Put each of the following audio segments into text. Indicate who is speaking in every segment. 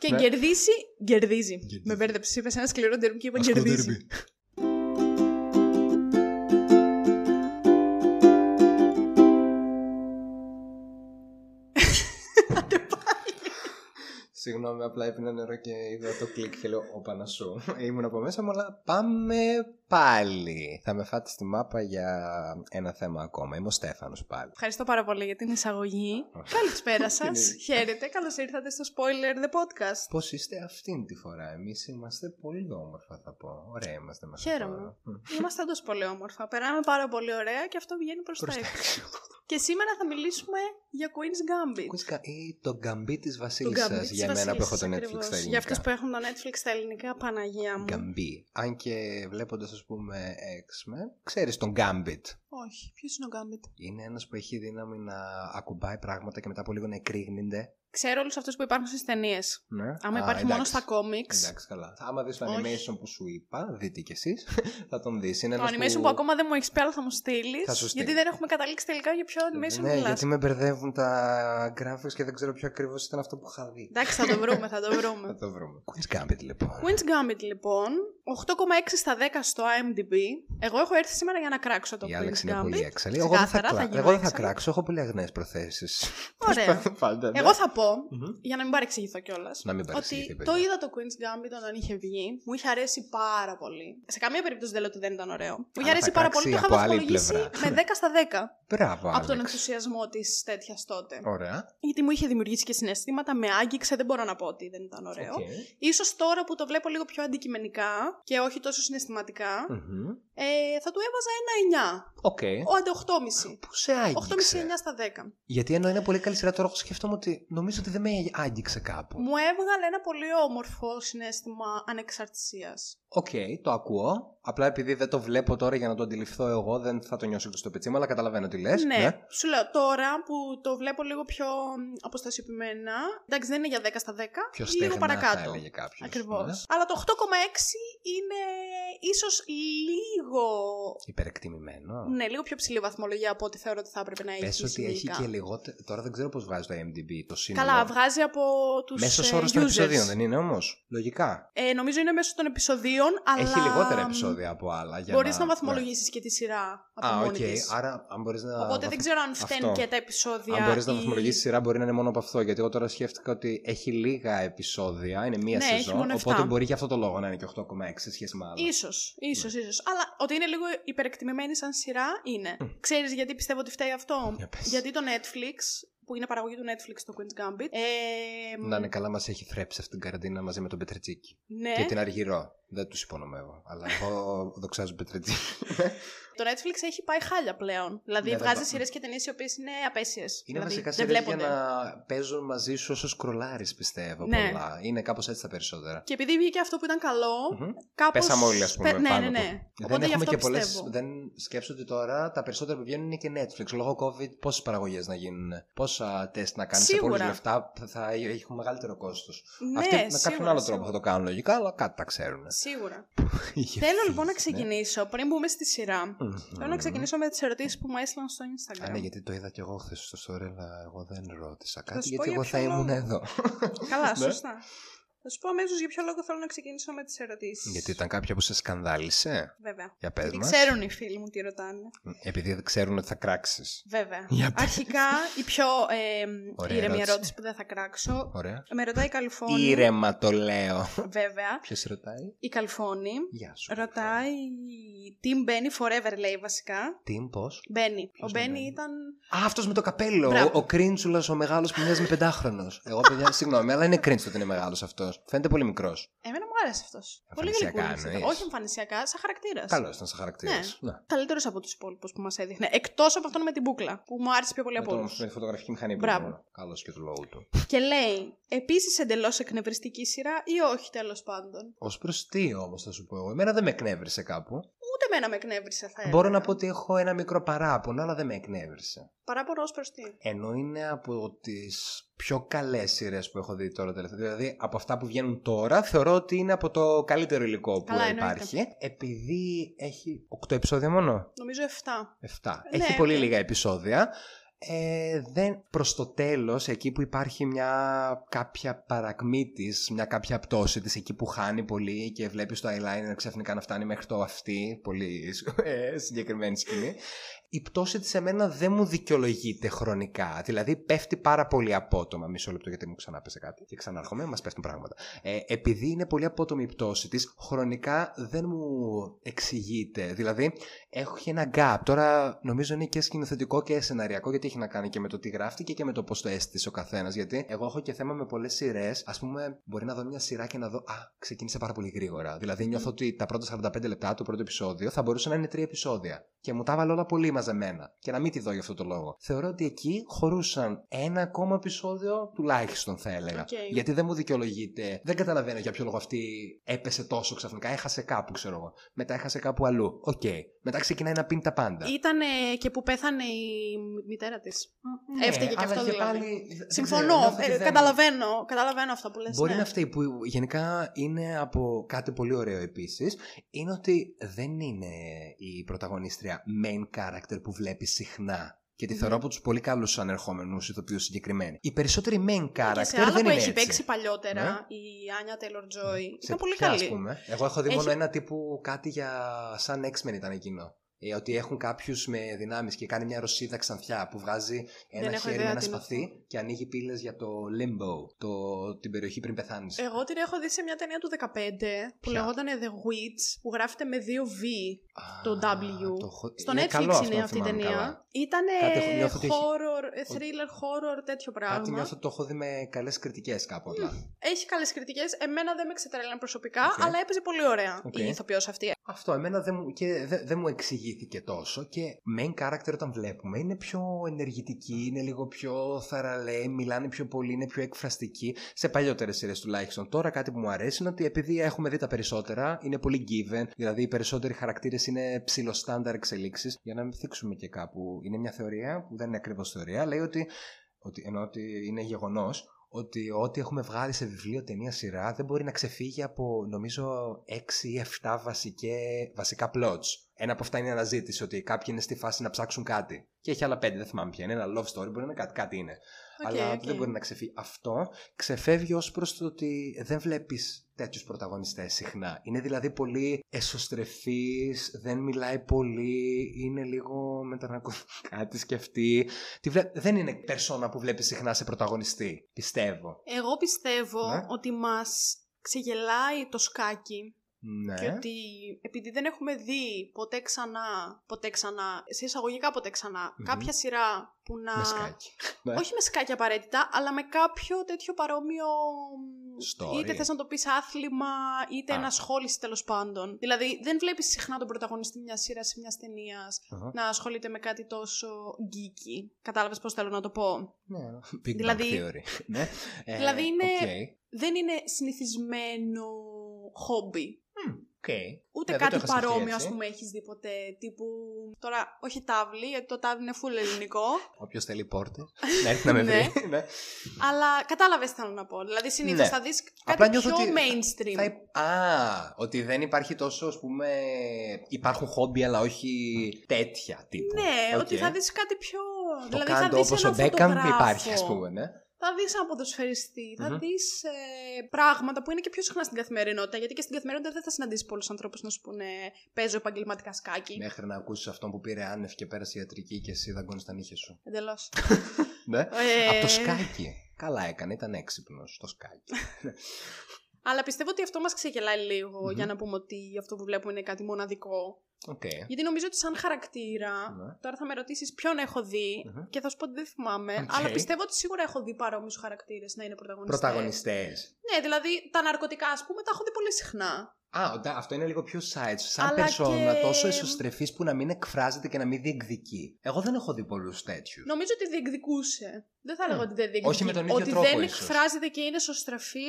Speaker 1: Και
Speaker 2: Ναι.
Speaker 1: κερδίσει, κερδίζει.
Speaker 2: Κερδίζει.
Speaker 1: Με μπέρδεψε, είπες ένα σκληρό τερμπι και είπα
Speaker 2: Ασκό
Speaker 1: κερδίζει.
Speaker 2: Συγγνώμη, απλά έπινα νερό και είδα το κλικ και λέω Όπα να σου. Ήμουν από μέσα μου, αλλά πάμε πάλι. Θα με φάτε στη μάπα για ένα θέμα ακόμα. Είμαι ο Στέφανος πάλι.
Speaker 1: Ευχαριστώ πάρα πολύ για την εισαγωγή. Καλησπέρα σα.
Speaker 2: είναι.
Speaker 1: Χαίρετε. Καλώς ήρθατε στο Spoiler The Podcast.
Speaker 2: Πώς είστε αυτήν τη φορά, Εμείς είμαστε πολύ όμορφα, θα πω. Ωραία είμαστε μέσα.
Speaker 1: Χαίρομαι.
Speaker 2: τώρα. Μμ.
Speaker 1: Είμαστε όντως πολύ όμορφα. Περάμε πάρα πολύ ωραία και αυτό βγαίνει προς τα
Speaker 2: Προς τα
Speaker 1: έξω.
Speaker 2: Έξω.
Speaker 1: Και σήμερα θα μιλήσουμε για Queen's Gambit.
Speaker 2: Κούσκα, ή το γκαμπί της
Speaker 1: Το
Speaker 2: Βασίλισσα
Speaker 1: Gambit της
Speaker 2: για μένα που έχω το
Speaker 1: Βασίλισσας,
Speaker 2: Netflix
Speaker 1: ακριβώς.
Speaker 2: στα ελληνικά.
Speaker 1: Για αυτούς που έχουν το Netflix στα ελληνικά, Παναγία μου.
Speaker 2: Γκαμπί. Αν και βλέποντας, ας πούμε, X-Men, ξέρεις τον Gambit.
Speaker 1: Όχι, ποιος είναι ο Gambit;
Speaker 2: Είναι ένας που έχει δύναμη να ακουμπάει πράγματα και μετά από λίγο να εκρήγνεται.
Speaker 1: Ξέρω όλους αυτούς που υπάρχουν στις ταινίες.
Speaker 2: Ναι.
Speaker 1: Άμα
Speaker 2: Α,
Speaker 1: υπάρχει μόνο
Speaker 2: εντάξει.
Speaker 1: στα κόμιξ.
Speaker 2: Εντάξει, καλά. Άμα δεις το
Speaker 1: Όχι.
Speaker 2: animation που σου είπα, δείτε κι εσείς, θα τον δεις. Είναι
Speaker 1: Το
Speaker 2: ένας
Speaker 1: animation που... ακόμα δεν μου έχεις πει, αλλά θα μου στείλεις.
Speaker 2: Θα σου στείλω.
Speaker 1: Γιατί δεν έχουμε καταλήξει τελικά για ποιο animation
Speaker 2: Ναι,
Speaker 1: μιλάς.
Speaker 2: γιατί με μπερδεύουν τα graphics και δεν ξέρω ποιο ακριβώς ήταν αυτό που είχα δει.
Speaker 1: Εντάξει, θα το βρούμε, θα το
Speaker 2: Θα
Speaker 1: βρούμε.
Speaker 2: το βρούμε. Queen's Gambit, λοιπόν.
Speaker 1: Queen's Gambit λοιπόν, 8,6 στα 10 στο IMDb. Εγώ έχω έρθει σήμερα για να κράξω το
Speaker 2: Η
Speaker 1: Queen's
Speaker 2: Άλεξη είναι
Speaker 1: Gambit.
Speaker 2: πολύ έξαλλη. Εγώ δεν θα,
Speaker 1: Ξεκάθαρα,
Speaker 2: κλα...
Speaker 1: γίνω
Speaker 2: Εγώ δεν θα
Speaker 1: έξαλλη.
Speaker 2: κράξω. Έχω πολύ αγνές προθέσεις.
Speaker 1: Ωραία.
Speaker 2: Πάντα, ναι.
Speaker 1: Εγώ θα πω,
Speaker 2: Μμμ.
Speaker 1: για να μην παρεξηγηθώ κιόλας,
Speaker 2: Να μην παρεξηγηθεί,
Speaker 1: ότι
Speaker 2: παιδιά.
Speaker 1: το είδα το Queen's Gambit όταν είχε βγει. Μου είχε αρέσει πάρα πολύ. Σε καμία περίπτωση δεν λέω ότι δεν ήταν ωραίο. Μου είχε
Speaker 2: Αλλά
Speaker 1: αρέσει
Speaker 2: θα
Speaker 1: πάρα πολύ. Το
Speaker 2: κράξει
Speaker 1: είχα
Speaker 2: από άλλη
Speaker 1: βαθμολογήσει
Speaker 2: πλευρά.
Speaker 1: με 10 στα 10
Speaker 2: Μπράβο,
Speaker 1: από τον
Speaker 2: Άλεξ.
Speaker 1: ενθουσιασμό της τέτοιας τότε.
Speaker 2: Ωραία.
Speaker 1: Γιατί μου είχε δημιουργήσει και συναισθήματα, με άγγιξε, δεν μπορώ να πω ότι δεν ήταν ωραίο.
Speaker 2: Οκ.
Speaker 1: Ίσως τώρα που το βλέπω λίγο πιο αντικειμενικά και όχι τόσο συναισθηματικά,
Speaker 2: Μμμ.
Speaker 1: ε, θα του έβαζα ένα 9.
Speaker 2: Οκ.
Speaker 1: Ή άντε 8,5.
Speaker 2: Πού σε
Speaker 1: 8,5-9
Speaker 2: άγγιξε.
Speaker 1: στα 10.
Speaker 2: Γιατί ενώ είναι πολύ καλή σειρά τώρα, εγώ σκέφτομαι ότι νομίζω ότι δεν με άγγιξε κάπου.
Speaker 1: Μου έβγαλε ένα πολύ όμορφο συναίσθημα ανεξαρτησίας.
Speaker 2: Οκ, το ακούω. Απλά επειδή δεν το βλέπω τώρα για να το αντιληφθώ εγώ, δεν θα το νιώσω και στο πετσί μου, αλλά καταλαβαίνω τι λες.
Speaker 1: Ναι, σου λέω τώρα που το βλέπω λίγο πιο μ, αποστασιοποιημένα. Εντάξει, δεν είναι για 10 στα 10.
Speaker 2: Πιο
Speaker 1: λίγο
Speaker 2: στεγνά θα
Speaker 1: παρακάτω.
Speaker 2: έλεγε κάποιος.
Speaker 1: Ακριβώς. Αλλά το 8,6 είναι ίσως λίγο.
Speaker 2: Υπερεκτιμημένο.
Speaker 1: Ναι, λίγο πιο ψηλή βαθμολογία από ό,τι θεωρώ ότι θα έπρεπε να έχει.
Speaker 2: Πες ότι έχει
Speaker 1: συνολικά.
Speaker 2: και λιγότερο. Τώρα δεν ξέρω πώς βγάζει το IMDb το σύνολο.
Speaker 1: Καλά, βγάζει από τους.
Speaker 2: Μέσος όρος των επεισοδίων δεν είναι όμως; Λογικά.
Speaker 1: Ε, νομίζω είναι μέσω των επεισοδίων, αλλά.
Speaker 2: Έχει λιγότερα επεισόδια από άλλα. Για
Speaker 1: Μπορείς
Speaker 2: να,
Speaker 1: να βαθμολογήσεις και τη σειρά από
Speaker 2: Ναι. Α,
Speaker 1: μόνη
Speaker 2: οκ.
Speaker 1: της.
Speaker 2: Άρα, αν μπορείς να.
Speaker 1: Οπότε δεν ξέρω αν φταίνουν
Speaker 2: Αυτό.
Speaker 1: και τα επεισόδια.
Speaker 2: Αν μπορείς να
Speaker 1: ή-
Speaker 2: βαθμολογήσεις σειρά, μπορεί να είναι μόνο από αυτό. Γιατί εγώ τώρα σκέφτηκα ότι έχει λίγα επεισόδια, είναι μία
Speaker 1: Ναι, έχει
Speaker 2: σεζόν.
Speaker 1: μόνο
Speaker 2: Οπότε
Speaker 1: εφτά.
Speaker 2: μπορεί και αυτό το λόγο να είναι και 8,6 σε σχέση με άλλα.
Speaker 1: Ίσως, ίσως,
Speaker 2: Ναι.
Speaker 1: ίσως. Αλλά ότι είναι λίγο υπερεκτιμημένη σαν σειρά είναι. Ξέρεις γιατί πιστεύω ότι φταίει αυτό;
Speaker 2: Για πες.
Speaker 1: Γιατί το Netflix, που είναι παραγωγή του Netflix το Queen's Gambit. Ε,
Speaker 2: Να είναι καλά, μας έχει θρέψει αυτή την καραντίνα μαζί με τον Πετρετσίκη.
Speaker 1: ναι,
Speaker 2: Και την Αργυρό. Δεν τους υπονομεύω. Αλλά εγώ δοξάζω Πετρετσίκη.
Speaker 1: το Netflix έχει πάει χάλια πλέον. Δηλαδή
Speaker 2: Ναι, δεν
Speaker 1: βγάζει
Speaker 2: πα-
Speaker 1: σειρές και ταινίες οι οποίες είναι απέσιες.
Speaker 2: Είναι
Speaker 1: δηλαδή,
Speaker 2: βασικά
Speaker 1: δεν
Speaker 2: σειρές για
Speaker 1: βλέπονται.
Speaker 2: να παίζουν μαζί σου όσο σκρολάρεις, πιστεύω.
Speaker 1: Ναι.
Speaker 2: Πολλά. Είναι κάπως έτσι τα περισσότερα.
Speaker 1: Και επειδή βγήκε αυτό που ήταν καλό,
Speaker 2: Μμμ.
Speaker 1: κάπως...
Speaker 2: Πέσαμε όλοι, ας πούμε.
Speaker 1: πε- Ναι,
Speaker 2: πάνω
Speaker 1: ναι,
Speaker 2: του.
Speaker 1: ναι.
Speaker 2: Δεν
Speaker 1: Οπότε γι'
Speaker 2: έχουμε
Speaker 1: αυτό
Speaker 2: και πολλέ.
Speaker 1: πιστεύω.
Speaker 2: Δεν σκέφτομαι ότι τώρα τα περισσότερα που βγαίνουν είναι και Netflix. Λόγω COVID, πόσες παραγωγές να γίνουν, πόσα τεστ να κάνεις, σε
Speaker 1: Σίγουρα.
Speaker 2: πολλού λεφτά θα, θα έχουν μεγαλύτερο κόστος.
Speaker 1: Ναι,
Speaker 2: Αυτοί με
Speaker 1: σίγουρα,
Speaker 2: κάποιον άλλο τρόπο
Speaker 1: σίγουρα.
Speaker 2: θα το κάνουν λογικά, αλλά κάτι τα ξέρουν.
Speaker 1: Σίγουρα.
Speaker 2: Είχε
Speaker 1: Θέλω λοιπόν να
Speaker 2: φύγει, ναι.
Speaker 1: ξεκινήσω, πριν μπούμε στη σειρά.
Speaker 2: Μμμ.
Speaker 1: Θέλω να ξεκινήσω με τις ερωτήσεις που μου έστειλαν στο Instagram.
Speaker 2: Α, ναι, γιατί το είδα κι εγώ χθες στο story, αλλά εγώ δεν ρώτησα κάτι,
Speaker 1: σου πω
Speaker 2: γιατί
Speaker 1: για
Speaker 2: εγώ
Speaker 1: ποιο
Speaker 2: θα ήμουν
Speaker 1: λόγο.
Speaker 2: εδώ.
Speaker 1: Καλά,
Speaker 2: Ναι.
Speaker 1: σωστά. Θα σου πω αμέσως για ποιο λόγο θέλω να ξεκινήσω με τις ερωτήσεις.
Speaker 2: γιατί ήταν κάποια που σε σκανδάλισε.
Speaker 1: Βέβαια.
Speaker 2: Για πες
Speaker 1: Γιατί
Speaker 2: μας.
Speaker 1: ξέρουν οι φίλοι μου τι ρωτάνε.
Speaker 2: Επειδή δεν ξέρουν ότι θα κράξεις.
Speaker 1: Βέβαια.
Speaker 2: Για πες.
Speaker 1: Αρχικά, η πιο ε,
Speaker 2: Ωραία
Speaker 1: ήρεμη
Speaker 2: ερώτηση.
Speaker 1: ερώτηση που δεν θα κράξω.
Speaker 2: Ωραία.
Speaker 1: Με ρωτάει η Καλυφώνη.
Speaker 2: Ήρεμα το λέω.
Speaker 1: Βέβαια.
Speaker 2: Ποιος ρωτάει;
Speaker 1: Η Καλυφώνη
Speaker 2: Γεια σου.
Speaker 1: ρωτάει. Τι Μπένι forever λέει βασικά.
Speaker 2: Τι, πώς;
Speaker 1: Μπένι. Ο
Speaker 2: Ποιος είναι ο
Speaker 1: Μπένι
Speaker 2: Μπένι;
Speaker 1: ήταν.
Speaker 2: Α, αυτός με το καπέλο.
Speaker 1: Μπράβο.
Speaker 2: Ο, ο Κρίντσουλας, ο μεγάλος που μοιάζει με πεντάχρονος. Εγώ, παιδιά, συγγνώμη, αλλά είναι Κρίντσουλας ότι είναι μεγάλος αυτό. Φαίνεται πολύ μικρός.
Speaker 1: Εμένα μου άρεσε αυτός. Πολύ
Speaker 2: Εμφανισιακά
Speaker 1: γλυκούλης ήταν.
Speaker 2: εννοείς;
Speaker 1: Όχι εμφανισιακά, σαν χαρακτήρας.
Speaker 2: Καλός ήταν σαν χαρακτήρας.
Speaker 1: Ναι. Καλύτερος από τους υπόλοιπους που μας έδειχνε. Εκτός από αυτόν με την μπουκλα που μου άρεσε πιο πολύ
Speaker 2: Με,
Speaker 1: από
Speaker 2: το,
Speaker 1: όλους.
Speaker 2: με τη φωτογραφική μηχανή που
Speaker 1: Μπράβο.
Speaker 2: Καλός και του λόγου του.
Speaker 1: Και λέει, επίσης εντελώς εκνευριστική σειρά ή όχι τέλος πάντων.
Speaker 2: Ω προς τι όμως θα σου πω εγώ. Εμένα δεν με εκνεύρισε κάπου.
Speaker 1: Ούτε εμένα με εκνεύρισε, θα έλεγα.
Speaker 2: Μπορώ να πω ότι έχω ένα μικρό παράπονο, αλλά δεν με εκνεύρισε.
Speaker 1: Παράπονο ως προς τι;
Speaker 2: Ενώ είναι από τις πιο καλές σειρές που έχω δει τώρα τελευταία. Δηλαδή από αυτά που βγαίνουν τώρα, θεωρώ ότι είναι από το καλύτερο υλικό που
Speaker 1: Καλά, εννοείται.
Speaker 2: υπάρχει. Επειδή έχει 8 επεισόδια μόνο.
Speaker 1: Νομίζω 7.
Speaker 2: 7.
Speaker 1: Ναι,
Speaker 2: έχει πολύ
Speaker 1: οκ.
Speaker 2: λίγα επεισόδια. Ε, δεν, προς το τέλος, εκεί που υπάρχει μια κάποια παρακμή της, μια κάποια πτώση της, εκεί που χάνει πολύ και βλέπεις το eyeliner ξαφνικά να φτάνει μέχρι το αυτή, πολύ ε, συγκεκριμένη σκηνή, η πτώση της εμένα δεν μου δικαιολογείται χρονικά. Δηλαδή πέφτει πάρα πολύ απότομα. Μισό λεπτό γιατί μου ξανάπεσε κάτι. Και ξανάρχομαι, μας πέφτουν πράγματα. Ε, επειδή είναι πολύ απότομη η πτώση της, χρονικά δεν μου εξηγείται. Δηλαδή έχει ένα gap. Τώρα νομίζω είναι και σκηνοθετικό και σεναριακό γιατί έχει να κάνει και με το τι γράφτηκε και με το πώς το αίσθησε ο καθένας. Γιατί εγώ έχω και θέμα με πολλές σειρές. Α πούμε, μπορεί να δω μια σειρά και να δω. Α, ξεκίνησε πάρα πολύ γρήγορα. Δηλαδή νιώθω ότι τα πρώτα 45 λεπτά του πρώτο επεισόδιο θα μπορούσε να είναι τρία επεισόδια. Και μου τα βάλω όλα πολύ μαζεμένα. Και να μην τη δω για αυτό το λόγο. Θεωρώ ότι εκεί χωρούσαν ένα ακόμα επεισόδιο τουλάχιστον θα έλεγα.
Speaker 1: Okay.
Speaker 2: Γιατί δεν μου δικαιολογείται. Δεν καταλαβαίνω για ποιο λόγο αυτή έπεσε τόσο ξαφνικά. Έχασε κάπου, ξέρω εγώ. Μετά έχασε κάπου αλλού. Οκ. Okay. Μετά ξεκινάει να πίνει τα πάντα.
Speaker 1: Ήταν και που πέθανε η μητέρα της. Ναι, Έφταιγε και αυτό
Speaker 2: και
Speaker 1: δηλαδή.
Speaker 2: Πάλι,
Speaker 1: Συμφωνώ. Ε, δεν... καταλαβαίνω, καταλαβαίνω αυτό που λες.
Speaker 2: Μπορεί
Speaker 1: ναι.
Speaker 2: να φταίει που γενικά είναι από κάτι πολύ ωραίο επίσης. Είναι ότι δεν είναι η πρωταγωνίστρια main character που βλέπεις συχνά και τη θεωρώ από τους πολύ καλούς ανερχόμενους ηθοποιούς συγκεκριμένη. Οι περισσότεροι main character
Speaker 1: και σε άλλα
Speaker 2: δεν
Speaker 1: που
Speaker 2: είναι
Speaker 1: έχει
Speaker 2: έτσι.
Speaker 1: παίξει παλιότερα,
Speaker 2: Ναι.
Speaker 1: η Άνια Taylor Joy,
Speaker 2: Σε
Speaker 1: ήταν πολύ
Speaker 2: ποια,
Speaker 1: καλή.
Speaker 2: ας πούμε. Εγώ έχω δει
Speaker 1: Έχει-
Speaker 2: μόνο ένα τύπου κάτι για σαν X-Men ήταν εκείνο. Ε, ότι έχουν κάποιους με δυνάμεις και κάνει μια ρωσίδα ξανθιά που βγάζει ένα
Speaker 1: Δεν έχω
Speaker 2: χέρι με
Speaker 1: ιδέα
Speaker 2: ένα
Speaker 1: τι είναι
Speaker 2: σπαθί και ανοίγει πύλες για το limbo, το, την περιοχή πριν πεθάνεις.
Speaker 1: Εγώ την έχω δει σε μια ταινία του 15 που
Speaker 2: Ποια;
Speaker 1: λεγόταν The Witch, που γράφεται με δύο V το W. Στο
Speaker 2: είναι
Speaker 1: Netflix
Speaker 2: καλό αυτό,
Speaker 1: είναι
Speaker 2: αν
Speaker 1: αυτή η
Speaker 2: θυμάμαι
Speaker 1: ταινία.
Speaker 2: καλά.
Speaker 1: Ήταν
Speaker 2: Κάτι έχω- νιώθω ότι έχει-
Speaker 1: horror, ε, thriller horror, τέτοιο
Speaker 2: Κάτι
Speaker 1: πράγμα.
Speaker 2: νιώθω ότι το έχω δει με καλές κριτικές κάπου απλά.
Speaker 1: Έχει καλές κριτικές. Εμένα δεν με ξετρέλανε προσωπικά,
Speaker 2: Οκ.
Speaker 1: αλλά έπαιζε πολύ ωραία
Speaker 2: Οκ.
Speaker 1: η ηθοποιός αυτή.
Speaker 2: Αυτό εμένα δεν μου, και δεν, δεν μου εξηγήθηκε τόσο και main character όταν βλέπουμε είναι πιο ενεργητική, είναι λίγο πιο θαρραλέα, μιλάνε πιο πολύ, είναι πιο εκφραστική σε παλιότερες σειρές τουλάχιστον. Τώρα κάτι που μου αρέσει είναι ότι επειδή έχουμε δει τα περισσότερα, είναι πολύ given, δηλαδή οι περισσότεροι χαρακτήρες είναι ψηλοστάνταρ εξελίξεις. Για να μην θίξουμε και κάπου, είναι μια θεωρία που δεν είναι ακριβώς θεωρία, λέει ότι, ότι ενώ ότι είναι γεγονός ότι ό,τι έχουμε βγάλει σε βιβλίο, ταινία, σειρά δεν μπορεί να ξεφύγει από νομίζω 6 ή 7 βασικές, βασικά plots. Ένα από αυτά είναι η αναζήτηση, ότι κάποιοι είναι στη φάση να ψάξουν κάτι. Και έχει άλλα πέντε, δεν θυμάμαι ποια είναι. Ένα love story, μπορεί να είναι κάτι, κάτι είναι.
Speaker 1: Οκ,
Speaker 2: Αλλά
Speaker 1: οκ.
Speaker 2: δεν μπορεί να ξεφύγει. Αυτό ξεφεύγει ως προς το ότι δεν βλέπεις τέτοιους πρωταγωνιστές συχνά. Είναι δηλαδή πολύ εσωστρεφής, δεν μιλάει πολύ, είναι λίγο με τα ναρκωτικά της σκεφτεί. Τη βλέ- Δεν είναι περσόνα που βλέπεις συχνά σε πρωταγωνιστή. Πιστεύω.
Speaker 1: Εγώ πιστεύω
Speaker 2: Ναι.
Speaker 1: ότι μας ξεγελάει το σκάκι
Speaker 2: Ναι.
Speaker 1: και ότι επειδή δεν έχουμε δει ποτέ ξανά, ποτέ ξανά, σε εισαγωγικά ποτέ ξανά,
Speaker 2: Μμμ.
Speaker 1: κάποια σειρά που να...
Speaker 2: Με σκάκι. Ναι.
Speaker 1: Όχι με σκάκι απαραίτητα, αλλά με κάποιο τέτοιο παρόμοιο.
Speaker 2: Story.
Speaker 1: Είτε θες να το πεις άθλημα, είτε
Speaker 2: Α.
Speaker 1: ενασχόληση τέλος πάντων. Δηλαδή, δεν βλέπεις συχνά τον πρωταγωνιστή μιας σειράς ή μιας ταινίας
Speaker 2: Αχα.
Speaker 1: να ασχολείται με κάτι τόσο geeky. Κατάλαβες πώς θέλω να το πω;
Speaker 2: Ναι. Big
Speaker 1: Δηλαδή-
Speaker 2: Bang Theory. ναι. Ε,
Speaker 1: Δηλαδή είναι-
Speaker 2: οκ.
Speaker 1: Δεν είναι συνηθισμένο χόμπι.
Speaker 2: Μμ, οκ.
Speaker 1: Ούτε
Speaker 2: Ναι, δεν το
Speaker 1: κάτι
Speaker 2: είχα σκεφτεί
Speaker 1: παρόμοιο, ας
Speaker 2: έτσι.
Speaker 1: πούμε, έχεις δει ποτέ. Τύπου. Τώρα, όχι τάβλι, γιατί το τάβλι είναι full ελληνικό.
Speaker 2: Όποιος θέλει πόρτε. να έρθει να με
Speaker 1: Ναι.
Speaker 2: βρει. ναι.
Speaker 1: αλλά κατάλαβες τι θέλω να πω. Δηλαδή, συνήθως
Speaker 2: Ναι.
Speaker 1: θα δεις
Speaker 2: Απλά
Speaker 1: κάτι
Speaker 2: νιώθω
Speaker 1: πιο
Speaker 2: ότι θα-
Speaker 1: mainstream.
Speaker 2: Θα υ- Α, ότι δεν υπάρχει τόσο, ας πούμε, υπάρχουν χόμπι, αλλά όχι τέτοια τύπου.
Speaker 1: Ναι,
Speaker 2: Οκ.
Speaker 1: ότι θα δεις κάτι πιο...
Speaker 2: Το
Speaker 1: δηλαδή θα
Speaker 2: κάντο
Speaker 1: δεις
Speaker 2: όπως
Speaker 1: ένα
Speaker 2: ο Μπέκαμ
Speaker 1: φωτογράφο,
Speaker 2: υπάρχει, ας πούμε, ναι.
Speaker 1: Θα δεις ένα ποδοσφαιριστή, θα
Speaker 2: Μμμ.
Speaker 1: δεις ε, πράγματα που είναι και πιο συχνά στην καθημερινότητα, γιατί και στην καθημερινότητα δεν θα συναντήσεις πολλούς ανθρώπους να σου πούνε παίζω επαγγελματικά σκάκι.
Speaker 2: Μέχρι να ακούσεις αυτόν που πήρε άνευ και πέρασε ιατρική και εσύ δαγκώνεις τα νύχια σου.
Speaker 1: Εντελώς.
Speaker 2: Ναι.
Speaker 1: Ε,
Speaker 2: Από το σκάκι. Καλά έκανε, ήταν έξυπνος το σκάκι.
Speaker 1: Αλλά πιστεύω ότι αυτό μας ξεγελάει λίγο,
Speaker 2: Μμμ.
Speaker 1: για να πούμε ότι αυτό που βλέπουμε είναι κάτι μοναδικό.
Speaker 2: Οκ.
Speaker 1: Γιατί νομίζω ότι σαν χαρακτήρα,
Speaker 2: Ναι.
Speaker 1: τώρα θα με ρωτήσεις ποιον έχω δει
Speaker 2: Μμμ.
Speaker 1: και θα σου πω ότι δεν θυμάμαι,
Speaker 2: Οκ.
Speaker 1: αλλά πιστεύω ότι σίγουρα έχω δει παρόμοιους χαρακτήρες να είναι πρωταγωνιστές.
Speaker 2: Πρωταγωνιστές.
Speaker 1: Ναι, δηλαδή τα ναρκωτικά, ας πούμε, τα έχω δει πολύ συχνά.
Speaker 2: Α, οντα- αυτό είναι λίγο πιο side. Σαν
Speaker 1: Αλλά
Speaker 2: περσόνα
Speaker 1: και-
Speaker 2: τόσο εσωστρεφής που να μην εκφράζεται και να μην διεκδικεί. Εγώ δεν έχω δει πολλούς τέτοιους.
Speaker 1: Νομίζω ότι διεκδικούσε. Δεν θα
Speaker 2: Μμ.
Speaker 1: έλεγα ότι δεν διεκδικεί.
Speaker 2: Όχι με τον ίδιο
Speaker 1: ότι
Speaker 2: τρόπο,
Speaker 1: δεν
Speaker 2: ίσως.
Speaker 1: εκφράζεται και είναι σωστραφή.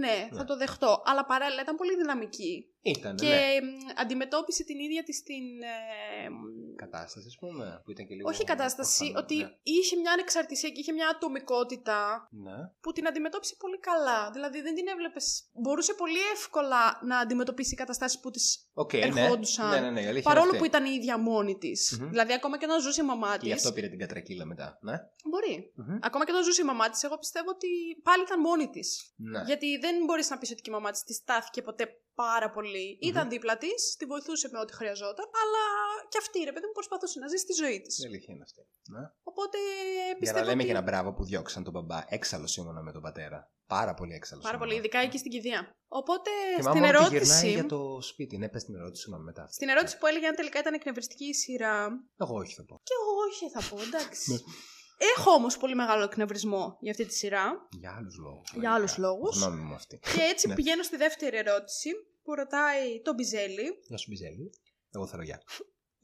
Speaker 1: Ναι, θα
Speaker 2: Ναι.
Speaker 1: το δεχτώ. Αλλά παράλληλα ήταν πολύ δυναμική.
Speaker 2: Ήταν,
Speaker 1: Και
Speaker 2: ναι.
Speaker 1: μ, αντιμετώπισε την ίδια της την. ε, μ,
Speaker 2: κατάσταση, ας πούμε, που ήταν και λίγο.
Speaker 1: Όχι κατάσταση,
Speaker 2: ορφανό,
Speaker 1: ότι
Speaker 2: ναι.
Speaker 1: είχε μια ανεξαρτησία και είχε μια ατομικότητα
Speaker 2: Ναι.
Speaker 1: που την αντιμετώπισε πολύ καλά. Δηλαδή δεν την έβλεπες. Μπορούσε πολύ εύκολα να αντιμετωπίσει καταστάσεις που τη
Speaker 2: Οκ, ναι.
Speaker 1: ερχόντουσαν.
Speaker 2: Ναι, ναι, ναι, η αλήθεια
Speaker 1: Παρόλο
Speaker 2: είναι
Speaker 1: που
Speaker 2: αυτή.
Speaker 1: ήταν η ίδια μόνη της.
Speaker 2: Μμμ.
Speaker 1: Δηλαδή, ακόμα και όταν ζούσε η μαμά
Speaker 2: Και
Speaker 1: τη.
Speaker 2: γι' αυτό πήρε την κατρακύλα μετά. Ναι.
Speaker 1: Μπορεί.
Speaker 2: Μμμ.
Speaker 1: Ακόμα και όταν ζούσε η μαμά της, εγώ πιστεύω ότι πάλι ήταν μόνη της.
Speaker 2: Ναι.
Speaker 1: Γιατί δεν μπορείς να πεις ότι και η μαμά της τη στάθηκε ποτέ πάρα πολύ. Ήταν δίπλα της, τη βοηθούσε με ό,τι χρειαζόταν, αλλά και αυτή ρε παιδί μου προσπαθούσε να ζήσει τη ζωή της.
Speaker 2: Η αλήθεια είναι αυτή. Ναι.
Speaker 1: Οπότε
Speaker 2: Για
Speaker 1: πιστεύω.
Speaker 2: να λέμε
Speaker 1: ότι...
Speaker 2: και ένα μπράβο που διώξαν τον μπαμπά. Έξαλλος ήμουνα με τον πατέρα. Πάρα πολύ έξαλλος.
Speaker 1: Πάρα πολύ, ειδικά εκεί στην κηδεία. Οπότε
Speaker 2: Και
Speaker 1: στην
Speaker 2: μάμα μου τη γυρνάει
Speaker 1: ερώτηση.
Speaker 2: για το σπίτι. Ναι, πες την ερώτηση, συγγνώμη μετά.
Speaker 1: Στην ερώτηση που έλεγε αν τελικά ήταν εκνευριστική η σειρά.
Speaker 2: Εγώ όχι θα πω.
Speaker 1: Και εγώ όχι θα πω, εντάξει.
Speaker 2: Ναι.
Speaker 1: Έχω όμως πολύ μεγάλο εκνευρισμό για αυτή τη σειρά.
Speaker 2: Για άλλους λόγους.
Speaker 1: Για άλλους λόγους.
Speaker 2: Γνώμη μου αυτή.
Speaker 1: Και έτσι
Speaker 2: Ναι.
Speaker 1: πηγαίνω στη δεύτερη ερώτηση που ρωτάει τον Μπιζέλη.
Speaker 2: Γεια σου, Μπιζέλη. Εγώ θα γεια.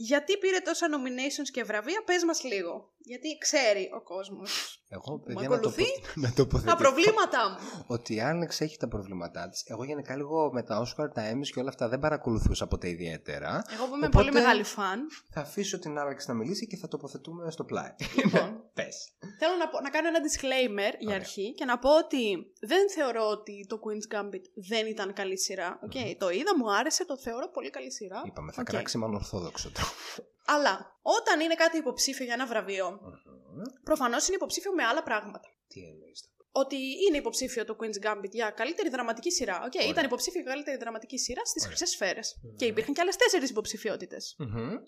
Speaker 1: Γιατί πήρε τόσα nominations και βραβεία, πες μας λίγο. Γιατί ξέρει ο κόσμος
Speaker 2: Εγώ,
Speaker 1: Μ'
Speaker 2: παιδιά, να, το,
Speaker 1: ακολουθεί;
Speaker 2: να τοποθετηθώ.
Speaker 1: τα προβλήματά μου.
Speaker 2: Ότι η Άλεξ έχει τα προβλήματά της. Εγώ γενικά λίγο με τα Oscar, τα Emmys και όλα αυτά δεν παρακολουθούσα ποτέ ιδιαίτερα.
Speaker 1: Εγώ που είμαι
Speaker 2: Οπότε-
Speaker 1: πολύ μεγάλη φαν.
Speaker 2: Θα αφήσω την Άλεξ να μιλήσει και θα τοποθετηθούμε στο πλάι.
Speaker 1: Λοιπόν,
Speaker 2: Πες.
Speaker 1: θέλω να, πω- να κάνω ένα disclaimer για
Speaker 2: Ωραία.
Speaker 1: αρχή και να πω ότι δεν θεωρώ ότι το Queen's Gambit δεν ήταν καλή σειρά. Οκ, Το είδα, μου άρεσε, το θεωρώ πολύ καλή σειρά.
Speaker 2: Είπαμε, θα
Speaker 1: Οκ.
Speaker 2: κράξει με ανορθόδοξο τρόπο.
Speaker 1: Αλλά όταν είναι κάτι υποψήφιο για ένα βραβείο, προφανώς είναι υποψήφιο με άλλα πράγματα.
Speaker 2: Τι εννοείς.
Speaker 1: ότι είναι υποψήφιο το Queen's Gambit για καλύτερη δραματική σειρά. Οκ,
Speaker 2: Ωραία.
Speaker 1: ήταν υποψήφιο για καλύτερη δραματική σειρά στις
Speaker 2: Ωραία.
Speaker 1: χρυσές σφαίρες.
Speaker 2: Μμμ.
Speaker 1: Και υπήρχαν και άλλες τέσσερις υποψηφιότητες.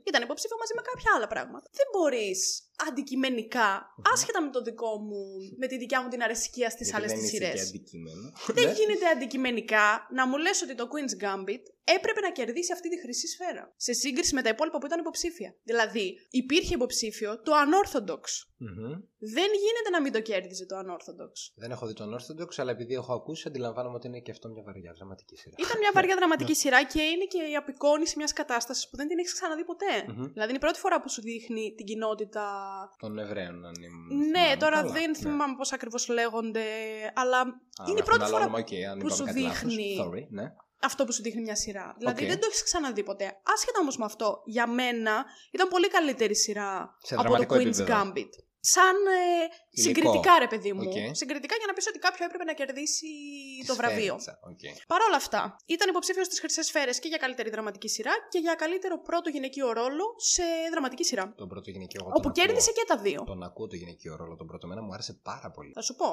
Speaker 1: Ήταν υποψήφιο μαζί με κάποια άλλα πράγματα. Δεν μπορείς αντικειμενικά, άσχετα με το δικό μου, με τη δικιά μου την αρεσκία στις άλλες
Speaker 2: δεν
Speaker 1: τι
Speaker 2: είσαι
Speaker 1: σειρές.
Speaker 2: και αντικείμενο.
Speaker 1: Δεν
Speaker 2: Ναι.
Speaker 1: γίνεται αντικειμενικά να μου λες ότι το Queen's Gambit έπρεπε να κερδίσει αυτή τη χρυσή σφαίρα. Σε σύγκριση με τα υπόλοιπα που ήταν υποψήφια. Δηλαδή, υπήρχε υποψήφιο το Unorthodox.
Speaker 2: Μμμ.
Speaker 1: Δεν γίνεται να μην το κέρδιζε το Unorthodox.
Speaker 2: Δεν έχω δει τον Orthodox, αλλά επειδή έχω ακούσει, αντιλαμβάνομαι ότι είναι και αυτό μια βαριά δραματική σειρά.
Speaker 1: Ήταν μια βαριά δραματική σειρά και είναι και η απεικόνηση μιας κατάστασης που δεν την έχεις ξαναδεί ποτέ.
Speaker 2: Μμμ.
Speaker 1: Δηλαδή, είναι η πρώτη φορά που σου δείχνει την κοινότητα.
Speaker 2: Των Εβραίων, αν ήμουν.
Speaker 1: Ναι,
Speaker 2: θυμάμαι
Speaker 1: τώρα
Speaker 2: καλά.
Speaker 1: δεν
Speaker 2: Ναι.
Speaker 1: θυμάμαι πώς ακριβώς λέγονται, αλλά
Speaker 2: Α,
Speaker 1: είναι η
Speaker 2: με
Speaker 1: πρώτη
Speaker 2: αυτό
Speaker 1: φορά
Speaker 2: όνομα, οκ, αν
Speaker 1: που
Speaker 2: είπαμε
Speaker 1: σου
Speaker 2: κάτι λάθος.
Speaker 1: δείχνει
Speaker 2: Sorry, ναι.
Speaker 1: αυτό που σου δείχνει μια σειρά. Δηλαδή
Speaker 2: Οκ.
Speaker 1: δεν το έχεις ξαναδεί ποτέ. Άσχετα όμως με αυτό, για μένα ήταν πολύ καλύτερη σειρά
Speaker 2: Σε
Speaker 1: από το
Speaker 2: δραματικό
Speaker 1: Queen's
Speaker 2: επίπεδο.
Speaker 1: Gambit. Σαν ε,
Speaker 2: Υλικό.
Speaker 1: συγκριτικά, ρε παιδί μου.
Speaker 2: Οκ.
Speaker 1: Συγκριτικά για να πεις ότι κάποιο έπρεπε να κερδίσει το
Speaker 2: Τη
Speaker 1: βραβείο.
Speaker 2: σφαίριτσα, οκ.
Speaker 1: Παρ' όλα αυτά, ήταν υποψήφιος στις Χρυσές Σφαίρες και για καλύτερη δραματική σειρά και για καλύτερο πρώτο γυναικείο ρόλο σε δραματική σειρά.
Speaker 2: Τον πρώτο γυναικείο εγώ
Speaker 1: Όπου
Speaker 2: τον
Speaker 1: κέρδισε
Speaker 2: ακούω.
Speaker 1: και τα δύο.
Speaker 2: Τον ακούω το γυναικείο ρόλο τον πρώτο. Μένα μου άρεσε πάρα πολύ.
Speaker 1: Θα σου πω.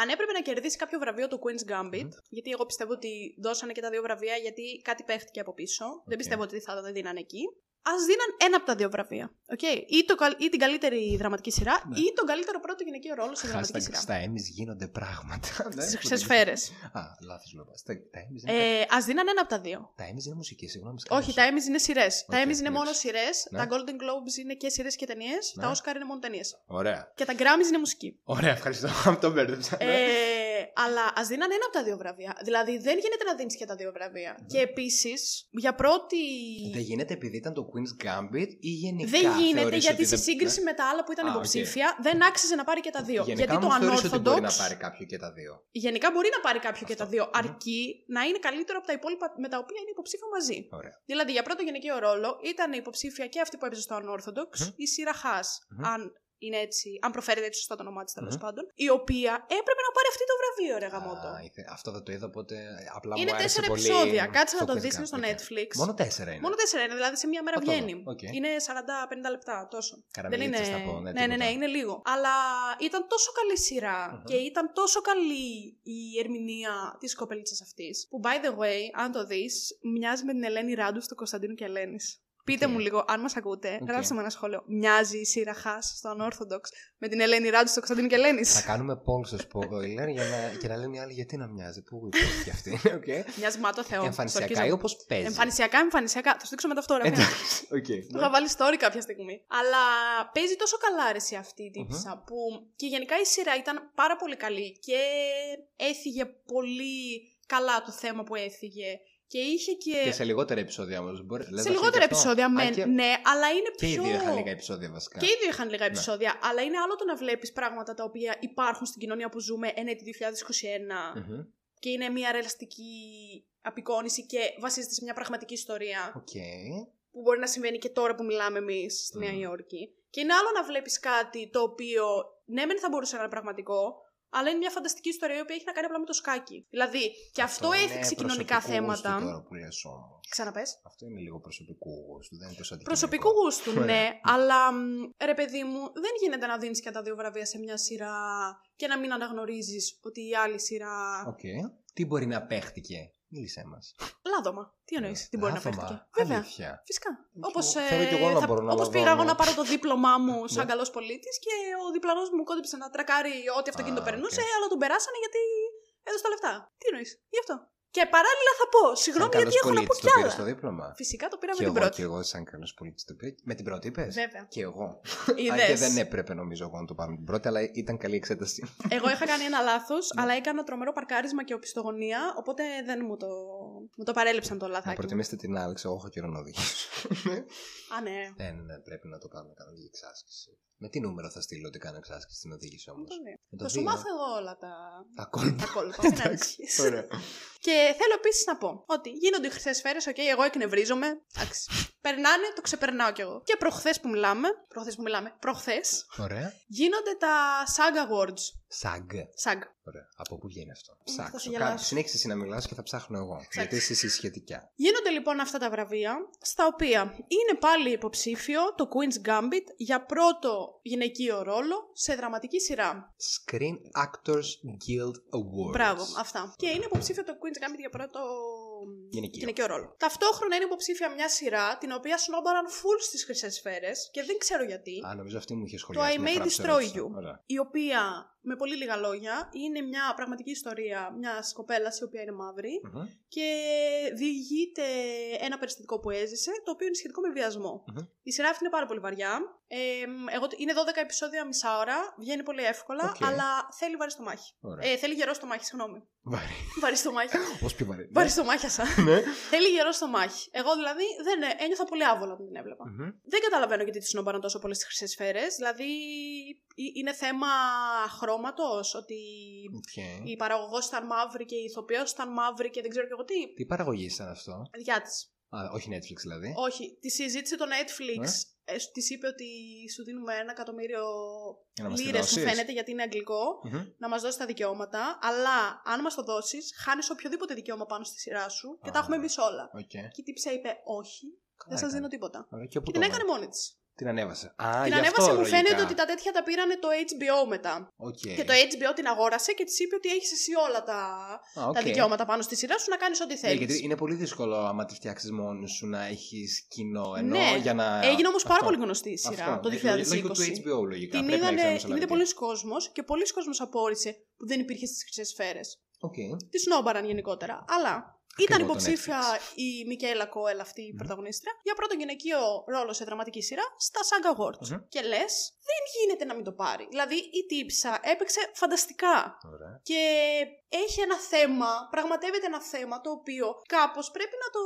Speaker 1: Αν έπρεπε να κερδίσει κάποιο βραβείο του Queen's Gambit, γιατί εγώ πιστεύω ότι δώσανε και τα δύο βραβεία γιατί κάτι παίχτηκε από πίσω. Δεν πιστεύω ότι θα τα δίνανε εκεί. Α δίναν ένα από τα δύο βραβεία. Okay? Ή, το, καλ- ή την καλύτερη δραματική σειρά
Speaker 2: Ναι.
Speaker 1: ή τον καλύτερο πρώτο γυναικείο ρόλο σε δραματική
Speaker 2: Hashtag
Speaker 1: σειρά.
Speaker 2: Στα Emmys γίνονται πράγματα. Ναι,
Speaker 1: Στι
Speaker 2: που
Speaker 1: χρυσέ
Speaker 2: δεν-
Speaker 1: σφαίρε.
Speaker 2: Α, λάθος λόγο. Στα- Τα Emmys είναι.
Speaker 1: Ε, Α δίναν ένα από τα δύο.
Speaker 2: Τα Emmys είναι μουσική, συγγνώμη.
Speaker 1: Όχι, τα Emmys είναι σειρές. τα
Speaker 2: Οκ,
Speaker 1: Emmys είναι μόνο
Speaker 2: εντάξει.
Speaker 1: σειρές.
Speaker 2: Ναι.
Speaker 1: Τα Golden Globes είναι και σειρές και ταινίες.
Speaker 2: Ναι.
Speaker 1: Τα Oscar είναι μόνο ταινίες.
Speaker 2: Ωραία.
Speaker 1: Και τα Grammys είναι μουσική.
Speaker 2: Ωραία, ευχαριστώ. Αυτό μπέρδεψα. ναι.
Speaker 1: Ε, αλλά ας δίναν ένα από τα δύο βραβεία. Δηλαδή δεν γίνεται να δίνεις και τα δύο βραβεία. Και επίσης, για πρώτη.
Speaker 2: Δεν γίνεται επειδή ήταν το Queen's Gambit ή γενικά.
Speaker 1: Δεν γίνεται
Speaker 2: θεωρείς
Speaker 1: γιατί
Speaker 2: ότι
Speaker 1: σε
Speaker 2: δεν-
Speaker 1: σύγκριση
Speaker 2: ναι.
Speaker 1: με τα άλλα που ήταν
Speaker 2: Α, οκ.
Speaker 1: υποψήφια, δεν άξιζε να πάρει και τα δύο.
Speaker 2: Γενικά
Speaker 1: γιατί το
Speaker 2: όμως θεωρείς ότι μπορεί
Speaker 1: Unorthodox.
Speaker 2: να πάρει κάποιο και τα δύο.
Speaker 1: Γενικά μπορεί να πάρει κάποιο και
Speaker 2: Αυτό.
Speaker 1: τα δύο,
Speaker 2: Μμμ.
Speaker 1: αρκεί να είναι καλύτερο από τα υπόλοιπα με τα οποία είναι υποψήφιο μαζί.
Speaker 2: Ωραία.
Speaker 1: Δηλαδή, για πρώτο γυναικείο ρόλο ήταν υποψήφια και αυτή που έπαιζε στο Unorthodox,
Speaker 2: Μμμ.
Speaker 1: η Σίρα Χάς,
Speaker 2: Μμμ.
Speaker 1: αν είναι έτσι, αν προφέρεται έτσι σωστά το όνομά της τέλος
Speaker 2: Μμμ.
Speaker 1: πάντων, η οποία έπρεπε να πάρει αυτή το βραβείο, ρε γαμώτο.
Speaker 2: Α, ήθε- Αυτό δεν το είδα, οπότε απλά
Speaker 1: Είναι
Speaker 2: μου άρεσε
Speaker 1: τέσσερα
Speaker 2: πολύ
Speaker 1: επεισόδια. Κάτσε να
Speaker 2: το
Speaker 1: το
Speaker 2: Queen's
Speaker 1: δεις είναι στο
Speaker 2: Gambit.
Speaker 1: Netflix.
Speaker 2: Μόνο τέσσερα είναι.
Speaker 1: Μόνο τέσσερα είναι, δηλαδή σε μία μέρα
Speaker 2: Θα το δω.
Speaker 1: βγαίνει.
Speaker 2: Οκ.
Speaker 1: Είναι 40-50 λεπτά τόσο. Δεν
Speaker 2: Καραμελίτσες
Speaker 1: είναι.
Speaker 2: θα πω, ναι,
Speaker 1: ναι, ναι, ναι,
Speaker 2: τίποτα.
Speaker 1: είναι λίγο. Αλλά ήταν τόσο καλή σειρά
Speaker 2: Μμμ.
Speaker 1: και ήταν τόσο καλή η ερμηνεία της κοπελίτσας αυτής. Που by the way, αν το δεις, μοιάζει με την Ελένη Ράντου στο Κωνσταντίνου και Ελένης. Πείτε
Speaker 2: Οκ.
Speaker 1: μου λίγο, αν μας ακούτε,
Speaker 2: Οκ.
Speaker 1: γράψτε μου ένα σχόλιο. Μοιάζει η Σίρα Χάς στο Unorthodox με την Ελένη Ράντου στο Κωνσταντίνου και Ελένης.
Speaker 2: Θα κάνουμε poll στο spoiler για να, και να λένε οι άλλοι γιατί να μοιάζει. Πού υπάρχει αυτή. Okay.
Speaker 1: Μοιάζει μα το Θεό.
Speaker 2: Εμφανισιακά
Speaker 1: Στο
Speaker 2: ή
Speaker 1: αρχίζω.
Speaker 2: όπως παίζει.
Speaker 1: Εμφανισιακά, εμφανισιακά. Θα σου δείξω μετά φωτογραφία.
Speaker 2: Εντάξει. οκ.
Speaker 1: Το είχα βάλει story κάποια στιγμή. Αλλά παίζει τόσο καλά αρέσει αυτή η τύπησα που και γενικά η σειρά ήταν πάρα πολύ καλή και έφυγε πολύ καλά το θέμα που έφυγε. Και είχε και.
Speaker 2: Και σε λιγότερα επεισόδια όμως.
Speaker 1: σε λιγότερα επεισόδια, μεν,
Speaker 2: και...
Speaker 1: ναι, αλλά είναι
Speaker 2: Και οι
Speaker 1: πιο.
Speaker 2: δύο είχαν λίγα επεισόδια βασικά.
Speaker 1: Και οι δύο είχαν λίγα
Speaker 2: Ναι.
Speaker 1: επεισόδια, αλλά είναι άλλο το να βλέπεις πράγματα τα οποία υπάρχουν στην κοινωνία που ζούμε εν έτη 2021
Speaker 2: Μμμ.
Speaker 1: και είναι μια ρεαλιστική απεικόνιση και βασίζεται σε μια πραγματική ιστορία.
Speaker 2: Οκ.
Speaker 1: που μπορεί να συμβαίνει και τώρα που μιλάμε εμείς στη Νέα
Speaker 2: Μμμ.
Speaker 1: Υόρκη. Και είναι άλλο να βλέπεις κάτι το οποίο ναι, μεν θα μπορούσε να είναι πραγματικό, αλλά είναι μια φανταστική ιστορία η οποία έχει να κάνει απλά με το σκάκι. Δηλαδή, και αυτό, έθιξε
Speaker 2: είναι
Speaker 1: κοινωνικά
Speaker 2: προσωπικού
Speaker 1: θέματα.
Speaker 2: γούστου Τώρα που λες όμως.
Speaker 1: Ξαναπες.
Speaker 2: Αυτό είναι λίγο προσωπικού γούστου, δεν είναι τόσο αντικειμενικό.
Speaker 1: Προσωπικού γούστου,
Speaker 2: Ωραία.
Speaker 1: ναι, αλλά μ, ρε παιδί μου, δεν γίνεται να δίνεις και τα δύο βραβεία σε μια σειρά και να μην αναγνωρίζεις ότι η άλλη σειρά.
Speaker 2: Οκ. Τι μπορεί να παίχτηκε; Μίλησέ μας.
Speaker 1: Λάδωμα. Τι εννοείς, τι μπορεί να
Speaker 2: Λάδωμα.
Speaker 1: παίχτηκε. Βέβαια.
Speaker 2: Αλήθεια.
Speaker 1: Φυσικά.
Speaker 2: Εγώ-
Speaker 1: Όπως
Speaker 2: θέλω κι εγώ να μπορώ να
Speaker 1: όπως πήγα
Speaker 2: λαδώνω.
Speaker 1: εγώ να πάρω το δίπλωμά μου σαν
Speaker 2: Ναι.
Speaker 1: καλός πολίτης και ο διπλανός μου κόντεψε να τρακάρει ό,τι αυτοκίνητο
Speaker 2: Α,
Speaker 1: περνούσε,
Speaker 2: οκ.
Speaker 1: αλλά τον περάσανε γιατί έδωσε τα λεφτά. Τι εννοείς, γι' αυτό. Και παράλληλα θα πω, συγγνώμη
Speaker 2: Σαν
Speaker 1: γιατί
Speaker 2: καλός
Speaker 1: έχω να πω
Speaker 2: πολίτης
Speaker 1: κι
Speaker 2: το πήρες
Speaker 1: άλλα.
Speaker 2: το δίπλωμα.
Speaker 1: Φυσικά το πήρα
Speaker 2: Και
Speaker 1: με την
Speaker 2: εγώ,
Speaker 1: πρώτη.
Speaker 2: και εγώ, σαν καλός πολίτης το πήρα. Με την πρώτη είπες;
Speaker 1: Βέβαια.
Speaker 2: Και εγώ. Αν και
Speaker 1: Είδες.
Speaker 2: δεν έπρεπε νομίζω εγώ να το πάρω με την πρώτη, αλλά ήταν καλή εξέταση.
Speaker 1: Εγώ είχα κάνει ένα λάθος,
Speaker 2: Ναι.
Speaker 1: αλλά έκανα τρομερό παρκάρισμα και οπισθογωνία, οπότε δεν μου το, μου το παρέλειψαν το
Speaker 2: Να
Speaker 1: λαθάκι. μου.
Speaker 2: προτιμήσετε την Άλεξ, εγώ έχω καιρό να οδηγήσω.
Speaker 1: Α, ναι.
Speaker 2: Δεν ε, πρέπει να το κάνουμε κανονική εξάσκηση. Με τι νούμερο θα στείλω ότι κάνω εξάσκηση στην οδήγηση όμως;
Speaker 1: Το δύο.
Speaker 2: Με
Speaker 1: Θα
Speaker 2: το
Speaker 1: σου
Speaker 2: δύο.
Speaker 1: μάθω εγώ όλα τα,
Speaker 2: Τα κόλπα.
Speaker 1: τα κόλπα. Μην
Speaker 2: Εντάξει,
Speaker 1: ανησυχείς.
Speaker 2: Ωραία.
Speaker 1: Και θέλω επίσης να πω ότι γίνονται οι χρυσές σφαίρες, οκ, εγώ εκνευρίζομαι. Εντάξει. Περνάνε, το ξεπερνάω κι εγώ. Και προχθές που μιλάμε, προχθές που μιλάμε, προχθές,
Speaker 2: Ωραία.
Speaker 1: γίνονται τα SAG Awards.
Speaker 2: Σαγκ.
Speaker 1: SAG.
Speaker 2: Ωραία. Από πού βγαίνει αυτό;
Speaker 1: θα
Speaker 2: Ψάξω.
Speaker 1: σε
Speaker 2: Κάτι
Speaker 1: γελάσω.
Speaker 2: συνέχισε εσύ να μιλάς και θα ψάχνω εγώ. Γιατί είσαι εσύ σχετικά.
Speaker 1: Γίνονται λοιπόν αυτά τα βραβεία, στα οποία είναι πάλι υποψήφιο το Queen's Gambit για πρώτο γυναικείο ρόλο σε δραματική σειρά.
Speaker 2: Screen Actors Guild Awards.
Speaker 1: Μπράβο, αυτά. Και είναι υποψήφιο το Queen's Gambit για πρώτο
Speaker 2: Γυναικείο.
Speaker 1: γυναικείο ρόλο. Ταυτόχρονα είναι υποψήφια μια σειρά την οποία σνόμπαραν full στις χρυσές σφαίρες και δεν ξέρω γιατί.
Speaker 2: Α, νομίζω αυτή μου είχε σχολιάσει.
Speaker 1: I
Speaker 2: μια
Speaker 1: May
Speaker 2: φορά που σε
Speaker 1: Destroy
Speaker 2: ρώτησα.
Speaker 1: You.
Speaker 2: Ωραία.
Speaker 1: η οποία με πολύ λίγα λόγια είναι μια πραγματική ιστορία μιας κοπέλας η οποία είναι μαύρη
Speaker 2: Μμμ.
Speaker 1: και διηγείται ένα περιστατικό που έζησε το οποίο είναι σχετικό με βιασμό.
Speaker 2: Μμμ.
Speaker 1: Η σειρά αυτή είναι πάρα πολύ βαριά. Ε, εγώ, είναι 12 επεισόδια μισά ώρα, βγαίνει πολύ εύκολα,
Speaker 2: Οκ.
Speaker 1: αλλά θέλει βαρύ στομάχι.
Speaker 2: Ωραία.
Speaker 1: Ε, θέλει γερό στομάχι, συγγνώμη.
Speaker 2: Βαρύ.
Speaker 1: βαρύ στομάχι.
Speaker 2: Ω πιο βαρύ.
Speaker 1: βαρύ στομάχι, σαν.
Speaker 2: Ναι.
Speaker 1: θέλει γερό στομάχι. Εγώ δηλαδή δεν ε, ένιωθα πολύ άβολα όταν την έβλεπα.
Speaker 2: Μμμ.
Speaker 1: Δεν καταλαβαίνω γιατί τη σνόμπαραν τόσο πολύ στις χρυσές σφαίρες. Δηλαδή, ε- είναι θέμα χρώματος, ότι
Speaker 2: Οκ.
Speaker 1: η παραγωγός ήταν μαύρη και η ηθοποιός ήταν μαύρη και δεν ξέρω και εγώ τι.
Speaker 2: Τι παραγωγή ήταν αυτό;
Speaker 1: Διά της.
Speaker 2: Α, όχι Netflix δηλαδή.
Speaker 1: Όχι, της τη ζήτησε το Netflix.
Speaker 2: Ε;
Speaker 1: Ε, της είπε ότι σου δίνουμε ένα εκατομμύριο
Speaker 2: Για να μας τη
Speaker 1: λίρες, μου
Speaker 2: δώσεις.
Speaker 1: φαίνεται, γιατί είναι αγγλικό,
Speaker 2: Μμμ.
Speaker 1: να μας δώσει τα δικαιώματα. Αλλά αν μας το δώσεις, χάνεις οποιοδήποτε δικαίωμα πάνω στη σειρά σου και τα
Speaker 2: Α.
Speaker 1: έχουμε εμείς όλα.
Speaker 2: Οκ.
Speaker 1: Και η τύπισσα είπε: Όχι,
Speaker 2: Καλά
Speaker 1: δεν σας
Speaker 2: έκανε.
Speaker 1: δίνω τίποτα.
Speaker 2: Ωραία, Και, πού
Speaker 1: Και
Speaker 2: το
Speaker 1: την
Speaker 2: έβαλε;
Speaker 1: έκανε μόνη της.
Speaker 2: Την ανέβασε. Α,
Speaker 1: Την
Speaker 2: γι'
Speaker 1: ανέβασε,
Speaker 2: αυτό,
Speaker 1: μου φαίνεται
Speaker 2: λογικά.
Speaker 1: ότι τα τέτοια τα πήρανε το HBO μετά.
Speaker 2: Οκ.
Speaker 1: Και το HBO την αγόρασε και της είπε ότι έχεις εσύ όλα τα,
Speaker 2: Α, οκ.
Speaker 1: τα δικαιώματα πάνω στη σειρά σου να κάνεις ό,τι
Speaker 2: Ναι,
Speaker 1: θέλεις.
Speaker 2: γιατί είναι πολύ δύσκολο άμα τη φτιάξεις μόνο σου να έχεις κοινό. Ενώ
Speaker 1: Ναι.
Speaker 2: για να.
Speaker 1: Έγινε όμως πάρα
Speaker 2: Αυτό.
Speaker 1: πολύ γνωστή η σειρά
Speaker 2: Αυτό.
Speaker 1: το
Speaker 2: Ε,
Speaker 1: 2020.
Speaker 2: Λόγω του HBO λογικά.
Speaker 1: Την
Speaker 2: Πρέπει να
Speaker 1: είδανε,
Speaker 2: ξέρουμε
Speaker 1: την είδε
Speaker 2: Σολαβική.
Speaker 1: πολλοί κόσμος και πολύς κόσμος απόρησε που δεν υπήρχε στις χρυσές σφαίρες.
Speaker 2: Οκ.
Speaker 1: Τη σνόμπαραν γενικότερα. Αλλά
Speaker 2: Ακριβό
Speaker 1: ήταν
Speaker 2: το
Speaker 1: υποψήφια
Speaker 2: Netflix.
Speaker 1: η Μικέλα Κόελ, αυτή η
Speaker 2: Μμμ.
Speaker 1: πρωταγωνίστρια, για πρώτο γυναικείο ρόλο σε δραματική σειρά στα SAG Awards.
Speaker 2: Μμμ.
Speaker 1: Και λες, δεν γίνεται να μην το πάρει. Δηλαδή η τύπισσα έπαιξε φανταστικά.
Speaker 2: Ωραία.
Speaker 1: Και έχει ένα θέμα, πραγματεύεται ένα θέμα το οποίο κάπως πρέπει να το,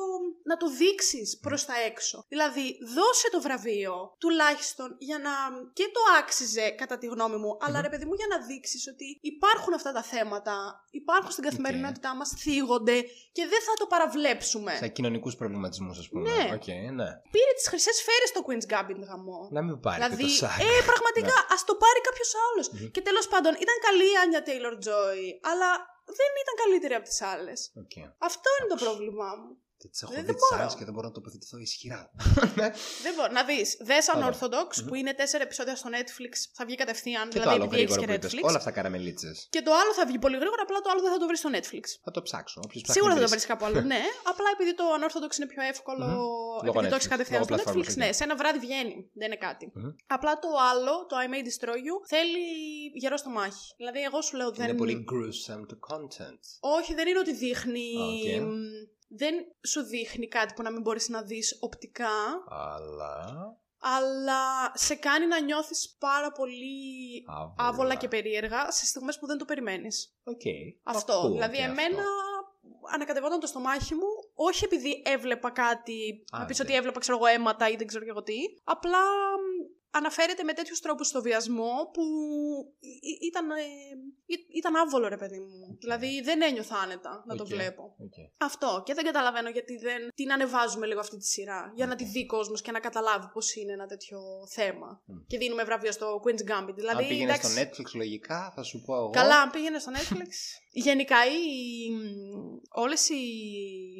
Speaker 1: να το δείξεις προς τα έξω. Δηλαδή, δώσε το βραβείο, τουλάχιστον για να και το άξιζε κατά τη γνώμη μου, αλλά
Speaker 2: Μμμ.
Speaker 1: ρε παιδί μου για να δείξεις ότι υπάρχουν αυτά τα θέματα, υπάρχουν στην καθημερινότητά μας, θίγονται και δεν θα το παραβλέψουμε.
Speaker 2: Σαν κοινωνικούς προβληματισμούς, ας πούμε.
Speaker 1: Ναι.
Speaker 2: Οκ, ναι.
Speaker 1: Πήρε τις χρυσές σφαίρες το Queen's Gambit γαμώ.
Speaker 2: Να μην πάρει
Speaker 1: Δηλαδή,
Speaker 2: και το SAG.
Speaker 1: ε, πραγματικά, ας το πάρει κάποιος άλλος.
Speaker 2: Μμμ.
Speaker 1: Και τέλος πάντων, ήταν καλή η Anya Taylor Joy, αλλά δεν ήταν καλύτερη από τις άλλες.
Speaker 2: Οκ.
Speaker 1: Αυτό είναι το
Speaker 2: Άκουσα.
Speaker 1: πρόβλημά μου.
Speaker 2: Δεν τις έχω
Speaker 1: Δεν
Speaker 2: δει τις
Speaker 1: μπορώ.
Speaker 2: άλλες και δεν μπορώ να τοποθετηθώ ισχυρά. Ναι.
Speaker 1: Δεν μπορώ. Να δεις. Δε
Speaker 2: Ωραία.
Speaker 1: Unorthodox
Speaker 2: Μμμ.
Speaker 1: που είναι τέσσερα επεισόδια στο Netflix. Θα βγει κατευθείαν.
Speaker 2: Και το
Speaker 1: δηλαδή
Speaker 2: άλλο
Speaker 1: επειδή έχει
Speaker 2: γρήγορο
Speaker 1: και
Speaker 2: που είπες.
Speaker 1: Netflix.
Speaker 2: Όλα αυτά καραμελίτσες.
Speaker 1: Και το άλλο θα βγει πολύ γρήγορα. Απλά το άλλο δεν θα το βρεις στο Netflix.
Speaker 2: Θα το ψάξω. Όποιος ψάχνει
Speaker 1: Σίγουρα θα το
Speaker 2: βρίσκει.
Speaker 1: βρεις κάπου άλλο. ναι. Απλά επειδή το Unorthodox είναι πιο εύκολο.
Speaker 2: Μμμ. Λόγω
Speaker 1: Επειδή το
Speaker 2: Netflix,
Speaker 1: έχει κατευθείαν
Speaker 2: λόγω
Speaker 1: στο
Speaker 2: πλατφόρμας,
Speaker 1: Netflix.
Speaker 2: οκ.
Speaker 1: Ναι, σε ένα βράδυ βγαίνει. Δεν είναι κάτι.
Speaker 2: Μμμ.
Speaker 1: Απλά το άλλο, το I May Destroy You, θέλει γερό στομάχι. Δηλαδή, εγώ σου λέω δεν.
Speaker 2: Είναι πολύ gruesome το content.
Speaker 1: Όχι, δεν είναι ότι δείχνει.
Speaker 2: Α, οκ.
Speaker 1: μ, Δεν σου δείχνει κάτι που να μην μπορείς να δεις οπτικά,
Speaker 2: Αλλά.
Speaker 1: αλλά σε κάνει να νιώθεις πάρα πολύ
Speaker 2: Άβολα.
Speaker 1: άβολα και περίεργα σε στιγμές που δεν το περιμένεις.
Speaker 2: Οκ.
Speaker 1: Αυτό.
Speaker 2: Ακούω
Speaker 1: δηλαδή,
Speaker 2: και
Speaker 1: εμένα
Speaker 2: αυτό.
Speaker 1: ανακατευόταν το στομάχι μου, όχι επειδή έβλεπα κάτι,
Speaker 2: Α,
Speaker 1: να πεις
Speaker 2: ναι.
Speaker 1: ότι έβλεπα ξέρω εγώ αίματα ή δεν ξέρω και εγώ τι, απλά μ, αναφέρεται με τέτοιους τρόπους στο βιασμό που ή- ή- ήταν, ε, ή- ήταν άβολο ρε παιδί μου. Δηλαδή δεν ένιωθα άνετα να το
Speaker 2: Οκ.
Speaker 1: βλέπω.
Speaker 2: Οκ.
Speaker 1: Αυτό. Και δεν καταλαβαίνω γιατί δεν την ανεβάζουμε λίγο αυτή τη σειρά. Για να τη δει κόσμος και να καταλάβει πώς είναι ένα τέτοιο θέμα.
Speaker 2: Μμ.
Speaker 1: Και δίνουμε βραβείο στο Queen's Gambit. Δηλαδή,
Speaker 2: Αν πήγαινε
Speaker 1: εντάξει,
Speaker 2: στο Netflix, λογικά θα σου πω εγώ.
Speaker 1: Καλά, αν πήγαινε στο Netflix. Γενικά, οι, όλες οι,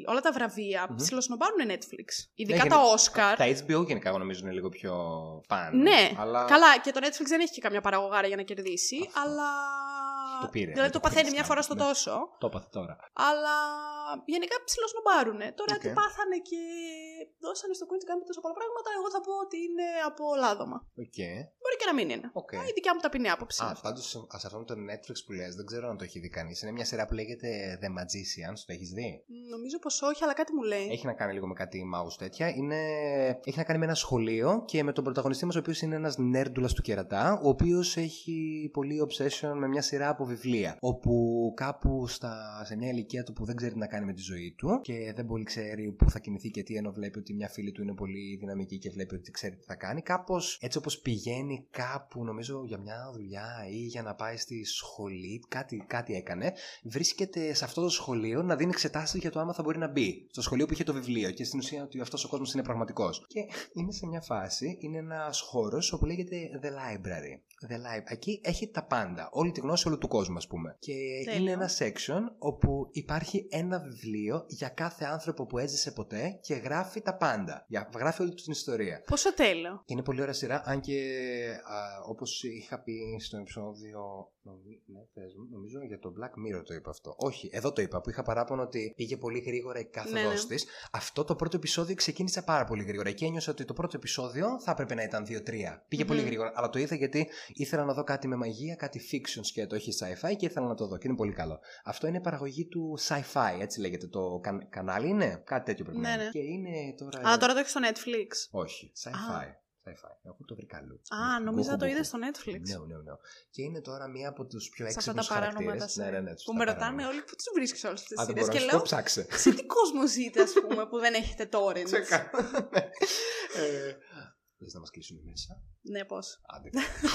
Speaker 1: όλα τα βραβεία
Speaker 2: Μμμ.
Speaker 1: ψιλοσνομπάρουν Netflix. Ειδικά
Speaker 2: Ναι,
Speaker 1: τα
Speaker 2: γενε-
Speaker 1: Oscar.
Speaker 2: Τα HBO γενικά εγώ νομίζω είναι λίγο πιο πάνω.
Speaker 1: Ναι,
Speaker 2: αλλά...
Speaker 1: καλά, και το Netflix δεν έχει και καμιά παραγωγάρα για να κερδίσει,
Speaker 2: Αυτό.
Speaker 1: αλλά.
Speaker 2: Το πήρε,
Speaker 1: Δηλαδή
Speaker 2: με
Speaker 1: το
Speaker 2: το
Speaker 1: παθαίνει
Speaker 2: Queen's
Speaker 1: μια φορά
Speaker 2: Gambit,
Speaker 1: στο
Speaker 2: ναι.
Speaker 1: τόσο.
Speaker 2: Το έπαθε τώρα.
Speaker 1: Αλλά γενικά ψιλοσνομπάρουνε. Τώρα
Speaker 2: Οκ.
Speaker 1: τι πάθανε και δώσανε στο Queen's Gambit τόσο πολλά πράγματα, εγώ θα πω ότι είναι από λάδωμα.
Speaker 2: Οκ.
Speaker 1: Μπορεί και να μην είναι.
Speaker 2: Οκ.
Speaker 1: Η δικιά μου ταπεινή άποψη.
Speaker 2: Α, πάντως σε αυτό με το Netflix που λες, δεν ξέρω αν το έχει δει κανείς. Είναι μια σειρά που λέγεται The Magicians. Το έχεις δει;
Speaker 1: Μ, Νομίζω πως όχι, αλλά κάτι μου λέει.
Speaker 2: Έχει να κάνει λίγο με κάτι mouse τέτοια. Είναι... Έχει να κάνει με ένα σχολείο και με τον πρωταγωνιστή μας, ο οποίος είναι ένας νέρντουλας του κερατά, ο οποίος έχει πολύ obsession με μια σειρά από βιβλία. Όπου κάπου στα... σε μια ηλικία του που δεν ξέρει τι να κάνει με τη ζωή του και δεν πολύ ξέρει πού θα κινηθεί και τι, ενώ βλέπει ότι μια φίλη του είναι πολύ δυναμική και βλέπει ότι ξέρει τι θα κάνει. Κάπως έτσι όπως πηγαίνει κάπου, νομίζω για μια δουλειά ή για να πάει στη σχολή, κάτι, κάτι έκανε, βρίσκεται σε αυτό το σχολείο να δίνει εξετάσεις για το άμα θα μπορεί να μπει. Στο σχολείο που είχε το βιβλίο και στην ουσία ότι αυτός ο κόσμος είναι πραγματικός. Και είναι σε μια φάση, είναι ένας χώρος όπου λέγεται The Library. The Library. Εκεί έχει τα πάντα. Όλη τη γνώση όλου του κόσμου, ας πούμε. Και
Speaker 1: Τέλειο.
Speaker 2: είναι ένα section όπου υπάρχει ένα βιβλίο για κάθε άνθρωπο που έζησε ποτέ και γράφει τα πάντα. Για- Γράφει όλη του την ιστορία.
Speaker 1: Πόσο τέλειο.
Speaker 2: Και είναι πολύ ωραία σειρά, αν και α, όπως είχα πει στο επεισόδιο, νομι- ναι, πες μου, νομίζω για το Black Mirror το είπα αυτό. Όχι, εδώ το είπα, που είχα παράπονο ότι πήγε πολύ γρήγορα η κάθοδος
Speaker 1: Ναι, ναι.
Speaker 2: της. Αυτό το πρώτο επεισόδιο ξεκίνησε πάρα πολύ γρήγορα και ένιωσα ότι το πρώτο επεισόδιο θα έπρεπε να ήταν 2-3. Πήγε
Speaker 1: Μμμ.
Speaker 2: πολύ γρήγορα, αλλά το είδα γιατί ήθελα να δω κάτι με μαγεία, κάτι fiction σκέτο, όχι sci-fi και ήθελα να το δω και είναι πολύ καλό. Αυτό είναι παραγωγή του sci-fi, έτσι λέγεται το κα- κανάλι, είναι; Κάτι τέτοιο πρέπει να
Speaker 1: Ναι,
Speaker 2: είναι.
Speaker 1: ναι.
Speaker 2: Και είναι τώρα...
Speaker 1: Αλλά τώρα το έχεις στο Netflix.
Speaker 2: Όχι, sci-fi. Sci-fi. Εγώ το βρήκα αλλού.
Speaker 1: Α, νόμιζα
Speaker 2: Μπούχου,
Speaker 1: το είδες
Speaker 2: μπούχου.
Speaker 1: στο Netflix.
Speaker 2: Ναι, ναι, ναι. Και είναι τώρα μία από τους πιο
Speaker 1: Σε αυτά
Speaker 2: έξυπνου
Speaker 1: τα παράνομα τα
Speaker 2: χαρακτήρες. Ναι, ναι, ναι. τους
Speaker 1: Που
Speaker 2: τα
Speaker 1: με
Speaker 2: παράνομα.
Speaker 1: ρωτάνε όλοι πού τους βρίσκεις όλες αυτές
Speaker 2: Α,
Speaker 1: τις
Speaker 2: δεν
Speaker 1: σειρές.
Speaker 2: μπορώ να
Speaker 1: Και
Speaker 2: σου
Speaker 1: λέω.
Speaker 2: πω, ψάξε.
Speaker 1: Σε τι κόσμο ζείτε, ας πούμε, που δεν έχετε torrents.
Speaker 2: Τσέκα. Ε, Λες να μας κλείσουν μέσα.
Speaker 1: Ναι, πώς.
Speaker 2: Άντε.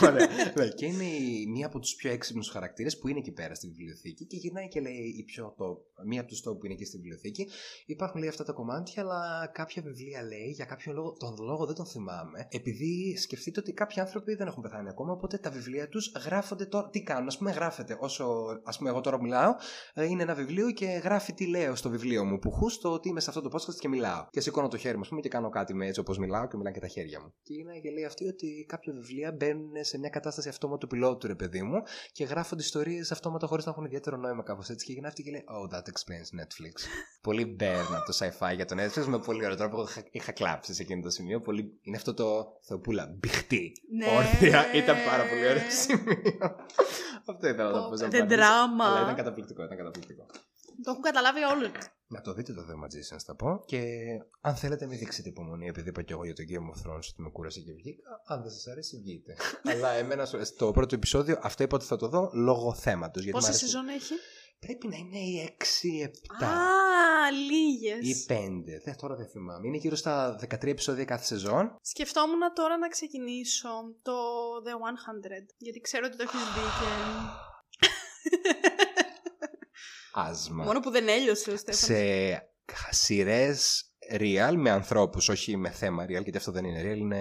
Speaker 2: Ωραία. Ναι, και είναι η- μία από τους πιο έξυπνους χαρακτήρες που είναι εκεί πέρα στη βιβλιοθήκη και γυρνάει και λέει η πιο top, μία από τους top που είναι εκεί στη βιβλιοθήκη. Υπάρχουν λέει αυτά τα κομμάτια, αλλά κάποια βιβλία λέει για κάποιο λόγο, τον λόγο δεν τον θυμάμαι, επειδή σκεφτείτε ότι κάποιοι άνθρωποι δεν έχουν πεθάνει ακόμα, οπότε τα βιβλία τους γράφονται τώρα. Τι κάνουν, ας πούμε, γράφεται όσο, ας πούμε, εγώ τώρα μιλάω, ε, είναι ένα βιβλίο και γράφει τι λέω στο βιβλίο μου. Που χούστο ότι είμαι σε αυτό το podcast και μιλάω. Και σηκώνω το χέρι μου, ας πούμε, και κάνω κάτι με έτσι όπως μιλάω και μιλάνε και τα χέρια μου. Και είναι και λέει αυτή ότι κάποια βιβλία μπαίνουν σε μια κατάσταση αυτόματου πιλότου, ρε παιδί μου, και γράφονται ιστορίες αυτόματα χωρίς να έχουν ιδιαίτερο νόημα κάπως έτσι. Και γίνει αυτή και λέει Oh, that explains Netflix. πολύ burn από το sci-fi για το Netflix με πολύ ωραίο τρόπο. Είχα, είχα κλάψει σε εκείνο το σημείο. Πολύ... Είναι αυτό το Θεοπούλα. Μπιχτή.
Speaker 1: Ναι.
Speaker 2: Όρθια. Ήταν πάρα πολύ ωραίο σημείο. αυτό ήθελα να πω. σαν
Speaker 1: The
Speaker 2: απάντηση.
Speaker 1: drama.
Speaker 2: Αλλά ήταν καταπληκτικό, ήταν καταπληκτικό.
Speaker 1: Το έχουν καταλάβει όλοι.
Speaker 2: Να το δείτε το The Magicians θα πω και αν θέλετε μην δείξετε υπομονή επειδή είπα και εγώ για το Game of Thrones ότι με κούρασε και βγήκα. Αν δεν σας αρέσει βγείτε. Αλλά εμένα στο- στο πρώτο επεισόδιο αυτό είπα ότι θα το δω λόγω θέματος. γιατί μ'
Speaker 1: Πόσα
Speaker 2: αρέσει-
Speaker 1: σεζόν έχει;
Speaker 2: Πρέπει να είναι οι 6-7
Speaker 1: Α, λίγες.
Speaker 2: ή 5. Δεν, τώρα δεν θυμάμαι. Είναι γύρω στα 13 επεισόδια κάθε σεζόν.
Speaker 1: Σκεφτόμουν τώρα να ξεκινήσω το The 100. Γιατί ξέρω ότι το έχεις δει και.
Speaker 2: Άσμα.
Speaker 1: Μόνο που δεν έλειωσε ο Στέφανος.
Speaker 2: σε σειρές real με ανθρώπους, όχι με θέμα real, γιατί αυτό δεν είναι real, είναι...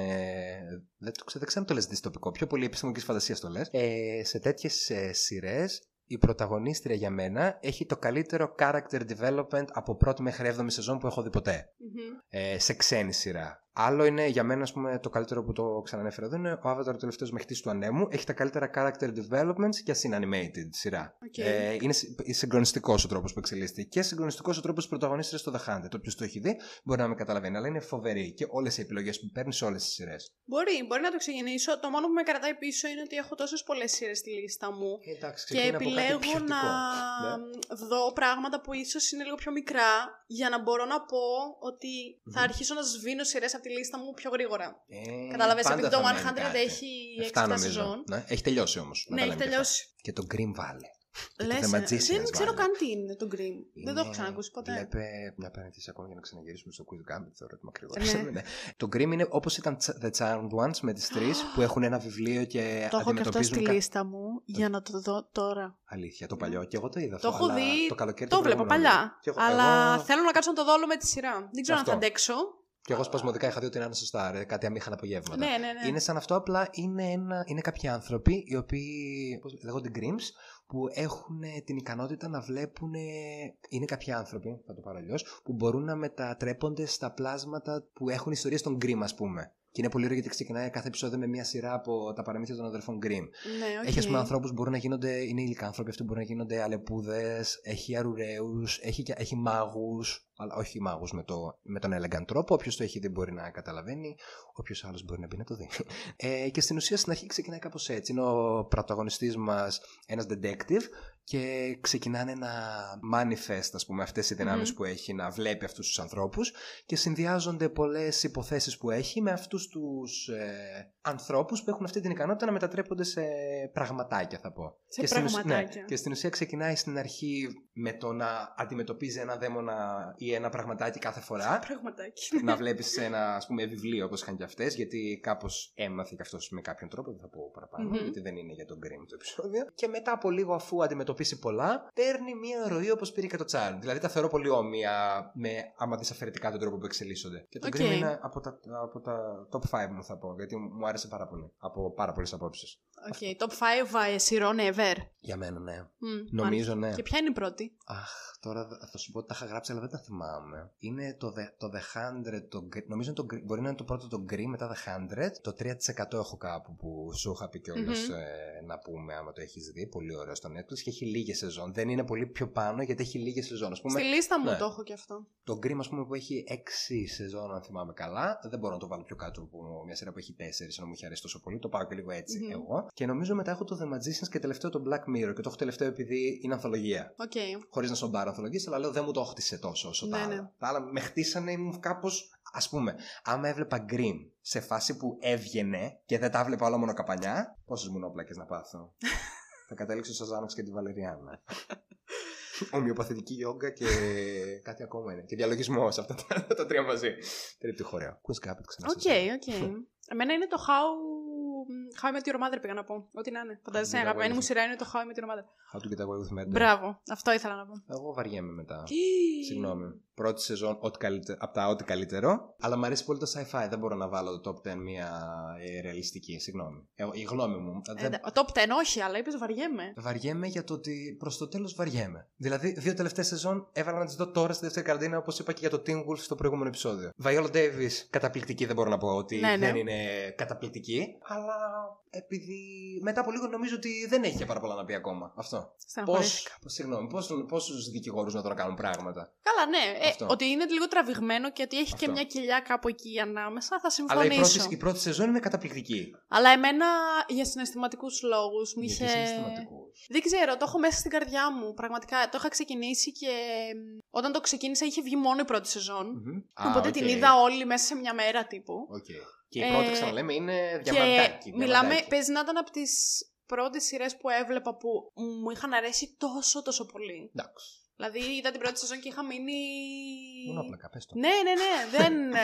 Speaker 2: Δεν, το ξέρω, δεν ξέρω αν το λες δυστοπικό, πιο πολύ επιστημονικής φαντασίας το λες. Ε, σε τέτοιες ε, σειρές η πρωταγωνίστρια για μένα έχει το καλύτερο character development από πρώτη μέχρι 7η σεζόν που έχω δει ποτέ.
Speaker 1: Μμμ.
Speaker 2: Ε, σε ξένη σειρά. Άλλο είναι για μένα, ας πούμε, το καλύτερο που το ξανανέφερα εδώ είναι ο Avatar ο τελευταίος μαχητής του ανέμου. Έχει τα καλύτερα character developments για animated σειρά.
Speaker 1: Οκ.
Speaker 2: Ε, είναι συγκλονιστικός ο τρόπος που εξελίσσεται και συγκλονιστικός ο τρόπος που πρωταγωνίστρια στο The Hundred. Όποιος το έχει δει μπορεί να με καταλαβαίνει, αλλά είναι φοβερή και όλες οι επιλογές που παίρνεις σε όλες τις σειρές.
Speaker 1: Μπορεί, μπορεί να το ξεκινήσω. Το μόνο που με κρατάει πίσω είναι ότι έχω τόσες πολλές σειρές στη λίστα μου.
Speaker 2: Εντάξει,
Speaker 1: Και
Speaker 2: ξεκινά από κάτι
Speaker 1: επιλέγω
Speaker 2: ποιοτικό.
Speaker 1: να
Speaker 2: Ναι.
Speaker 1: δω πράγματα που ίσως είναι λίγο πιο μικρά για να μπορώ να πω ότι θα
Speaker 2: Μμμ.
Speaker 1: αρχίσω να σβήνω σειρές από τη λίστα μου πιο γρήγορα.
Speaker 2: Ε,
Speaker 1: Καταλαβες,
Speaker 2: πάντα
Speaker 1: επειδή το
Speaker 2: θα μένει
Speaker 1: 100
Speaker 2: κάτι.
Speaker 1: έχει
Speaker 2: Εφτά
Speaker 1: 6
Speaker 2: νομίζω.
Speaker 1: σεζόν.
Speaker 2: Ναι, έχει τελειώσει όμως.
Speaker 1: Ναι, έχει τελειώσει.
Speaker 2: Και το Green Valley.
Speaker 1: Λες,
Speaker 2: The
Speaker 1: ε,
Speaker 2: Magicians
Speaker 1: δεν ξέρω
Speaker 2: βάλε.
Speaker 1: καν τι είναι το Grimm. Δεν το έχω
Speaker 2: Είναι-
Speaker 1: ξανακούσει ποτέ.
Speaker 2: Βλέπε μια παρένθεση ακόμα για να ξαναγυρίσουμε στο Quiz Gambit. Θεωρώ ότι
Speaker 1: Ναι.
Speaker 2: μακρηγορήσαμε. ναι. Το Grimm είναι όπως ήταν Ch- The Charmed Ones με τις τρεις που έχουν ένα βιβλίο και
Speaker 1: Το έχω και αυτό στη
Speaker 2: αντιμετωπίζουν. κα-
Speaker 1: λίστα μου για να το δω τώρα.
Speaker 2: Αλήθεια, το παλιό. Και εγώ το είδα
Speaker 1: Το
Speaker 2: αυτό.
Speaker 1: έχω
Speaker 2: αλλά
Speaker 1: δει,
Speaker 2: Το, καλοκαίρι
Speaker 1: Το βλέπω
Speaker 2: προηγούμενο
Speaker 1: παλιά.
Speaker 2: Και εγώ-
Speaker 1: Αλλά
Speaker 2: εγώ-
Speaker 1: θέλω να κάτσω να το δω όλο με τη σειρά. Δεν ξέρω αν
Speaker 2: Αυτό.
Speaker 1: θα αντέξω.
Speaker 2: Και εγώ σπασμωδικά είχα δει ότι είναι σωστά, ρε, κάτι αμήχανα απογεύματα.
Speaker 1: Ναι, ναι, ναι.
Speaker 2: Είναι σαν αυτό, απλά είναι, ένα, είναι κάποιοι άνθρωποι οι οποίοι πώς λέγονται Grimms που έχουν την ικανότητα να βλέπουν. Είναι κάποιοι άνθρωποι, θα το πάρω αλλιώς, που μπορούν να μετατρέπονται στα πλάσματα που έχουν ιστορίες των Grimm, ας πούμε. Και είναι πολύ ωραίο γιατί ξεκινάει κάθε επεισόδιο με μια σειρά από τα παραμύθια των αδερφών Grimm.
Speaker 1: Ναι, οκ.
Speaker 2: Έχει ας πούμε ανθρώπους που μπορούν να γίνονται, είναι λυκάνθρωποι αυτοί που μπορούν να γίνονται αλεπούδες, έχει αρουραίους, έχει, και- έχει μάγους, αλλά όχι μάγους με, το, με τον elegant τρόπο. Όποιος το έχει δει μπορεί να καταλαβαίνει, όποιος άλλος μπορεί να μπει να το δει. Ε, και στην ουσία στην αρχή ξεκινάει κάπως έτσι. Είναι ο πρωταγωνιστής μας ένας detective και ξεκινάνε να manifest, ας πούμε, αυτές οι δυναμεις
Speaker 1: Μμμ.
Speaker 2: που έχει να βλέπει αυτούς τους ανθρώπους και συνδυάζονται πολλές υποθέσεις που έχει με αυτούς τους ε, ανθρώπους που έχουν αυτή την ικανότητα να μετατρέπονται σε πραγματάκια θα πω.
Speaker 1: Σε
Speaker 2: και, στην ουσία,
Speaker 1: πραγματάκια.
Speaker 2: ναι, και στην ουσία ξεκινάει στην αρχή με το να αντιμετωπίζει ένα δαίμονα ή ένα πραγματάκι κάθε φορά
Speaker 1: Πραγματάκι.
Speaker 2: να βλέπεις ένα ας πούμε, βιβλίο όπως είχαν και αυτές, γιατί κάπως έμαθε και αυτός με κάποιον τρόπο. Δεν θα πω παραπάνω,
Speaker 1: Μμμ.
Speaker 2: γιατί δεν είναι για τον Grimm το επεισόδιο. Και μετά από λίγο, αφού αντιμετωπίσει πολλά, παίρνει μία ροή όπως πήρε και το Charmed. Δηλαδή τα θεωρώ πολύ όμοια με άμα δεις αφαιρετικά τον τρόπο που εξελίσσονται. Και το
Speaker 1: Οκ.
Speaker 2: Grimm είναι από τα, από τα top 5 μου, θα πω, γιατί μου άρεσε πάρα πολύ. Από πάρα πολλές απόψεις.
Speaker 1: Οκ, top 5 ε, σειρών ever.
Speaker 2: Για μένα, ναι.
Speaker 1: Μμ,
Speaker 2: Νομίζω,
Speaker 1: μάλιστα.
Speaker 2: ναι.
Speaker 1: Και ποια είναι η πρώτη;
Speaker 2: Αχ, τώρα θα σου πω ότι τα είχα γράψει, αλλά δεν τα θυμάμαι. Είναι το The, το the 100, το, Gr- νομίζω είναι το, Gr- μπορεί να είναι το πρώτο το Grimm, μετά The 100. Το 3% έχω κάπου που σου είχα πει κιόλας,
Speaker 1: Μμμ.
Speaker 2: ε, να πούμε άμα το έχεις δει. Πολύ ωραίο στο Netflix και έχει λίγες σεζόν. Δεν είναι πολύ πιο πάνω γιατί έχει λίγες σεζόν. Ας πούμε,
Speaker 1: Στη λίστα μου
Speaker 2: ναι.
Speaker 1: το έχω και αυτό.
Speaker 2: το Grimm, ας πούμε, που έχει 6 σεζόν, αν θυμάμαι καλά. Δεν μπορώ να το βάλω πιο κάτω από μια σειρά που έχει 4, ενώ μου έχει αρέσει τόσο πολύ. Το πάω και λίγο έτσι
Speaker 1: Μμμ.
Speaker 2: εγώ. Και νομίζω μετά έχω το The Magicians και τελευταίο το Black Mirror. Και το έχω τελευταίο επειδή είναι ανθολογία.
Speaker 1: Οκ.
Speaker 2: Χωρίς να σνομπάρω ανθολογίες, αλλά λέω δεν μου το χτίσε τόσο όσο τα
Speaker 1: Ναι,
Speaker 2: άλλα.
Speaker 1: ναι.
Speaker 2: Τα άλλα με χτίσανε ήμουν κάπως. Α πούμε, άμα έβλεπα Grimm σε φάση που έβγαινε και δεν τα έβλεπα όλα μονοκοπανιά, πόσες μονόπλακα να πάθω; θα κατέληγα στο Xanax και τη βαλεριάνα. Ομοιοπαθητική γιόγκα και κάτι ακόμα είναι. Και διαλογισμός αυτά τα, τα τρία μαζί. Τρίπτυχο ωραίο. Quiz Capit ξανά.
Speaker 1: Οκ, οκ. Εμένα είναι το How... How I Met Your Mother πήγα να πω. Ό,τι να είναι. Φαντάζεσαι, η
Speaker 2: How I Met
Speaker 1: αγαπημένη
Speaker 2: Your
Speaker 1: μου σειρά είναι το How I Met Your Mother.
Speaker 2: How to get away with murder.
Speaker 1: Μπράβο. Αυτό ήθελα να πω.
Speaker 2: Εγώ βαριέμαι μετά. Συγγνώμη. Πρώτη σεζόν ό,τι καλύτερο, από τα ό,τι καλύτερο. Αλλά μου αρέσει πολύ το sci-fi. Δεν μπορώ να βάλω το top 10 μια ε, ρεαλιστική. Συγγνώμη. Ε, η γνώμη μου.
Speaker 1: Ε,
Speaker 2: δεν...
Speaker 1: Ο top 10 όχι, αλλά είπες βαριέμαι.
Speaker 2: Βαριέμαι για το ότι προς το τέλος βαριέμαι. Δηλαδή, δύο τελευταίες σεζόν έβαλα να τις δω τώρα στη δεύτερη καραντίνα, όπως είπα και για το Teen Wolf στο προηγούμενο επεισόδιο. Viola Davis, καταπληκτική, δεν μπορώ να πω ότι
Speaker 1: Ναι, ναι.
Speaker 2: δεν είναι καταπληκτική. Αλλά επειδή μετά από λίγο νομίζω ότι δεν έχει και πάρα πολλά να πει ακόμα. Αυτό. Πώ.
Speaker 1: Στεναχωρήθηκα.
Speaker 2: Συγγνώμη, πόσους δικηγόρους να τώρα κάνουν πράγματα;
Speaker 1: Καλά, ναι. Ε,
Speaker 2: Αυτό.
Speaker 1: ότι είναι λίγο τραβηγμένο και ότι έχει και
Speaker 2: Αυτό.
Speaker 1: μια κοιλιά κάπου εκεί ανάμεσα, θα
Speaker 2: Αλλά η
Speaker 1: συμφωνήσω.
Speaker 2: πρώτη, η πρώτη σεζόν είναι καταπληκτική.
Speaker 1: Αλλά εμένα για συναισθηματικούς λόγους μου είχε.
Speaker 2: Γιατί συναισθηματικούς;
Speaker 1: Δεν ξέρω, το έχω μέσα στην καρδιά μου. Πραγματικά το είχα ξεκινήσει και μ, όταν το ξεκίνησα είχε βγει μόνο η πρώτη σεζόν.
Speaker 2: Μμμ.
Speaker 1: Οπότε
Speaker 2: Α,
Speaker 1: την
Speaker 2: οκ.
Speaker 1: είδα όλη μέσα σε μια μέρα τύπου.
Speaker 2: Οκ. Και η
Speaker 1: Ε,
Speaker 2: πρώτη, ξαναλέμε, είναι
Speaker 1: Και
Speaker 2: διαμαντάκι.
Speaker 1: μιλάμε,
Speaker 2: διαμαντάκι.
Speaker 1: παίζει να ήταν από τις πρώτες σειρές που έβλεπα που μου είχαν αρέσει τόσο τόσο πολύ.
Speaker 2: Εντάξει.
Speaker 1: Δηλαδή είδα την πρώτη σεζόν και είχα μείνει.
Speaker 2: Μονόπλακα, πες το.
Speaker 1: Ναι, ναι, ναι. Δεν, ε,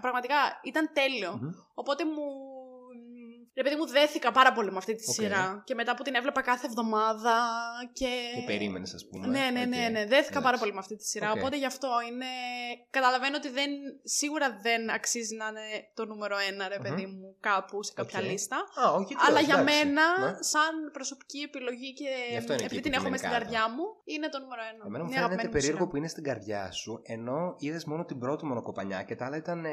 Speaker 1: πραγματικά ήταν τέλειο.
Speaker 2: Μμμ.
Speaker 1: Οπότε μου. Ρε παιδί μου, δέθηκα πάρα πολύ με αυτή τη
Speaker 2: Οκ.
Speaker 1: σειρά. Και μετά που την έβλεπα κάθε εβδομάδα. Και,
Speaker 2: Και περίμενες, ας πούμε.
Speaker 1: Ναι, ναι, ναι,
Speaker 2: Οκ.
Speaker 1: ναι. Δέθηκα
Speaker 2: Εντάξει.
Speaker 1: πάρα πολύ με αυτή τη σειρά.
Speaker 2: Οκ.
Speaker 1: Οπότε γι' αυτό είναι. Καταλαβαίνω ότι δεν... σίγουρα δεν αξίζει να είναι το νούμερο ένα, ρε παιδί μου, κάπου σε κάποια
Speaker 2: Οκ.
Speaker 1: λίστα.
Speaker 2: Α, όχι, τι
Speaker 1: Αλλά
Speaker 2: όχι,
Speaker 1: για
Speaker 2: εντάξει.
Speaker 1: μένα,
Speaker 2: Ναι.
Speaker 1: σαν προσωπική επιλογή και
Speaker 2: Γι' αυτό είναι εκεί
Speaker 1: επειδή
Speaker 2: που
Speaker 1: την
Speaker 2: την
Speaker 1: έχω
Speaker 2: είναι
Speaker 1: μέσα στην
Speaker 2: κάτω.
Speaker 1: καρδιά μου, είναι το νούμερο ένα.
Speaker 2: Εμένα μου
Speaker 1: Είναι η
Speaker 2: φαίνεται
Speaker 1: αγαπημένη μου
Speaker 2: περίεργο
Speaker 1: σειρά.
Speaker 2: που είναι στην καρδιά σου, ενώ είδες μόνο την πρώτη μονοκοπανιά και τα άλλα ήταν. ε,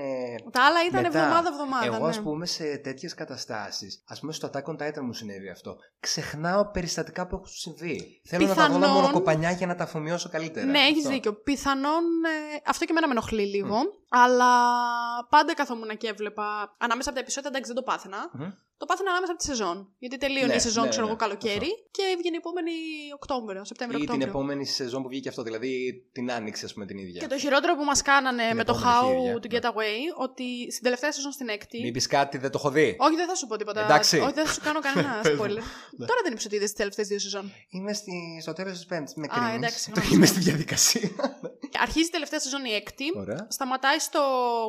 Speaker 1: Τα άλλα ήταν
Speaker 2: μετά.
Speaker 1: εβδομάδα-εβδομάδα.
Speaker 2: Εγώ,
Speaker 1: ναι.
Speaker 2: α πούμε, σε τέτοιες καταστάσεις, ας πούμε, στο Attack on Titan μου συνέβη αυτό. Ξεχνάω περιστατικά που έχουν συμβεί. Θέλω να τα δω όλα
Speaker 1: Πιθανόν-
Speaker 2: μονοκοπανιά για να τα αφομοιώσω καλύτερα.
Speaker 1: Ναι, έχεις
Speaker 2: Αυτό.
Speaker 1: δίκιο. Πιθανόν. ε, αυτό και εμένα με ενοχλεί λίγο. Αλλά πάντα καθόμουν και έβλεπα. Ανάμεσα από τα επεισόδια, εντάξει, δεν το πάθαινα.
Speaker 2: Μμμ.
Speaker 1: Το πάθαινα ανάμεσα από τη σεζόν. Γιατί τελείωνε
Speaker 2: Ναι,
Speaker 1: η σεζόν,
Speaker 2: ναι,
Speaker 1: ξέρω
Speaker 2: ναι,
Speaker 1: εγώ, καλοκαίρι
Speaker 2: αυτό.
Speaker 1: και έβγαινε η επόμενη Οκτώβριο,
Speaker 2: Ή την
Speaker 1: Σεπτέμβριο-Οκτώβριο.
Speaker 2: επόμενη σεζόν που βγήκε αυτό, δηλαδή την άνοιξη, ας πούμε, την ίδια.
Speaker 1: Και το χειρότερο που μας κάνανε
Speaker 2: Την
Speaker 1: με το
Speaker 2: επόμενη
Speaker 1: How
Speaker 2: χείρια,
Speaker 1: to
Speaker 2: ναι.
Speaker 1: Get Away, ότι στην τελευταία σεζόν στην έκτη.
Speaker 2: Μην πει κάτι, δεν το έχω δει;
Speaker 1: Όχι, δεν θα σου πω τίποτα.
Speaker 2: Εντάξει.
Speaker 1: Όχι, δεν θα σου κάνω κανένα
Speaker 2: Πες μου.
Speaker 1: spoiler.
Speaker 2: Ναι.
Speaker 1: Τώρα δεν είπε ότι είδες τις τελευταίες δύο σεζόν.
Speaker 2: Είμαι στη... στο τέλος της Πέμπτης. Με
Speaker 1: Α,
Speaker 2: κρίνεις.
Speaker 1: εντάξει,
Speaker 2: Το
Speaker 1: συγγνώμη.
Speaker 2: Είμαι στη διαδικασία.
Speaker 1: Αρχίζει η τελευταία σεζόν η έκτη.
Speaker 2: Ωραία.
Speaker 1: Σταματάει στο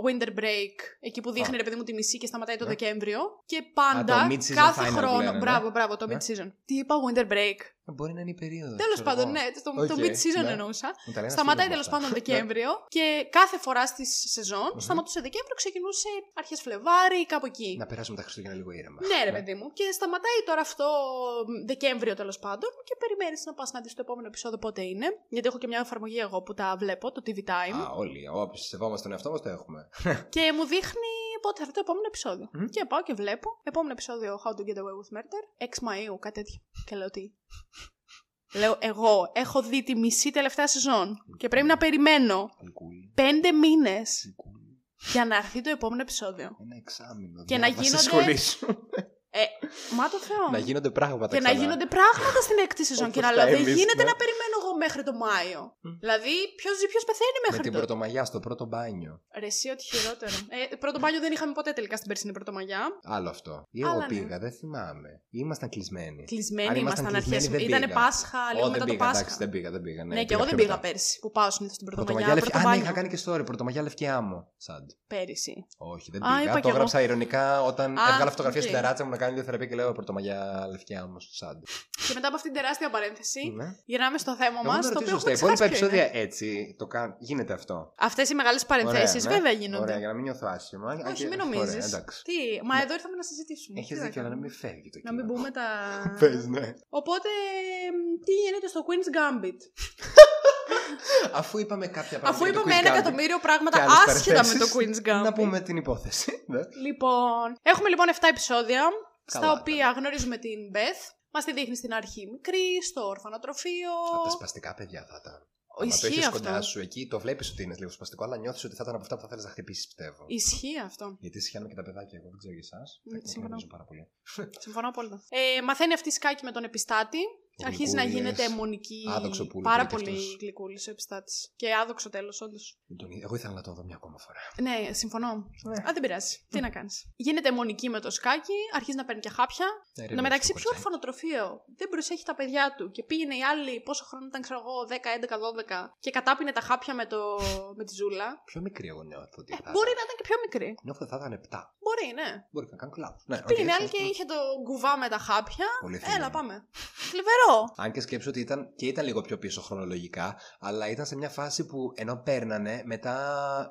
Speaker 1: Winter Break, εκεί που δείχνει ρε παιδί μου τη μισή και σταματάει το
Speaker 2: Ναι.
Speaker 1: Δεκέμβριο. Και πάντα,
Speaker 2: Α, το mid-season
Speaker 1: κάθε
Speaker 2: final που
Speaker 1: χρόνο.
Speaker 2: λένε, ναι.
Speaker 1: Μπράβο, μπράβο, το
Speaker 2: Ναι.
Speaker 1: mid-season. Τι είπα, Winter Break.
Speaker 2: Ε, Μπορεί να είναι η περίοδος.
Speaker 1: Τέλος πάντων, ναι, το, το
Speaker 2: Οκ,
Speaker 1: mid-season
Speaker 2: ναι.
Speaker 1: εννοούσα.
Speaker 2: Μου τα λένε
Speaker 1: Σταματάει
Speaker 2: φίλοι μου
Speaker 1: τέλος
Speaker 2: αυτά.
Speaker 1: πάντων
Speaker 2: Ναι.
Speaker 1: Δεκέμβριο και κάθε φορά στη σεζόν
Speaker 2: Μμμ.
Speaker 1: σταματούσε Δεκέμβριο, ξεκινούσε αρχές Φλεβάρι, κάπου εκεί.
Speaker 2: Να περάσουμε τα Χριστούγεννα λίγο ήρεμα.
Speaker 1: Ναι, ρε παιδί μου. Και σταματάει τώρα αυτό Δεκέμβριο τέλος πάντων και περιμένεις να πας να δεις το επόμενο επεισόδιο πότε είναι. Γιατί έχω και μια εφαρμογή εγώ που τα βλέπω, το TV Time.
Speaker 2: Α, όλοι. Όποιοι σεβόμαστε τον εαυτό μας το έχουμε.
Speaker 1: Και μου δείχνει πότε θα έρθει το επόμενο επεισόδιο.
Speaker 2: Μμ.
Speaker 1: Και πάω και βλέπω. Επόμενο επεισόδιο How to Get Away with Murder. 6 Μαΐου, κάτι τέτοιο. Και λέω τι. Λέω, εγώ έχω δει τη μισή τελευταία σεζόν και πρέπει να περιμένω
Speaker 2: Αλκοόλ.
Speaker 1: πέντε μήνες
Speaker 2: αλκοόλ.
Speaker 1: για να έρθει το επόμενο επεισόδιο.
Speaker 2: Ένα εξάμεινο.
Speaker 1: Και να
Speaker 2: διάβασε
Speaker 1: γίνονται-
Speaker 2: σχολή σου.
Speaker 1: Ε, μα το Θεό.
Speaker 2: να γίνονται πράγματα
Speaker 1: και να
Speaker 2: ξανά.
Speaker 1: γίνονται πράγματα στην έκτη σεζόν. και
Speaker 2: Όπως
Speaker 1: να
Speaker 2: τα
Speaker 1: λέω, δεν
Speaker 2: εμείς,
Speaker 1: γίνεται
Speaker 2: ναι.
Speaker 1: να περιμένω εγώ μέχρι το Μάιο.
Speaker 2: Μμ.
Speaker 1: Δηλαδή, ποιος ζει, ποιος πεθαίνει
Speaker 2: Με
Speaker 1: μέχρι
Speaker 2: την
Speaker 1: το.
Speaker 2: πρωτομαγιά στο πρώτο μπάνιο.
Speaker 1: Ρε, εσύ, ό,τι χειρότερο. ε, πρώτο μπάνιο δεν είχαμε ποτέ τελικά στην περσινή πρωτομαγιά.
Speaker 2: Άλλο αυτό. Ή εγώ
Speaker 1: Άλλα, ναι.
Speaker 2: πήγα, δεν θυμάμαι. Ή ήμασταν κλεισμένοι.
Speaker 1: Κλεισμένοι
Speaker 2: Αν
Speaker 1: ήμασταν
Speaker 2: κλεισμένοι,
Speaker 1: αρχέ.
Speaker 2: δεν
Speaker 1: Ήταν
Speaker 2: πήγα.
Speaker 1: Πάσχα, λίγο
Speaker 2: Ω,
Speaker 1: μετά
Speaker 2: δεν
Speaker 1: το
Speaker 2: πήγα,
Speaker 1: Πάσχα.
Speaker 2: εντάξει, δεν πήγα, δεν πήγα. Ναι,
Speaker 1: Ναι, και εγώ δεν
Speaker 2: πιο
Speaker 1: πήγα
Speaker 2: μετά.
Speaker 1: πέρσι που πάω συνήθως στην πρωτομαγιά.
Speaker 2: Πρωτομαγιά
Speaker 1: Πρώτο
Speaker 2: Λευκιά. Α, ναι,
Speaker 1: μπάνιο.
Speaker 2: είχα κάνει και story. Πρωτομαγιά Λευκιά μου. Σαντ.
Speaker 1: Πέρυσι.
Speaker 2: Όχι, δεν
Speaker 1: Α, είπα
Speaker 2: πήγα.
Speaker 1: κι
Speaker 2: Το
Speaker 1: εγώ.
Speaker 2: έγραψα ηρωνικά όταν
Speaker 1: Α,
Speaker 2: έβγαλα φωτογραφία
Speaker 1: οκ.
Speaker 2: στην τεράτσα μου να κάνει βιοθεραπεία και λέω Πρωτομαγιά Λευκιά μου. Σαντ.
Speaker 1: Και μετά από αυτήν την τεράστια παρένθεση,
Speaker 2: Ναι.
Speaker 1: γυρνάμε στο θέμα
Speaker 2: Εγώ
Speaker 1: μας.
Speaker 2: να
Speaker 1: Το οποίο
Speaker 2: ρωτήσω στα
Speaker 1: έχουμε
Speaker 2: υπόλοιπα
Speaker 1: ξεχάσει ποιο είναι.
Speaker 2: επεισόδια έτσι το κάν... γίνεται αυτό.
Speaker 1: Αυτές οι μεγάλες παρενθέσεις
Speaker 2: Ωραία, ναι.
Speaker 1: βέβαια γίνονται.
Speaker 2: Ωραία, για να μην νιώθω άσχημα. Αν
Speaker 1: Όχι,
Speaker 2: και-
Speaker 1: μην
Speaker 2: Ωραία,
Speaker 1: νομίζεις.
Speaker 2: εντάξει.
Speaker 1: Τι, μα εδώ ήρθαμε να συζητήσουμε.
Speaker 2: Έχεις
Speaker 1: Τι να
Speaker 2: δίκιο, αλλά να
Speaker 1: κάνουμε.
Speaker 2: μην φεύγει το
Speaker 1: Να μην
Speaker 2: κοινό.
Speaker 1: πούμε τα.
Speaker 2: Πες, ναι.
Speaker 1: Οπότε, μ, τι γίνεται στο Queen's Gambit;
Speaker 2: Αφού είπαμε κάποια πράγματα.
Speaker 1: Αφού
Speaker 2: για το
Speaker 1: είπαμε
Speaker 2: Quiz
Speaker 1: ένα
Speaker 2: Gambit
Speaker 1: εκατομμύριο
Speaker 2: και
Speaker 1: πράγματα
Speaker 2: άλλες
Speaker 1: άσχετα με το
Speaker 2: παρενθέσεις,
Speaker 1: Queen's Gambit.
Speaker 2: Να πούμε την υπόθεση. ναι.
Speaker 1: Λοιπόν, έχουμε λοιπόν 7 επεισόδια, στα
Speaker 2: Καλά
Speaker 1: οποία γνωρίζουμε την Beth. Μας τη δείχνει στην αρχή μικρή, στο ορφανοτροφείο.
Speaker 2: Από τα σπαστικά παιδιά θα ήταν.
Speaker 1: Ο,
Speaker 2: Αν το
Speaker 1: ισχύει
Speaker 2: έχεις
Speaker 1: αυτό.
Speaker 2: κοντά σου εκεί, το βλέπεις ότι είναι λίγο σπαστικό, αλλά νιώθεις ότι θα ήταν από αυτά που θα θέλεις να χτυπήσεις, πιστεύω.
Speaker 1: Ισχύει αυτό.
Speaker 2: Γιατί συχαίνομαι και τα παιδάκια, εγώ δεν ξέρω για εσάς.
Speaker 1: Μ, συμφωνώ.
Speaker 2: γνωρίζω πάρα πολύ.
Speaker 1: Συμφωνώ απόλυτα. Ε, μαθαίνει αυτή η σκάκι με τον επιστάτη. Αρχίζει να
Speaker 2: Γλυκούλης.
Speaker 1: γίνεται αιμονική.
Speaker 2: Άδοξο πουλί
Speaker 1: Πάρα
Speaker 2: πολύ κι
Speaker 1: πολύ
Speaker 2: αυτός.
Speaker 1: γλυκούλης ο επιστάτης. Και άδοξο τέλος, όντως.
Speaker 2: Δεν τον είδα. Εγώ ήθελα να το δω μια ακόμα φορά.
Speaker 1: Ναι, συμφωνώ.
Speaker 2: Ναι.
Speaker 1: Α, δεν πειράζει. Τι να κάνεις. Γίνεται αιμονική με το σκάκι, αρχίζει να παίρνει και χάπια.
Speaker 2: Ναι,
Speaker 1: Εν τω μεταξύ, ποιο ορφανοτροφείο; Δεν προσέχει τα παιδιά του και πήγαινε η άλλη, πόσο χρόνο ήταν, ξέρω εγώ, 10, 11, 12 και κατάπινε τα χάπια με, το... με τη ζούλα.
Speaker 2: Πιο μικρή εγώ νιώθω ότι
Speaker 1: Ε,
Speaker 2: θα
Speaker 1: μπορεί
Speaker 2: ήταν.
Speaker 1: να ήταν και πιο μικρή.
Speaker 2: Νιώθω ότι θα ήταν 7.
Speaker 1: Μπορεί, ναι.
Speaker 2: Μπορεί να κάνω κλαμπ. Ναι, οκ,
Speaker 1: Πήγαινε άλλη
Speaker 2: σωστό.
Speaker 1: και είχε το γκουβά με τα χάπια.
Speaker 2: Πολύ
Speaker 1: Έλα,
Speaker 2: θλιβερό.
Speaker 1: πάμε. Θλιβερό.
Speaker 2: Αν και σκέψω ότι ήταν και ήταν λίγο πιο πίσω χρονολογικά, αλλά ήταν σε μια φάση που ενώ παίρνανε, μετά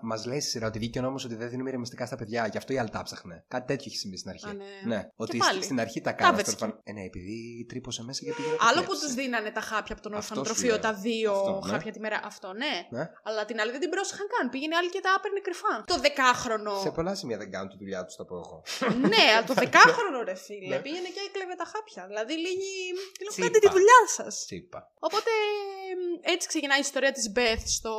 Speaker 2: μας λέει στη σειρά ότι βγήκε ο νόμος ότι δεν δίνουμε ηρεμιστικά στα παιδιά. Γι' αυτό η Αλτά ψάχνε. Κάτι τέτοιο έχει συμβεί στην αρχή.
Speaker 1: Α, ναι.
Speaker 2: Ότι
Speaker 1: πάλι.
Speaker 2: στην αρχή τα κάνανε.
Speaker 1: Τάβεσκε.
Speaker 2: στο ορφαν- Ε, ναι, επειδή τρύπωσε μέσα και πήγε. να
Speaker 1: Άλλο
Speaker 2: το
Speaker 1: που
Speaker 2: κλέψει.
Speaker 1: τους δίνανε τα χάπια από τον
Speaker 2: Αυτός σου
Speaker 1: ορφανοτροφείο,
Speaker 2: λέω.
Speaker 1: τα δύο
Speaker 2: Αυτό, ναι.
Speaker 1: χάπια τη μέρα. Αυτό, ναι.
Speaker 2: Ναι.
Speaker 1: Αλλά την άλλη δεν την πρόσεχαν καν. Πήγαινε άλλη και τα έπαιρνε κρυφά. Το δεκάχρονο.
Speaker 2: Σε πολλά σημεία δεν κάνουν τη δουλειά τους, θα πω εγώ.
Speaker 1: ναι, αλλά το δεκάχρονο ρε φίλε.
Speaker 2: Ναι.
Speaker 1: Πήγαινε και έκλεβε τα χάπια. Δηλαδή λίγη. Λέω,
Speaker 2: Τσίπα.
Speaker 1: κάντε τη δουλειά σας.
Speaker 2: Τσίπα.
Speaker 1: Οπότε μ, έτσι ξεκινάει η ιστορία της Μπεθ στο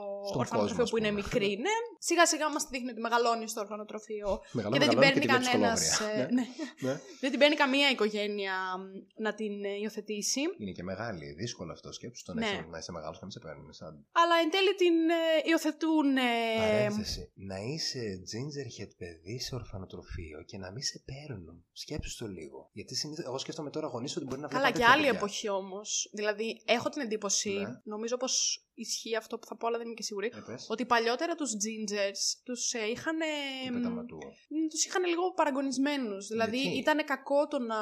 Speaker 2: Στον
Speaker 1: ορφανοτροφείο
Speaker 2: κόσμο, ας
Speaker 1: που είναι
Speaker 2: πούμε.
Speaker 1: μικρή. Ναι. Σιγά σιγά μας δείχνει ότι μεγαλώνει στο ορφανοτροφείο.
Speaker 2: Μεγαλώνει,
Speaker 1: και δεν την
Speaker 2: μεγαλώνει
Speaker 1: παίρνει
Speaker 2: και τη βλέπει
Speaker 1: κανένας.
Speaker 2: σκολόγρια. Ναι.
Speaker 1: ναι.
Speaker 2: Ναι.
Speaker 1: Δεν την παίρνει καμία οικογένεια μ, να την ε, υιοθετήσει.
Speaker 2: Είναι και μεγάλη, δύσκολο αυτό. Σκέψου τον
Speaker 1: Ναι.
Speaker 2: ναι. να είσαι μεγάλος και να μην σε παίρνουν. Σαν
Speaker 1: Αλλά εν τέλει την ε, υιοθετούν. ε,
Speaker 2: παρένθεση. Να είσαι gingerhead παιδί σε ορφανοτροφείο και να μην σε παίρνουν. Σκέψου το λίγο. Γιατί συνήθως, εγώ σκέφτομαι τώρα γονείς ότι μπορεί να
Speaker 1: Καλά,
Speaker 2: βλέπουν
Speaker 1: και
Speaker 2: τέτοια
Speaker 1: άλλη
Speaker 2: παιδιά.
Speaker 1: εποχή όμως. Δηλαδή, έχω την εντύπωση,
Speaker 2: Ναι.
Speaker 1: νομίζω πως ισχύει αυτό που θα πω, αλλά δεν είμαι και σίγουρη.
Speaker 2: Ε, πες.
Speaker 1: Ότι παλιότερα τους gingers τους ε, είχαν.
Speaker 2: Του πεταματού.
Speaker 1: Τους είχαν λίγο παραγωνισμένους. Δηλαδή,
Speaker 2: Γιατί;
Speaker 1: ήταν κακό το να.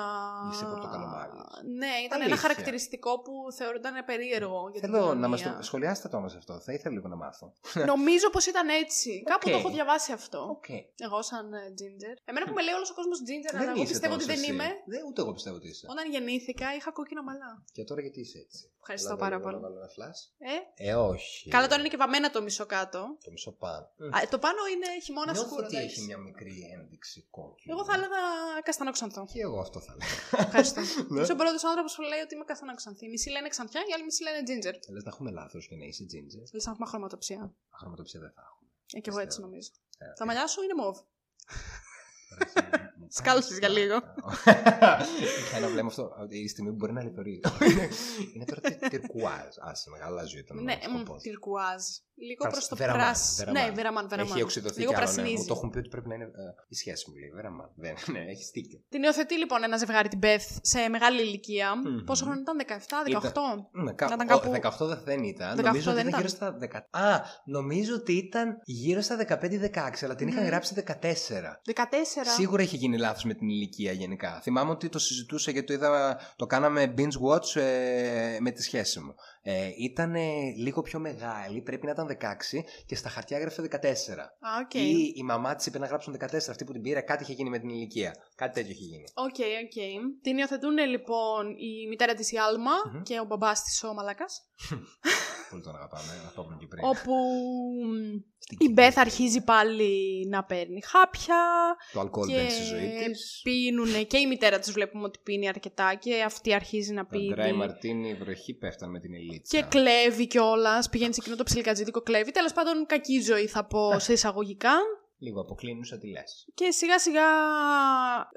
Speaker 2: Είσαι πορτοκαλομάρης.
Speaker 1: Ναι, ήταν ένα
Speaker 2: Αλήθεια.
Speaker 1: χαρακτηριστικό που θεωρούνταν περίεργο για την
Speaker 2: Θέλω να
Speaker 1: κοινωνία.
Speaker 2: μας το σχολιάσετε το όμως αυτό. Θα ήθελα λίγο να μάθω.
Speaker 1: Νομίζω πως ήταν έτσι. Κάπου το
Speaker 2: Οκ.
Speaker 1: έχω διαβάσει αυτό.
Speaker 2: Οκ.
Speaker 1: Εγώ, σαν ε, ginger. Εμένα που με λέει όλος ο κόσμος ginger, αλλά εγώ
Speaker 2: είσαι
Speaker 1: πιστεύω ότι
Speaker 2: τόσο
Speaker 1: δεν
Speaker 2: εσύ.
Speaker 1: είμαι.
Speaker 2: Δεν, ούτε εγώ πιστεύω ότι είσαι.
Speaker 1: Όταν γεννήθηκα είχα κόκκινα μαλλιά.
Speaker 2: Και τώρα γιατί είσαι έτσι.
Speaker 1: Ευχαριστώ
Speaker 2: Έλα,
Speaker 1: πάρα
Speaker 2: βάλω-
Speaker 1: πολύ.
Speaker 2: βάλω ένα flash.
Speaker 1: Ε,
Speaker 2: Ε, όχι.
Speaker 1: καλά, τώρα είναι και βαμμένα το μισό κάτω.
Speaker 2: Το μισό πάνω.
Speaker 1: Α, το πάνω είναι χειμώνα
Speaker 2: Νιώθω
Speaker 1: σκούρο.
Speaker 2: ότι
Speaker 1: εντάξει.
Speaker 2: έχει μια μικρή ένδειξη κόκκινη.
Speaker 1: Εγώ θα έλεγα καστανόξανθο.
Speaker 2: Και εγώ αυτό θα έλεγα.
Speaker 1: Ευχαριστώ.
Speaker 2: Ναι.
Speaker 1: Είσαι ο πρώτος άνθρωπος που λέει ότι είμαι καστανόξανθη. Οι μισοί λένε ξανθιά, οι άλλοι μισοί λένε ginger.
Speaker 2: Λες να έχουμε λάθος για να είσαι ginger;
Speaker 1: Λες να έχουμε χρωματοψία.
Speaker 2: Αχρωματοψία δεν θα έχουμε.
Speaker 1: Ε, και εγώ έτσι
Speaker 2: Πιστεύω.
Speaker 1: νομίζω.
Speaker 2: Ε,
Speaker 1: Τα μαλλιά σου είναι μοβ. Σκάλωσες για λίγο.
Speaker 2: Είχα ένα βλέμμα αυτό. Η στιγμή που μπορεί να λιθωρεί. Είναι τώρα τυρκουάζ. Άσε, μεγάλα ζωή ήταν.
Speaker 1: Ναι, τυρκουάζ. Λίγο προς το πράσινο. Ναι, βεραμάν, βεραμάν.
Speaker 2: Έχει οξυδωθεί λίγο πρασινίζει. Μου το έχουν πει ότι πρέπει να είναι ε, η σχέση μου λέει. Βεραμάν. Ναι, έχει δίκιο.
Speaker 1: Την υιοθετεί λοιπόν ένα ζευγάρι την Μπεθ σε μεγάλη ηλικία. Πόσο χρόνο ήταν, 17, 18.
Speaker 2: Ναι, κάπου... 18 δεν ήταν. Νομίζω ότι ήταν γύρω στα 10. Α, νομίζω ότι ήταν γύρω στα 15-16, αλλά την είχαν γράψει 14. 14. Σίγουρα είχε γίνει λάθος με την ηλικία γενικά. Θυμάμαι ότι το συζητούσα γιατί το, είδα, το κάναμε binge watch ε, με τη σχέση μου. Ε, ήταν λίγο πιο μεγάλη, πρέπει να ήταν 16 και στα χαρτιά έγραφε 14.
Speaker 1: okay.
Speaker 2: Ή η μαμά της είπε να γράψουν 14, αυτή που την πήρε, κάτι είχε γίνει με την ηλικία. Κάτι τέτοιο είχε γίνει.
Speaker 1: Οκ, okay, οκ. Okay. Την υιοθετούν λοιπόν η μητέρα της η αλμα mm-hmm. και ο μπαμπάς της ο Μαλάκα.
Speaker 2: Πολύ τον αγαπάμε, αυτό που και πριν.
Speaker 1: Όπου η Μπεθ αρχίζει πάλι να παίρνει χάπια.
Speaker 2: Το αλκοόλ δεν στη ζωή της.
Speaker 1: Πίνουν και η μητέρα τη βλέπουμε ότι πίνει αρκετά και αυτή αρχίζει να πίνει.
Speaker 2: Αντρέα Μαρτίνη, η βροχή πέφτανε με την ελίτσα.
Speaker 1: Και κλέβει κιόλας. Πηγαίνει σε εκείνο το ψιλικατζίδικο κλέβει. Τέλος πάντων, κακή ζωή θα πω σε εισαγωγικά.
Speaker 2: Λίγο αποκλίνουσα τι λες.
Speaker 1: Και σιγά σιγά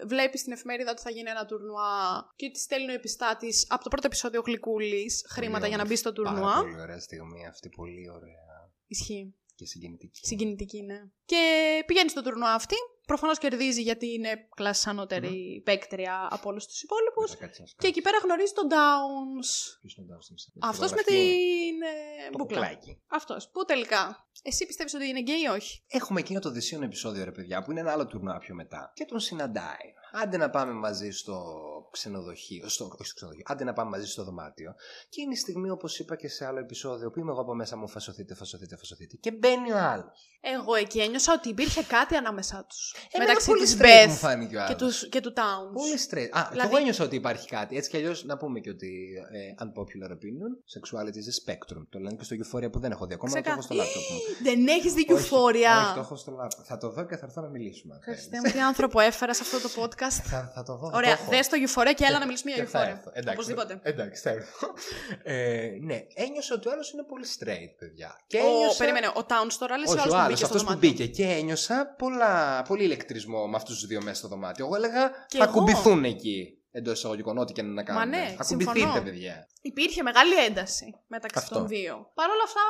Speaker 1: βλέπεις στην εφημερίδα ότι θα γίνει ένα τουρνουά και τη στέλνει ο επιστάτης από το πρώτο επεισόδιο Γλυκούλης χρήματα για να μπει στο τουρνουά.
Speaker 2: Πάρα πολύ ωραία στιγμή αυτή, πολύ ωραία.
Speaker 1: Ισχύει.
Speaker 2: Και συγκινητική.
Speaker 1: Συγκινητική, ναι. Και πηγαίνει στο τουρνουά αυτή. Προφανώς κερδίζει γιατί είναι κλάση ανώτερη mm. παίκτρια από όλους τους υπόλοιπους. Και εκεί πέρα γνωρίζει τον Downs.
Speaker 2: Ποιος είναι ο Downs,
Speaker 1: Αυτός με την ε, μπουκλά. Αυτός. Που τελικά; Εσύ πιστεύεις ότι είναι γκέι ή όχι;
Speaker 2: Έχουμε εκείνο το δυσίωνο επεισόδιο, ρε παιδιά, που είναι ένα άλλο τουρνουά πιο μετά. Και τον συναντάει. Άντε να πάμε μαζί στο ξενοδοχείο, στο, όχι στο ξενοδοχείο, άντε να πάμε μαζί στο δωμάτιο. Και είναι η στιγμή, όπως είπα και σε άλλο επεισόδιο, που είμαι εγώ από μέσα μου, φασωθείτε, φασωθείτε, φασωθείτε. Και μπαίνει ο άλλος.
Speaker 1: Εγώ εκεί ένιωσα ότι υπήρχε κάτι ανάμεσά τους. Μεταξύ τη Beth και τους, και του Towns.
Speaker 2: Πολύ straight. Α, δηλαδή... και εγώ ένιωσα ότι υπάρχει κάτι. Έτσι κι αλλιώς να πούμε και ότι ε, unpopular opinion, sexuality is a spectrum. Το λένε και στο Euphoria που δεν έχω δει ακόμα, Ξεκα... το έχω στο λάπτοπ μου.
Speaker 1: Δεν έχεις δει Euphoria.
Speaker 2: Όχι, το έχω στο λάπτοπ. Θα το δω και θα έρθω να μιλήσουμε.
Speaker 1: Χριστέ μου, τι άνθρωπο έφερα σε αυτό το podcast.
Speaker 2: θα, θα το δω.
Speaker 1: Ωραία, δες το Euphoria και έλα να μιλήσουμε για Euphoria. Οπωσδήποτε.
Speaker 2: Εντάξει, θα έρθω. Ε, ναι, ένιωσα ότι ο άλλος είναι πολύ straight, παιδιά.
Speaker 1: Περίμενε, ο Towns τώρα λες
Speaker 2: ο άλλος που μπήκε και ένιωσα πολλά, πολύ ηλεκτρισμό με αυτούς τους δύο μέσα στο δωμάτιο. Εγώ έλεγα και θα εγώ. κουμπηθούν εκεί. Εντός εισαγωγικών, ό,τι και να κάνουν.
Speaker 1: Μα ναι,
Speaker 2: θα κουμπηθείτε, παιδιά.
Speaker 1: Υπήρχε μεγάλη ένταση μεταξύ Αυτό. των δύο. Παρ' όλα αυτά,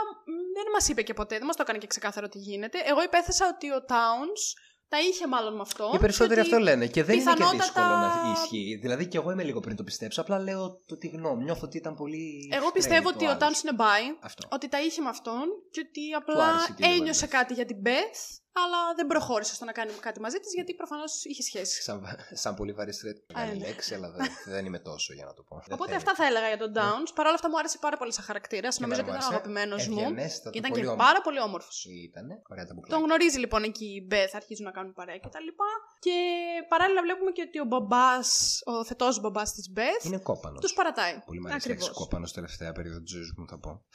Speaker 1: δεν μας είπε και ποτέ, δεν μας το έκανε και ξεκάθαρο τι γίνεται. Εγώ υπέθεσα ότι ο Towns τα είχε μάλλον με αυτό.
Speaker 2: Οι περισσότεροι αυτό λένε. Και δεν πιθανότατα... είναι και δύσκολο να ισχύει. Δηλαδή και εγώ είμαι λίγο πριν το πιστέψω. Απλά λέω το τι γνώμη. Νιώθω ότι ήταν πολύ.
Speaker 1: Εγώ πιστεύω ότι ο Τάουν είναι μπάι. Ότι τα είχε με αυτόν και ότι απλά ένιωσε κάτι για την Beth αλλά δεν προχώρησε στο να κάνει κάτι μαζί της γιατί προφανώς είχε σχέση.
Speaker 2: Σαν, σαν πολύ βαρύ μεγάλη ναι. λέξη, αλλά δεν, δεν είμαι τόσο για να το πω.
Speaker 1: Οπότε αυτά θα έλεγα για τον ναι. Downs. Παρ' όλα αυτά μου άρεσε πάρα πολύ σαν χαρακτήρα. Νομίζω ότι ήταν αγαπημένος μου. Και ήταν και πάρα πολύ όμορφος.
Speaker 2: Ήταν. Ωραία τα
Speaker 1: Τον γνωρίζει λοιπόν εκεί η Μπεθ, αρχίζουν να κάνουν παρέα κτλ. Και παράλληλα βλέπουμε και ότι ο μπαμπάς, ο θετός μπαμπάς της Μπεθ.
Speaker 2: Είναι κόπανος.
Speaker 1: Τους παρατάει.
Speaker 2: Πολύ μεγάλο κόπανος τελευταία περίοδο της ζωής μου θα πω.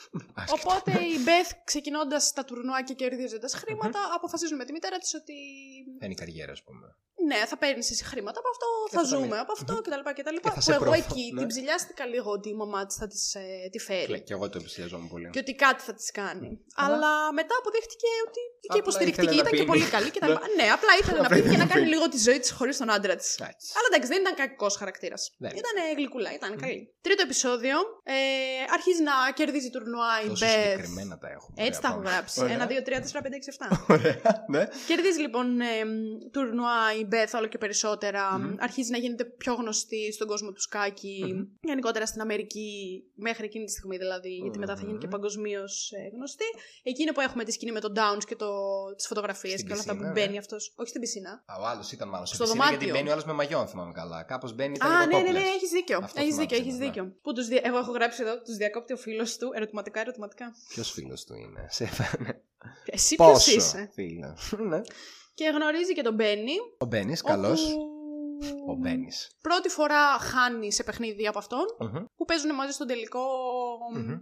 Speaker 1: Οπότε η Μπεθ ξεκινώντας τα τουρνουά και κερδίζοντας χρήματα αποφασίζει αποφασίζουν με τη μητέρα της ότι.
Speaker 2: Θα είναι η καριέρα, ας πούμε.
Speaker 1: Ναι, θα παίρνεις εσύ χρήματα από αυτό, θα, θα ζούμε από αυτό κτλ. κτλ. Και που εγώ εκεί ναι. την ψηλιάστηκα λίγο ότι η μαμά της θα της, ε, τη φέρει.
Speaker 2: Και εγώ το επισιαζόμουν πολύ.
Speaker 1: Και ότι κάτι θα της κάνει. Αλλά μετά αποδείχτηκε ότι και υποστηρικτική ήταν και πολύ καλή κτλ. Ναι. ναι, απλά ήθελε να πει και να κάνει λίγο τη ζωή της χωρίς τον άντρα της. Αλλά εντάξει, δεν ήταν κακός χαρακτήρας. Ήταν γλυκούλα, ήταν καλή. Τρίτο επεισόδιο. Ε, αρχίζει να κερδίζει τουρνουά η Μπεθ.
Speaker 2: Συγκεκριμένα τα έχουμε.
Speaker 1: Έτσι τα έχω γράψει. Ένα, δύο, τρία, τέσσερα, πέντε, έξι, εφτά.
Speaker 2: Ναι.
Speaker 1: Κερδίζει λοιπόν ε, τουρνουά η Μπεθ όλο και περισσότερα. Mm-hmm. Αρχίζει να γίνεται πιο γνωστή στον κόσμο του σκάκι. Mm-hmm. Γενικότερα στην Αμερική, μέχρι εκείνη τη στιγμή δηλαδή, γιατί μετά θα γίνει και παγκοσμίως ε, γνωστή. Εκείνη που έχουμε τη σκηνή με τον Downs και το, τις φωτογραφίες και όλα αυτά που μπαίνει ναι. αυτός. Όχι στην πισίνα.
Speaker 2: Α, ο άλλος ήταν μάλλον στο πισίνα, Γιατί μπαίνει ο άλλος με μαγιόν, θυμάμαι καλά. Κάπως μπαίνει.
Speaker 1: Α, ναι, ναι, ναι, έχεις δίκιο. Έχεις δίκιο, έχεις δίκιο. Που τους δια... Εγώ έχω γράψει εδώ, τους διακόπτει ο φίλος του ερωτηματικά, ερωτηματικά.
Speaker 2: Ποιος φίλος του είναι, σε
Speaker 1: Εσύ ποιος είσαι;
Speaker 2: Φίλος. Ναι.
Speaker 1: Και γνωρίζει και τον Μπένι.
Speaker 2: Ο Μπένις, καλός. Ο Μπένις.
Speaker 1: Πρώτη φορά χάνει σε παιχνίδι από αυτον που παίζουν μαζί στον τελικό,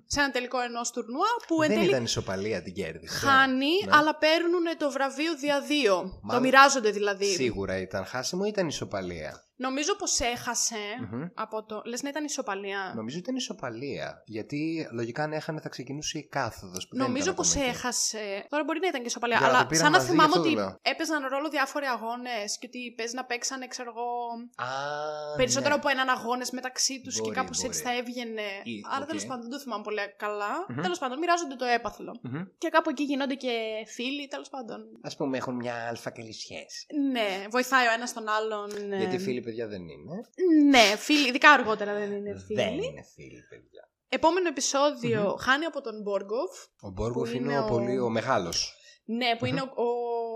Speaker 1: σε ένα τελικό ενός τουρνουά. Που
Speaker 2: Δεν ήταν ισοπαλία την κέρδισε.
Speaker 1: Χάνει, ναι. αλλά παίρνουν το βραβείο δια δύο. Το μοιράζονται δηλαδή.
Speaker 2: Σίγουρα ήταν χάσιμο ή ήταν ισοπαλία.
Speaker 1: Νομίζω πως έχασε
Speaker 2: Μμμ.
Speaker 1: από το. Λες να ήταν ισοπαλία.
Speaker 2: Νομίζω ότι ήταν ισοπαλία. Γιατί λογικά αν έχανε θα ξεκινούσε η κάθοδος.
Speaker 1: Νομίζω πως έχασε. Τώρα μπορεί να ήταν και ισοπαλία.
Speaker 2: Για να
Speaker 1: αλλά
Speaker 2: το πήρα
Speaker 1: σαν να
Speaker 2: μαζί,
Speaker 1: θυμάμαι
Speaker 2: γι' αυτό
Speaker 1: ότι
Speaker 2: το λέω.
Speaker 1: έπαιζαν ρόλο διάφοροι αγώνες και ότι παίζει να παίξανε, ξέρω εγώ.
Speaker 2: Α,
Speaker 1: Περισσότερο
Speaker 2: ναι.
Speaker 1: από έναν αγώνες μεταξύ τους και
Speaker 2: Μπορεί,
Speaker 1: κάπως έτσι
Speaker 2: μπορεί.
Speaker 1: θα έβγαινε.
Speaker 2: Ή-
Speaker 1: Άρα
Speaker 2: οκ.
Speaker 1: τέλος πάντων δεν το θυμάμαι πολύ καλά.
Speaker 2: Μμμ.
Speaker 1: Τέλος πάντων, μοιράζονται το έπαθλο.
Speaker 2: Μμμ.
Speaker 1: Και κάπου εκεί γίνονται και φίλοι, τέλος πάντων.
Speaker 2: Ας πούμε, έχουν μια άλφα καλή σχέση.
Speaker 1: Ναι, βοηθάει ο ένας τον άλλον. ε,
Speaker 2: Γιατί φίλοι, παιδιά, δεν είναι.
Speaker 1: Ναι, φίλοι, ειδικά αργότερα δεν είναι
Speaker 2: Δεν
Speaker 1: φίλοι.
Speaker 2: είναι φίλοι, παιδιά.
Speaker 1: Επόμενο επεισόδιο χάνει από τον Μπόργκοφ.
Speaker 2: Ο Μπόργκοφ
Speaker 1: Που
Speaker 2: είναι,
Speaker 1: είναι
Speaker 2: ο,
Speaker 1: ο-
Speaker 2: πολύ ο μεγάλος.
Speaker 1: Ναι, που είναι ο,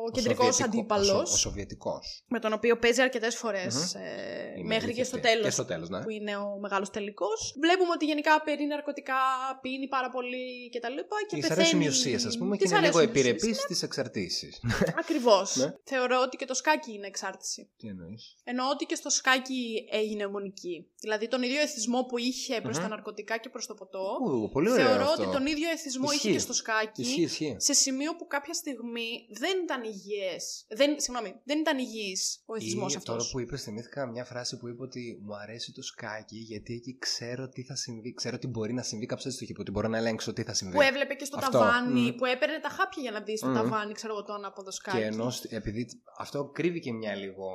Speaker 1: ο κεντρικός αντίπαλο.
Speaker 2: Ο, Σοβιετικός.
Speaker 1: Με τον οποίο παίζει αρκετές φορές.
Speaker 2: Μμμ.
Speaker 1: Ε,
Speaker 2: Είναι
Speaker 1: μέχρι
Speaker 2: αλήθεια
Speaker 1: και στο
Speaker 2: αυτή.
Speaker 1: τέλος.
Speaker 2: Και στο τέλος, ναι.
Speaker 1: Που είναι ο μεγάλος τελικός. Βλέπουμε ότι γενικά παίρνει ναρκωτικά, πίνει πάρα πολύ κτλ. Και
Speaker 2: Της
Speaker 1: πεθαίνει...
Speaker 2: αρέσουν οι ουσίες, ας πούμε, και
Speaker 1: Της
Speaker 2: είναι λίγο
Speaker 1: αρέσουν οι ουσίες,
Speaker 2: επιρρεπή
Speaker 1: ναι.
Speaker 2: στι εξαρτήσει.
Speaker 1: Ακριβώς.
Speaker 2: Ναι.
Speaker 1: Θεωρώ ότι και το σκάκι είναι εξάρτηση.
Speaker 2: Τι εννοείς;
Speaker 1: Εννοώ ότι και στο σκάκι έγινε αιμονική. Δηλαδή τον ίδιο εθισμό που είχε προς
Speaker 2: Μμμ.
Speaker 1: τα ναρκωτικά και προς το ποτό.
Speaker 2: Πολύ ωραίο.
Speaker 1: Θεωρώ
Speaker 2: αυτό.
Speaker 1: ότι τον ίδιο εθισμό είχε
Speaker 2: Ισχύει.
Speaker 1: και στο σκάκι.
Speaker 2: Ισχύει, ισχύει.
Speaker 1: Σε σημείο που κάποια στιγμή δεν ήταν υγιές. Δεν, συγγνώμη, δεν ήταν υγιής ο εθισμός
Speaker 2: Ή
Speaker 1: αυτός.
Speaker 2: Τώρα που είπες, θυμήθηκα μια φράση που είπε ότι μου αρέσει το σκάκι γιατί εκεί ξέρω τι θα συμβεί. Ξέρω τι μπορεί να συμβεί. Κάπω έτσι το είχε πει, ότι μπορώ να ελέγξω τι θα συμβεί.
Speaker 1: Που έβλεπε και στο
Speaker 2: Αυτό,
Speaker 1: ταβάνι,
Speaker 2: μμ.
Speaker 1: που έπαιρνε τα χάπια για να δει στο
Speaker 2: Μμ.
Speaker 1: ταβάνι, ξέρω εγώ, το ανάποδο σκάκι.
Speaker 2: Και ενώ σ- επειδή αυτό κρύβει και μια λίγο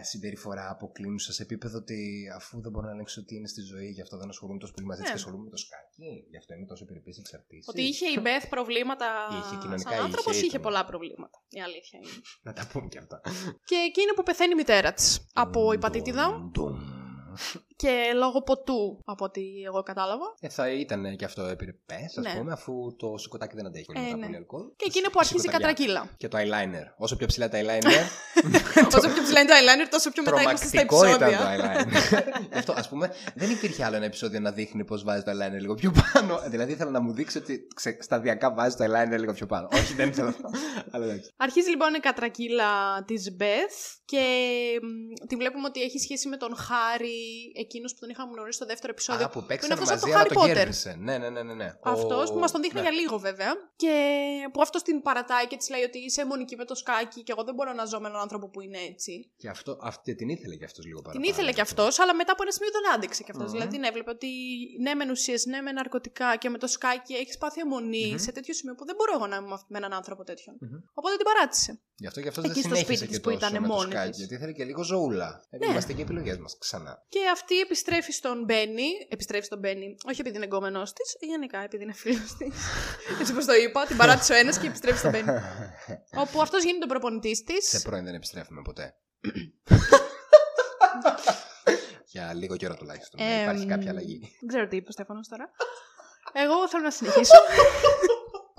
Speaker 2: ε, συμπεριφορά αποκλίνουσα σε επίπεδο ότι αφού δεν μπορώ να ελέγξω τι είναι στη ζωή, γι' αυτό δεν ασχολούμαι τόσο πολύ μαζί της
Speaker 1: Ναι.
Speaker 2: και ασχολούμαι με το σκάκι, γι' αυτό είμαι τόσο περιπτώσει εξαρτήσει.
Speaker 1: Ότι είχε η Μπεθ προβλήματα
Speaker 2: Είχε, κοινωνικά
Speaker 1: σαν
Speaker 2: είχε,
Speaker 1: άνθρωπος, είχε,
Speaker 2: ήταν.
Speaker 1: πολλά προβλήματα. Η αλήθεια είναι.
Speaker 2: Να τα πούμε και αυτά.
Speaker 1: και εκείνη που πεθαίνει η μητέρα της από υπατήτηδα
Speaker 2: Ντουμ, ντουμ.
Speaker 1: Και λόγω ποτού, από ό,τι εγώ κατάλαβα.
Speaker 2: Ε, θα ήταν και αυτό επιρρεπές, ας
Speaker 1: Ναι.
Speaker 2: πούμε, αφού το σηκωτάκι δεν αντέχει πολύ
Speaker 1: Ε,
Speaker 2: μετά
Speaker 1: ναι.
Speaker 2: πολύ αλκοόλ.
Speaker 1: Και εκείνη που αρχίζει η
Speaker 2: Σηκωταριά.
Speaker 1: κατρακύλα.
Speaker 2: Και το eyeliner. Όσο πιο ψηλά τα eyeliner,
Speaker 1: Όσο πιο ψηλά είναι το eyeliner, τόσο πιο μετά είμαστε στα
Speaker 2: τρομακτικό ήταν το
Speaker 1: επεισόδια.
Speaker 2: eyeliner. Γι' αυτό, ας πούμε, δεν υπήρχε άλλο ένα επεισόδιο να δείχνει πώς βάζει το eyeliner λίγο πιο πάνω. Δηλαδή ήθελα να μου δείξει ότι ξε- σταδιακά βάζει το eyeliner λίγο πιο πάνω. Όχι, δεν ήθελα αυτό. Αλλά εντάξει.
Speaker 1: Αρχίζει λοιπόν η κατρακύλα της Μπεθ και μ, τη βλέπουμε ότι έχει σχέση με τον Χάρη, εκείνος που τον είχαμε γνωρίσει στο δεύτερο επεισόδιο.
Speaker 2: Α, που
Speaker 1: είναι
Speaker 2: παίξανε
Speaker 1: αυτός από
Speaker 2: μαζί,
Speaker 1: το
Speaker 2: αλλά
Speaker 1: Harry
Speaker 2: το
Speaker 1: Potter.
Speaker 2: κέρδισε. Ναι, ναι, ναι. ναι, ναι.
Speaker 1: Αυτός
Speaker 2: Ο-
Speaker 1: που μας τον δείχνει
Speaker 2: ναι.
Speaker 1: για λίγο βέβαια. Και που αυτός την παρατάει και της λέει ότι είσαι αιμονική με το σκάκι και εγώ δεν μπορώ να ζω με έναν άνθρωπο που είναι έτσι.
Speaker 2: Και αυτό, αυτή την ήθελε και αυτός λίγο παραπάνω.
Speaker 1: Την ήθελε κι αυτός, αλλά μετά από ένα σημείο δεν άντεξε κι αυτός.
Speaker 2: Μμμ.
Speaker 1: Δηλαδή την έβλεπε ότι ναι, με ουσίες, ναι, με ναρκωτικά και με το σκάκι έχεις πάθει αιμονή
Speaker 2: Μμμ.
Speaker 1: σε τέτοιο σημείο που δεν μπορώ εγώ να είμαι με έναν άνθρωπο τέτοιον.
Speaker 2: Μμμ.
Speaker 1: Οπότε την παράτησε.
Speaker 2: Γι' αυτό και αυτός δεν
Speaker 1: Εκεί στο
Speaker 2: συνέχισε
Speaker 1: σπίτι
Speaker 2: και
Speaker 1: της που
Speaker 2: τόσο
Speaker 1: ήταν
Speaker 2: με το
Speaker 1: μόνη
Speaker 2: σκάκι,
Speaker 1: της.
Speaker 2: Γιατί ήθελε και λίγο ζωούλα. Ε,
Speaker 1: Ναι.
Speaker 2: Είμαστε και επιλογές μας ξανά.
Speaker 1: Και αυτή επιστρέφει στον Μπένι. Επιστρέφει στον Μπένι, όχι επειδή είναι εγκόμενό της, γενικά επειδή είναι φίλος της. Έτσι όπως το είπα, την παράτησε ο ένας και επιστρέφει στον Μπένι. όπου αυτός γίνεται ο προπονητής της.
Speaker 2: Σε πρώην δεν επιστρέφουμε ποτέ. Για λίγο καιρό τουλάχιστον.
Speaker 1: Ε,
Speaker 2: Υπάρχει
Speaker 1: μ,
Speaker 2: κάποια αλλαγή.
Speaker 1: Δεν ξέρω τι είπε ο Στέφανος τώρα. Εγώ θέλω να συνεχίσω.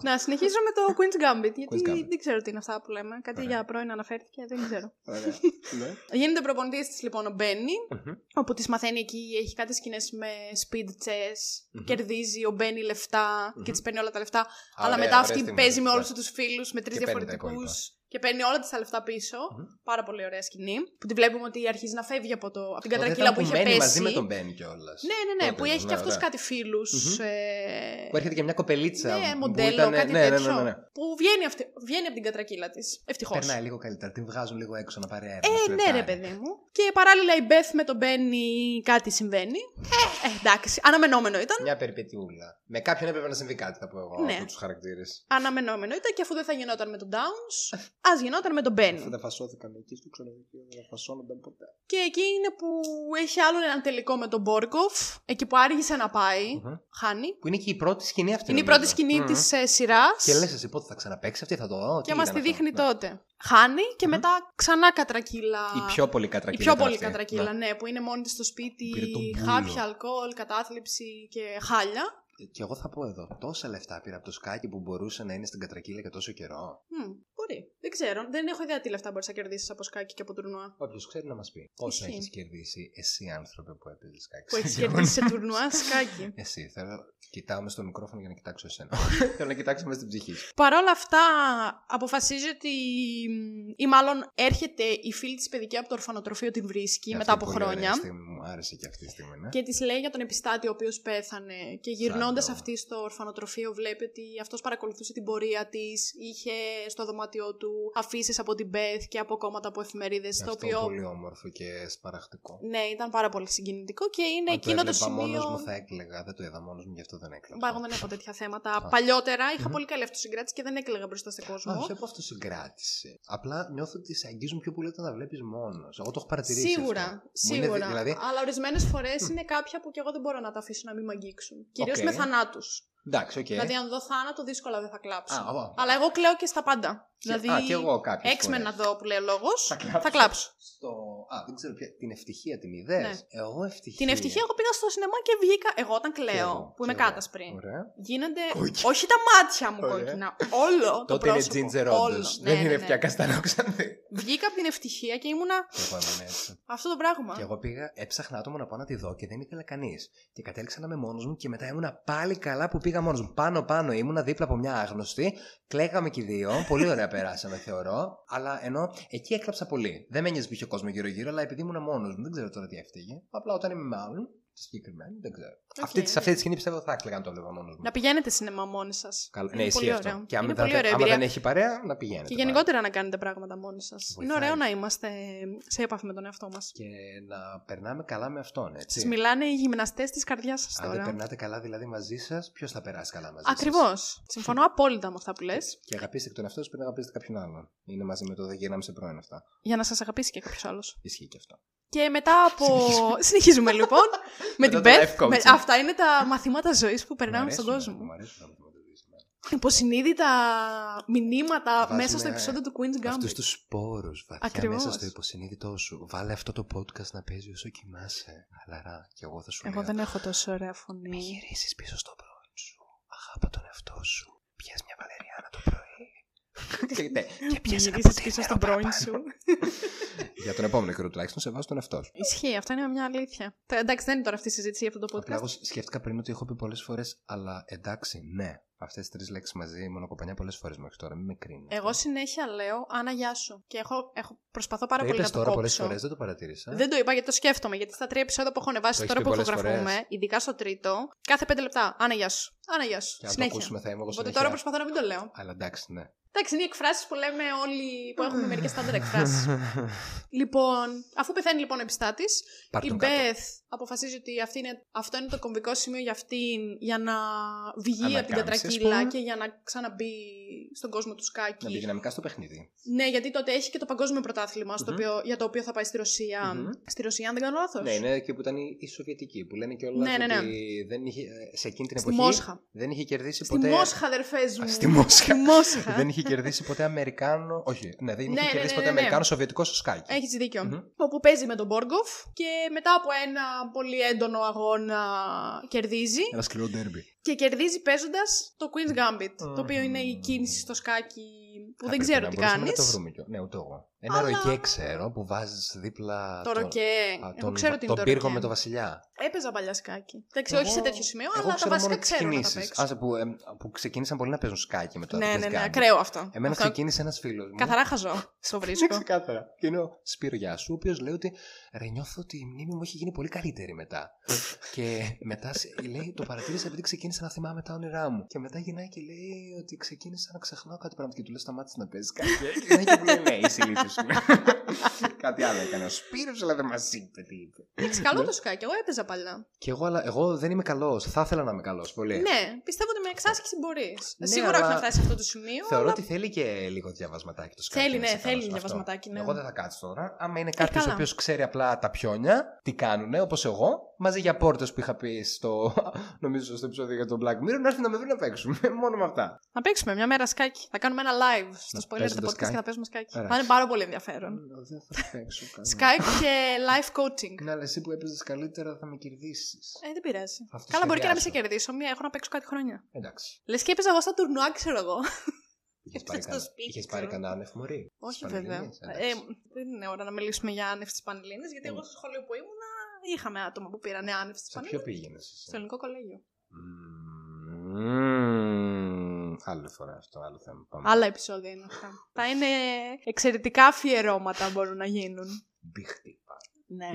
Speaker 1: Να συνεχίσω με το Queen's Gambit. Γιατί
Speaker 2: Queen's Gambit.
Speaker 1: δεν ξέρω τι είναι αυτά που λέμε. Κάτι
Speaker 2: Ωραία.
Speaker 1: για πρώην αναφέρθηκε, δεν ξέρω.
Speaker 2: Ωραία. Ναι.
Speaker 1: Γίνεται προπονητής της λοιπόν ο Μπένι,
Speaker 2: Μμμ.
Speaker 1: όπου τη μαθαίνει εκεί, έχει κάτι σκηνές με speed chess.
Speaker 2: Μμμ.
Speaker 1: Κερδίζει ο Μπένι λεφτά και τη παίρνει όλα τα λεφτά. αλλά
Speaker 2: Ωραία,
Speaker 1: μετά
Speaker 2: ωραία
Speaker 1: αυτή
Speaker 2: στιγμή,
Speaker 1: παίζει με
Speaker 2: ναι.
Speaker 1: όλους τους φίλους, με τρεις
Speaker 2: Και παίρνει τα
Speaker 1: διαφορετικούς.
Speaker 2: Υπόλοιπα.
Speaker 1: Και παίρνει όλα της τα λεφτά πίσω.
Speaker 2: Μμμ.
Speaker 1: Πάρα πολύ ωραία σκηνή. Που τη βλέπουμε ότι αρχίζει να φεύγει από, το, από την
Speaker 2: Τότε
Speaker 1: κατρακύλα
Speaker 2: ήταν
Speaker 1: που είχε
Speaker 2: μένει
Speaker 1: πέσει.
Speaker 2: μαζί με τον Μπένι κιόλας.
Speaker 1: Ναι, ναι, ναι,
Speaker 2: Τότε,
Speaker 1: που έχει
Speaker 2: ναι,
Speaker 1: και αυτό
Speaker 2: ωραία.
Speaker 1: κάτι φίλους.
Speaker 2: Μμμ.
Speaker 1: Ε...
Speaker 2: Που έρχεται και μια κοπελίτσα.
Speaker 1: Ναι,
Speaker 2: που
Speaker 1: μοντέλο,
Speaker 2: ήταν-
Speaker 1: κάτι
Speaker 2: ναι, ναι,
Speaker 1: τέτοιο.
Speaker 2: ναι, ναι, ναι.
Speaker 1: Που βγαίνει, αυτή, βγαίνει από την κατρακύλα της. Ευτυχώς.
Speaker 2: Περνάει λίγο καλύτερα. Την βγάζουν λίγο έξω να πάρει αέρα.
Speaker 1: Ε,
Speaker 2: να
Speaker 1: ναι,
Speaker 2: φλερτάρει.
Speaker 1: ρε παιδί μου. Και παράλληλα η Μπεθ με τον Μπένι κάτι συμβαίνει. Ε, εντάξει, αναμενόμενο ήταν.
Speaker 2: Μια περιπετιούλα. Με κάποιον έπρεπε να συμβεί κάτι, θα πω εγώ,
Speaker 1: Ναι.
Speaker 2: από τους χαρακτήρες.
Speaker 1: Αναμενόμενο ήταν και αφού δεν θα γινόταν με τον Downs, ας γινόταν με τον Μπένι.
Speaker 2: Αφού δεν φασώθηκαν εκεί στο ξενοδοχείο, δεν φασώνονταν ποτέ.
Speaker 1: Και εκεί είναι που έχει άλλον έναν τελικό με τον Μπόρκοφ, εκεί που άργησε να πάει.
Speaker 2: Μμμ.
Speaker 1: Χάνει.
Speaker 2: Που είναι και η πρώτη σκηνή αυτή.
Speaker 1: Είναι η
Speaker 2: νομίζω.
Speaker 1: πρώτη σκηνή
Speaker 2: Μμμ.
Speaker 1: της ε, σειράς.
Speaker 2: Και λες εσύ πότε θα ξαναπέξει αυτή, θα το δω.
Speaker 1: Και
Speaker 2: τι
Speaker 1: μας
Speaker 2: ήταν
Speaker 1: τη
Speaker 2: αυτό;
Speaker 1: δείχνει
Speaker 2: Ναι.
Speaker 1: τότε. Χάνει και μετά ξανά κατρακύλα.
Speaker 2: Η πιο πολύ
Speaker 1: Η
Speaker 2: κατρακύλα.
Speaker 1: πιο
Speaker 2: ήταν
Speaker 1: πολύ
Speaker 2: αυτή.
Speaker 1: κατρακύλα,
Speaker 2: Ναι.
Speaker 1: ναι, που είναι μόνη της στο σπίτι,
Speaker 2: Πήρε το μπούλο.
Speaker 1: χάπια, αλκοόλ, κατάθλιψη και χάλια.
Speaker 2: Και εγώ θα πω εδώ, τόσα λεφτά πήρα από το σκάκι που μπορούσε να είναι στην κατρακύλα για τόσο καιρό.
Speaker 1: Μμ, μπορεί. Δεν ξέρω. Δεν έχω ιδέα τι λεφτά μπορείς να κερδίσεις από σκάκι και από τουρνουά.
Speaker 2: Όποιο ξέρει να μας πει. Πόσο
Speaker 1: Ισχύει.
Speaker 2: έχεις κερδίσει εσύ, άνθρωπε που έπαιζες σκάκι.
Speaker 1: Που έχεις
Speaker 2: σε γεγονός.
Speaker 1: κερδίσει σε τουρνουά σκάκι.
Speaker 2: Εσύ, θέλω. Κοιτάω μες στο μικρόφωνο για να κοιτάξω εσένα. θέλω να κοιτάξω μέσα στην ψυχή σου.
Speaker 1: Παρ' όλα αυτά, αποφασίζει ότι. ή μάλλον έρχεται η φίλη της παιδική από το ορφανοτροφείο, την βρίσκει μετά
Speaker 2: Αυτή
Speaker 1: από
Speaker 2: πολύ ωραία
Speaker 1: χρόνια.
Speaker 2: στιγμή μου άρεσε και αυτή τη στιγμή, ναι.
Speaker 1: Και της λέει για τον επιστάτη ο οποίος πέθανε. Και γυρνώντας
Speaker 2: Φαντό.
Speaker 1: αυτή στο ορφανοτροφείο, βλέπει ότι αυτός παρακολουθούσε την πορεία της. Είχε στο δωμάτιό του αφίσες από την Μπεθ και από κόμματα από εφημερίδες. Το
Speaker 2: Αυτό
Speaker 1: οποίο.
Speaker 2: πολύ όμορφο και σπαραχτικό.
Speaker 1: Ναι, ήταν πάρα πολύ συγκινητικό και είναι
Speaker 2: Αν
Speaker 1: εκείνο το
Speaker 2: έβλεπα
Speaker 1: σημείο.
Speaker 2: μόνος μου θα έκλαιγα. Δεν το είδα μόνος μου, γι' αυτό δεν έκλαιγα.
Speaker 1: Μπα, εγώ δεν έχω τέτοια θέματα. Παλιότερα είχα
Speaker 2: Μμμ.
Speaker 1: πολύ καλή αυτοσυγκράτηση και δεν έκλαιγα μπροστά στον κόσμο.
Speaker 2: Α, όχι από αυτοσυγκράτηση. Απλά νιώθω ότι σε αγγίζουν πιο πολύ όταν τα βλέπεις μόνος. Εγώ το έχω παρατηρήσει.
Speaker 1: Σίγουρα,
Speaker 2: αυτό. Μου είναι δι-
Speaker 1: σίγουρα.
Speaker 2: δηλαδή,
Speaker 1: Αλλά ορισμένες φορές είναι κάποια που και εγώ δεν μπορώ να τα αφήσω να μην με αγγίξουν. Κυρίως
Speaker 2: Οκ.
Speaker 1: με θανάτους.
Speaker 2: Εντάξει, οκ.
Speaker 1: Δηλαδή, αν δω θάνατο, δύσκολα δεν θα κλάψω.
Speaker 2: Α, α,
Speaker 1: Αλλά εγώ κλαίω και στα πάντα. δηλαδή,
Speaker 2: Α, και εγώ κάποιες
Speaker 1: X-Men
Speaker 2: φορές.
Speaker 1: να δω που λέει ο λόγος,
Speaker 2: Θα κλάψω.
Speaker 1: θα κλάψω.
Speaker 2: Στο... Α, δεν ξέρω ποια. Την ευτυχία την είδες;
Speaker 1: Ναι.
Speaker 2: Εγώ ευτυχία.
Speaker 1: Την ευτυχία εγώ πήγα στο σινεμά και βγήκα. Εγώ όταν
Speaker 2: Κι
Speaker 1: κλαίω,
Speaker 2: εγώ,
Speaker 1: που είμαι
Speaker 2: κι εγώ.
Speaker 1: κάτας πριν,
Speaker 2: Ωραία.
Speaker 1: γίνονται.
Speaker 2: Κόκκινα.
Speaker 1: Όχι τα μάτια μου
Speaker 2: Ωραία.
Speaker 1: κόκκινα. Όλο το
Speaker 2: Τότε είναι
Speaker 1: πρόσωπο.
Speaker 2: ginger
Speaker 1: όλο.
Speaker 2: όντως.
Speaker 1: Ναι,
Speaker 2: Δεν
Speaker 1: ναι,
Speaker 2: είναι
Speaker 1: ναι.
Speaker 2: πια καστανόξανθη.
Speaker 1: Βγήκα από την ευτυχία και ήμουνα
Speaker 2: Και εγώ ήμουν έτσι.
Speaker 1: αυτό το πράγμα.
Speaker 2: Και εγώ πήγα, έψαχνα άτομο να πάω να τη δω και δεν ήθελα κανείς. Και κατέληξα να είμαι μόνος μου και μετά ήμουνα πάλι καλά που πήγα μόνος μου. Πάνω-πάνω ήμουνα δίπλα από μια άγνωστη. Κλαίγαμε και οι δύο. Πολύ ωραία περάσαμε, θεωρώ. Αλλά ενώ εκεί έκλαψα πολύ. Δεν με νοιάζει που είχε κόσμο γύρω-γύρω, αλλά επειδή ήμουνα μόνος μου. Δεν ξέρω τώρα τι έφταιγε. Απλά όταν είμαι με άλλον, συγκεκριμένη, δεν ξέρω. Αυτή, τη- σε αυτή τη σκηνή πιστεύω θα έκλαιγα αν το έβλεπα μόνος μου.
Speaker 1: Να πηγαίνετε σινεμά μόνοι σας.
Speaker 2: Καλά.
Speaker 1: Είναι
Speaker 2: Ναι,
Speaker 1: πολύ
Speaker 2: ισχύει αυτό.
Speaker 1: ωραίο.
Speaker 2: Και άμα,
Speaker 1: Είναι
Speaker 2: δεν,
Speaker 1: πολύ ωραία
Speaker 2: άμα
Speaker 1: εμπειρία.
Speaker 2: δεν έχει παρέα, να πηγαίνετε.
Speaker 1: Και
Speaker 2: πάλι.
Speaker 1: γενικότερα να κάνετε πράγματα μόνοι σας. Είναι
Speaker 2: Βοηθάει.
Speaker 1: ωραίο να είμαστε σε επαφή με τον εαυτό μας.
Speaker 2: Και να περνάμε καλά με αυτόν, έτσι.
Speaker 1: Σας μιλάνε οι γυμναστές της καρδιάς σας
Speaker 2: Αν δεν
Speaker 1: τώρα.
Speaker 2: περνάτε καλά δηλαδή μαζί σας, ποιος θα περάσει καλά μαζί σας;
Speaker 1: Ακριβώς. Συμφωνώ απόλυτα με αυτά που λες.
Speaker 2: Και αγαπήστε και τον εαυτό σας πριν αγαπήσετε κάποιον άλλον. Είναι μαζί με το δεν γυρνάμε σε πρώην αυτά.
Speaker 1: Για να σας αγαπήσει και κάποιος άλλος.
Speaker 2: Ισχύει και αυτό.
Speaker 1: Και μετά από. Συνεχίζουμε λοιπόν. με την
Speaker 2: Μετά το
Speaker 1: Beth.
Speaker 2: life coaching.
Speaker 1: με- Αυτά είναι τα μαθήματα ζωής που περνάμε
Speaker 2: Μου
Speaker 1: στον
Speaker 2: αρέσουν,
Speaker 1: κόσμο.
Speaker 2: Μου αρέσουν να μαθηματίζεις εμένα.
Speaker 1: Υποσυνείδητα μηνύματα
Speaker 2: Βάζουμε
Speaker 1: μέσα στο επεισόδιο του Queen's
Speaker 2: Αυτούς
Speaker 1: Gambit.
Speaker 2: τους σπόρους βαθιά
Speaker 1: Ακριβώς.
Speaker 2: μέσα στο υποσυνείδητό σου. Βάλε αυτό το podcast να παίζει όσο κοιμάσαι. Χαλαρά. Και εγώ θα σου
Speaker 1: Εγώ
Speaker 2: λέω.
Speaker 1: δεν έχω τόσο ωραία φωνή.
Speaker 2: Μη γυρίσεις πίσω στο πρώην σου. Αγάπα τον εαυτό σου. Πιες μια βαλεριάνα το πρωί. και, ναι, και
Speaker 1: Μην
Speaker 2: πιες ένα
Speaker 1: γυρίσεις
Speaker 2: ποτήρι
Speaker 1: πίσω
Speaker 2: νερό
Speaker 1: στον πρώην
Speaker 2: παραπάνω.
Speaker 1: σου.
Speaker 2: Για τον επόμενο καιρό τουλάχιστον σε βάζει τον εαυτό σου.
Speaker 1: Ισχύει, αυτό είναι μια αλήθεια. Τε- Εντάξει, δεν είναι τώρα αυτή η συζήτηση για αυτό το
Speaker 2: Απλά εγώ
Speaker 1: podcast.
Speaker 2: σκέφτηκα πριν ότι έχω πει πολλές φορές, αλλά εντάξει, ναι. Αυτές τις τρεις λέξεις μαζί, μονοκοπανιά πολλές φορές μέχρι τώρα. Μην με κρίνεις.
Speaker 1: Εγώ συνέχεια λέω Άννα, γεια σου. Και έχω, έχω, προσπαθώ πάρα
Speaker 2: το
Speaker 1: πολύ
Speaker 2: είπες
Speaker 1: να το
Speaker 2: τώρα πολλές
Speaker 1: κόψω.
Speaker 2: φορές, δεν το παρατήρησα.
Speaker 1: Δεν το είπα γιατί το σκέφτομαι. Γιατί στα τρία επεισόδια που έχω ανεβάσει
Speaker 2: Το
Speaker 1: τώρα
Speaker 2: έχεις
Speaker 1: που
Speaker 2: πει πολλές
Speaker 1: ηχογραφούμε,
Speaker 2: φορές.
Speaker 1: ειδικά στο τρίτο, κάθε πέντε λεπτά. Άννα, γεια σου. Άννα, γεια σου.
Speaker 2: Και αν το
Speaker 1: Συνέχεια.
Speaker 2: ακούσουμε θα είμαι εγώ
Speaker 1: Οπότε
Speaker 2: συνέχεια.
Speaker 1: τώρα προσπαθώ να μην το λέω.
Speaker 2: Αλλά εντάξει, ναι.
Speaker 1: Εντάξει, είναι οι εκφράσεις που λέμε όλοι που έχουμε μερικές στάνταρ εκφράσεις. λοιπόν, αφού πεθαίνει λοιπόν ο επιστάτης,
Speaker 2: Πάρ'
Speaker 1: η
Speaker 2: τον κάτω.
Speaker 1: Μπεθ αποφασίζει ότι αυτή είναι, αυτό είναι το κομβικό σημείο για αυτήν για να βγει από την
Speaker 2: Ανακάμψη, ας
Speaker 1: τετρακύλα
Speaker 2: πούμε.
Speaker 1: και για να ξαναμπεί στον κόσμο του
Speaker 2: Να μπει
Speaker 1: σκάκι.
Speaker 2: δυναμικά στο παιχνίδι.
Speaker 1: Ναι, γιατί τότε έχει και το παγκόσμιο πρωτάθλημα στο
Speaker 2: Μμμ.
Speaker 1: οποίο, για το οποίο θα πάει στη Ρωσία.
Speaker 2: Μμμ.
Speaker 1: Στη Ρωσία, αν δεν κάνω λάθος.
Speaker 2: Ναι, είναι εκεί που ήταν η, η Σοβιετική, που λένε κιόλας
Speaker 1: Ναι, ναι, ναι.
Speaker 2: ότι δεν είχε, ε, σε εκείνη την
Speaker 1: Στη
Speaker 2: εποχή
Speaker 1: Μόσχα.
Speaker 2: δεν είχε κερδίσει
Speaker 1: Στη
Speaker 2: ποτέ.
Speaker 1: Μόσχα, αδερφές μου.
Speaker 2: Α, στη Μόσχα.
Speaker 1: Στη Μόσχα.
Speaker 2: δεν είχε κερδίσει ποτέ Αμερικάνο. Όχι, ναι, δεν είχε
Speaker 1: Ναι, ναι,
Speaker 2: κερδίσει
Speaker 1: ναι,
Speaker 2: ποτέ
Speaker 1: ναι, ναι.
Speaker 2: Αμερικάνο Σοβιετικό στο σκάκι.
Speaker 1: Έχεις δίκιο.
Speaker 2: Μμμ.
Speaker 1: Όπου παίζει με τον Μπόργκοφ και μετά από ένα πολύ έντονο αγώνα κερδίζει.
Speaker 2: Ένα σκληρό ντέρμπι.
Speaker 1: Και κερδίζει παίζοντας το Queen's Gambit. Το οποίο είναι η
Speaker 2: Μμμ.
Speaker 1: κίνηση στο σκάκι που
Speaker 2: Θα
Speaker 1: δεν
Speaker 2: πρέπει
Speaker 1: ξέρω
Speaker 2: να
Speaker 1: τι
Speaker 2: μπορούσαμε
Speaker 1: κάνεις.
Speaker 2: Να το βρούμε κιόλα. Ναι, ούτε εγώ. Ένα
Speaker 1: Αλλά-
Speaker 2: ροκέ ξέρω που βάζεις δίπλα.
Speaker 1: Το
Speaker 2: τον-
Speaker 1: ροκέ.
Speaker 2: α,
Speaker 1: Εγώ
Speaker 2: τον,
Speaker 1: ξέρω τι είναι
Speaker 2: τον
Speaker 1: το
Speaker 2: πύργο
Speaker 1: ροκέ.
Speaker 2: με το Βασιλιά.
Speaker 1: Έπαιζα παλιά σκάκι. Εντάξει,
Speaker 2: Εγώ-
Speaker 1: όχι σε τέτοιο σημείο,
Speaker 2: Εγώ
Speaker 1: αλλά τα
Speaker 2: ξέρω
Speaker 1: βασικά
Speaker 2: μόνο τις
Speaker 1: ξέρω να τα
Speaker 2: κινήσεις.
Speaker 1: παίξω.
Speaker 2: Άσε που, ε, που ξεκίνησαν πολύ να παίζουν σκάκι με το
Speaker 1: Ναι,
Speaker 2: Queen's
Speaker 1: ναι, ναι,
Speaker 2: Gambit.
Speaker 1: ακραίο αυτό.
Speaker 2: Εμένα
Speaker 1: Αυτό
Speaker 2: ξεκίνησε ένας φίλος μου.
Speaker 1: Καθαρά χαζό. Στο
Speaker 2: Ναι,
Speaker 1: βρίσκω.
Speaker 2: ξεκάθαρα. Και είναι ο Σπύρο Γιάσου, ο οποίος λέει ότι ρε, νιώθω ότι η μνήμη μου έχει γίνει πολύ καλύτερη μετά. και μετά σε- λέει, το παρατήρησα επειδή ξεκίνησα να θυμάμαι τα όνειρά μου. Και μετά γυρνάει και λέει ότι ξεκίνησα να ξεχνάω κάτι πράγματα. Και του λέω σταμάτησες να παίζεις κάτι. και γυρνάει και μου λέει ναι, είσαι ηλίθιο. κάτι άλλο έκανε. Ο Σπύρος, αλλά δεν μας είπε τι είπε.
Speaker 1: Εντάξει, καλό το σκάκι. Εγώ έπαιζα παλιά.
Speaker 2: Και εγώ, αλλά, εγώ δεν είμαι καλός. Θα ήθελα να είμαι καλός πολύ.
Speaker 1: Ναι, πιστεύω ότι με εξάσκηση μπορείς.
Speaker 2: Ναι,
Speaker 1: Σίγουρα
Speaker 2: αλλά
Speaker 1: όχι να φτάσει σε αυτό το σημείο.
Speaker 2: Θεωρώ
Speaker 1: αλλά...
Speaker 2: ότι θέλει και λίγο διαβασματάκι το σκάκι.
Speaker 1: Θέλει,
Speaker 2: να
Speaker 1: ναι,
Speaker 2: σε
Speaker 1: θέλει
Speaker 2: κάνω σε αυτό.
Speaker 1: διαβασματάκι, ναι.
Speaker 2: Εγώ δεν θα κάτσω τώρα. Άμα είναι κάποιος ο
Speaker 1: καλά.
Speaker 2: οποίος ξέρει απλά τα πιόνια, τι κάνουνε, όπως εγώ, μαζί για πόρτες που είχα πει στο. νομίζω στο επεισόδιο για τον Black Mirror, να έρθει να με βρει να παίξουμε. Μόνο με αυτά.
Speaker 1: Να παίξουμε μια μέρα σκάκι. Θα κάνουμε ένα live στο
Speaker 2: Να
Speaker 1: spoiler
Speaker 2: παίζετε
Speaker 1: the podcast
Speaker 2: σκάκι.
Speaker 1: και θα παίζουμε σκάκι.
Speaker 2: Ωραία.
Speaker 1: Θα είναι πάρα πολύ ενδιαφέρον.
Speaker 2: Δεν θα παίξω καλά.
Speaker 1: Skype και live coaching.
Speaker 2: Ναι, αλλά εσύ που έπαιζες καλύτερα θα με κερδίσεις.
Speaker 1: Ε, δεν πειράζει.
Speaker 2: Αυτό
Speaker 1: Καλά, μπορεί και να μην σε
Speaker 2: σχεδιάσω.
Speaker 1: κερδίσω. Μία έχω να παίξω κάτι χρόνια.
Speaker 2: Εντάξει.
Speaker 1: Λες και έπαιζα εγώ στα τουρνουά, ξέρω εγώ.
Speaker 2: Είχες
Speaker 1: Έπαιξε
Speaker 2: πάρει,
Speaker 1: στο
Speaker 2: κανένα-
Speaker 1: σπίτι,
Speaker 2: είχες πάρει
Speaker 1: ξέρω.
Speaker 2: κανένα άνευ μωρή.
Speaker 1: Όχι,
Speaker 2: Στις
Speaker 1: βέβαια.
Speaker 2: Πανελλήνιες,
Speaker 1: Ε,
Speaker 2: εντάξει.
Speaker 1: δεν είναι ώρα να μιλήσουμε για άνευ της Πανελλήνιες, γιατί εγώ στο σχολείο που ήμουνα είχαμε άτομα που πήραν άνευ τη
Speaker 2: Σε ποιο
Speaker 1: Πανελλήνιες.
Speaker 2: πήγαινες εσύ;
Speaker 1: Στο ελληνικό κολέγιο.
Speaker 2: Μμμ. Άλλη φορά αυτό, άλλο θέμα. Πάμε.
Speaker 1: Άλλα επεισόδια είναι αυτά. Θα είναι εξαιρετικά αφιερώματα μπορούν να γίνουν.
Speaker 2: Μπιχτή.
Speaker 1: Ναι.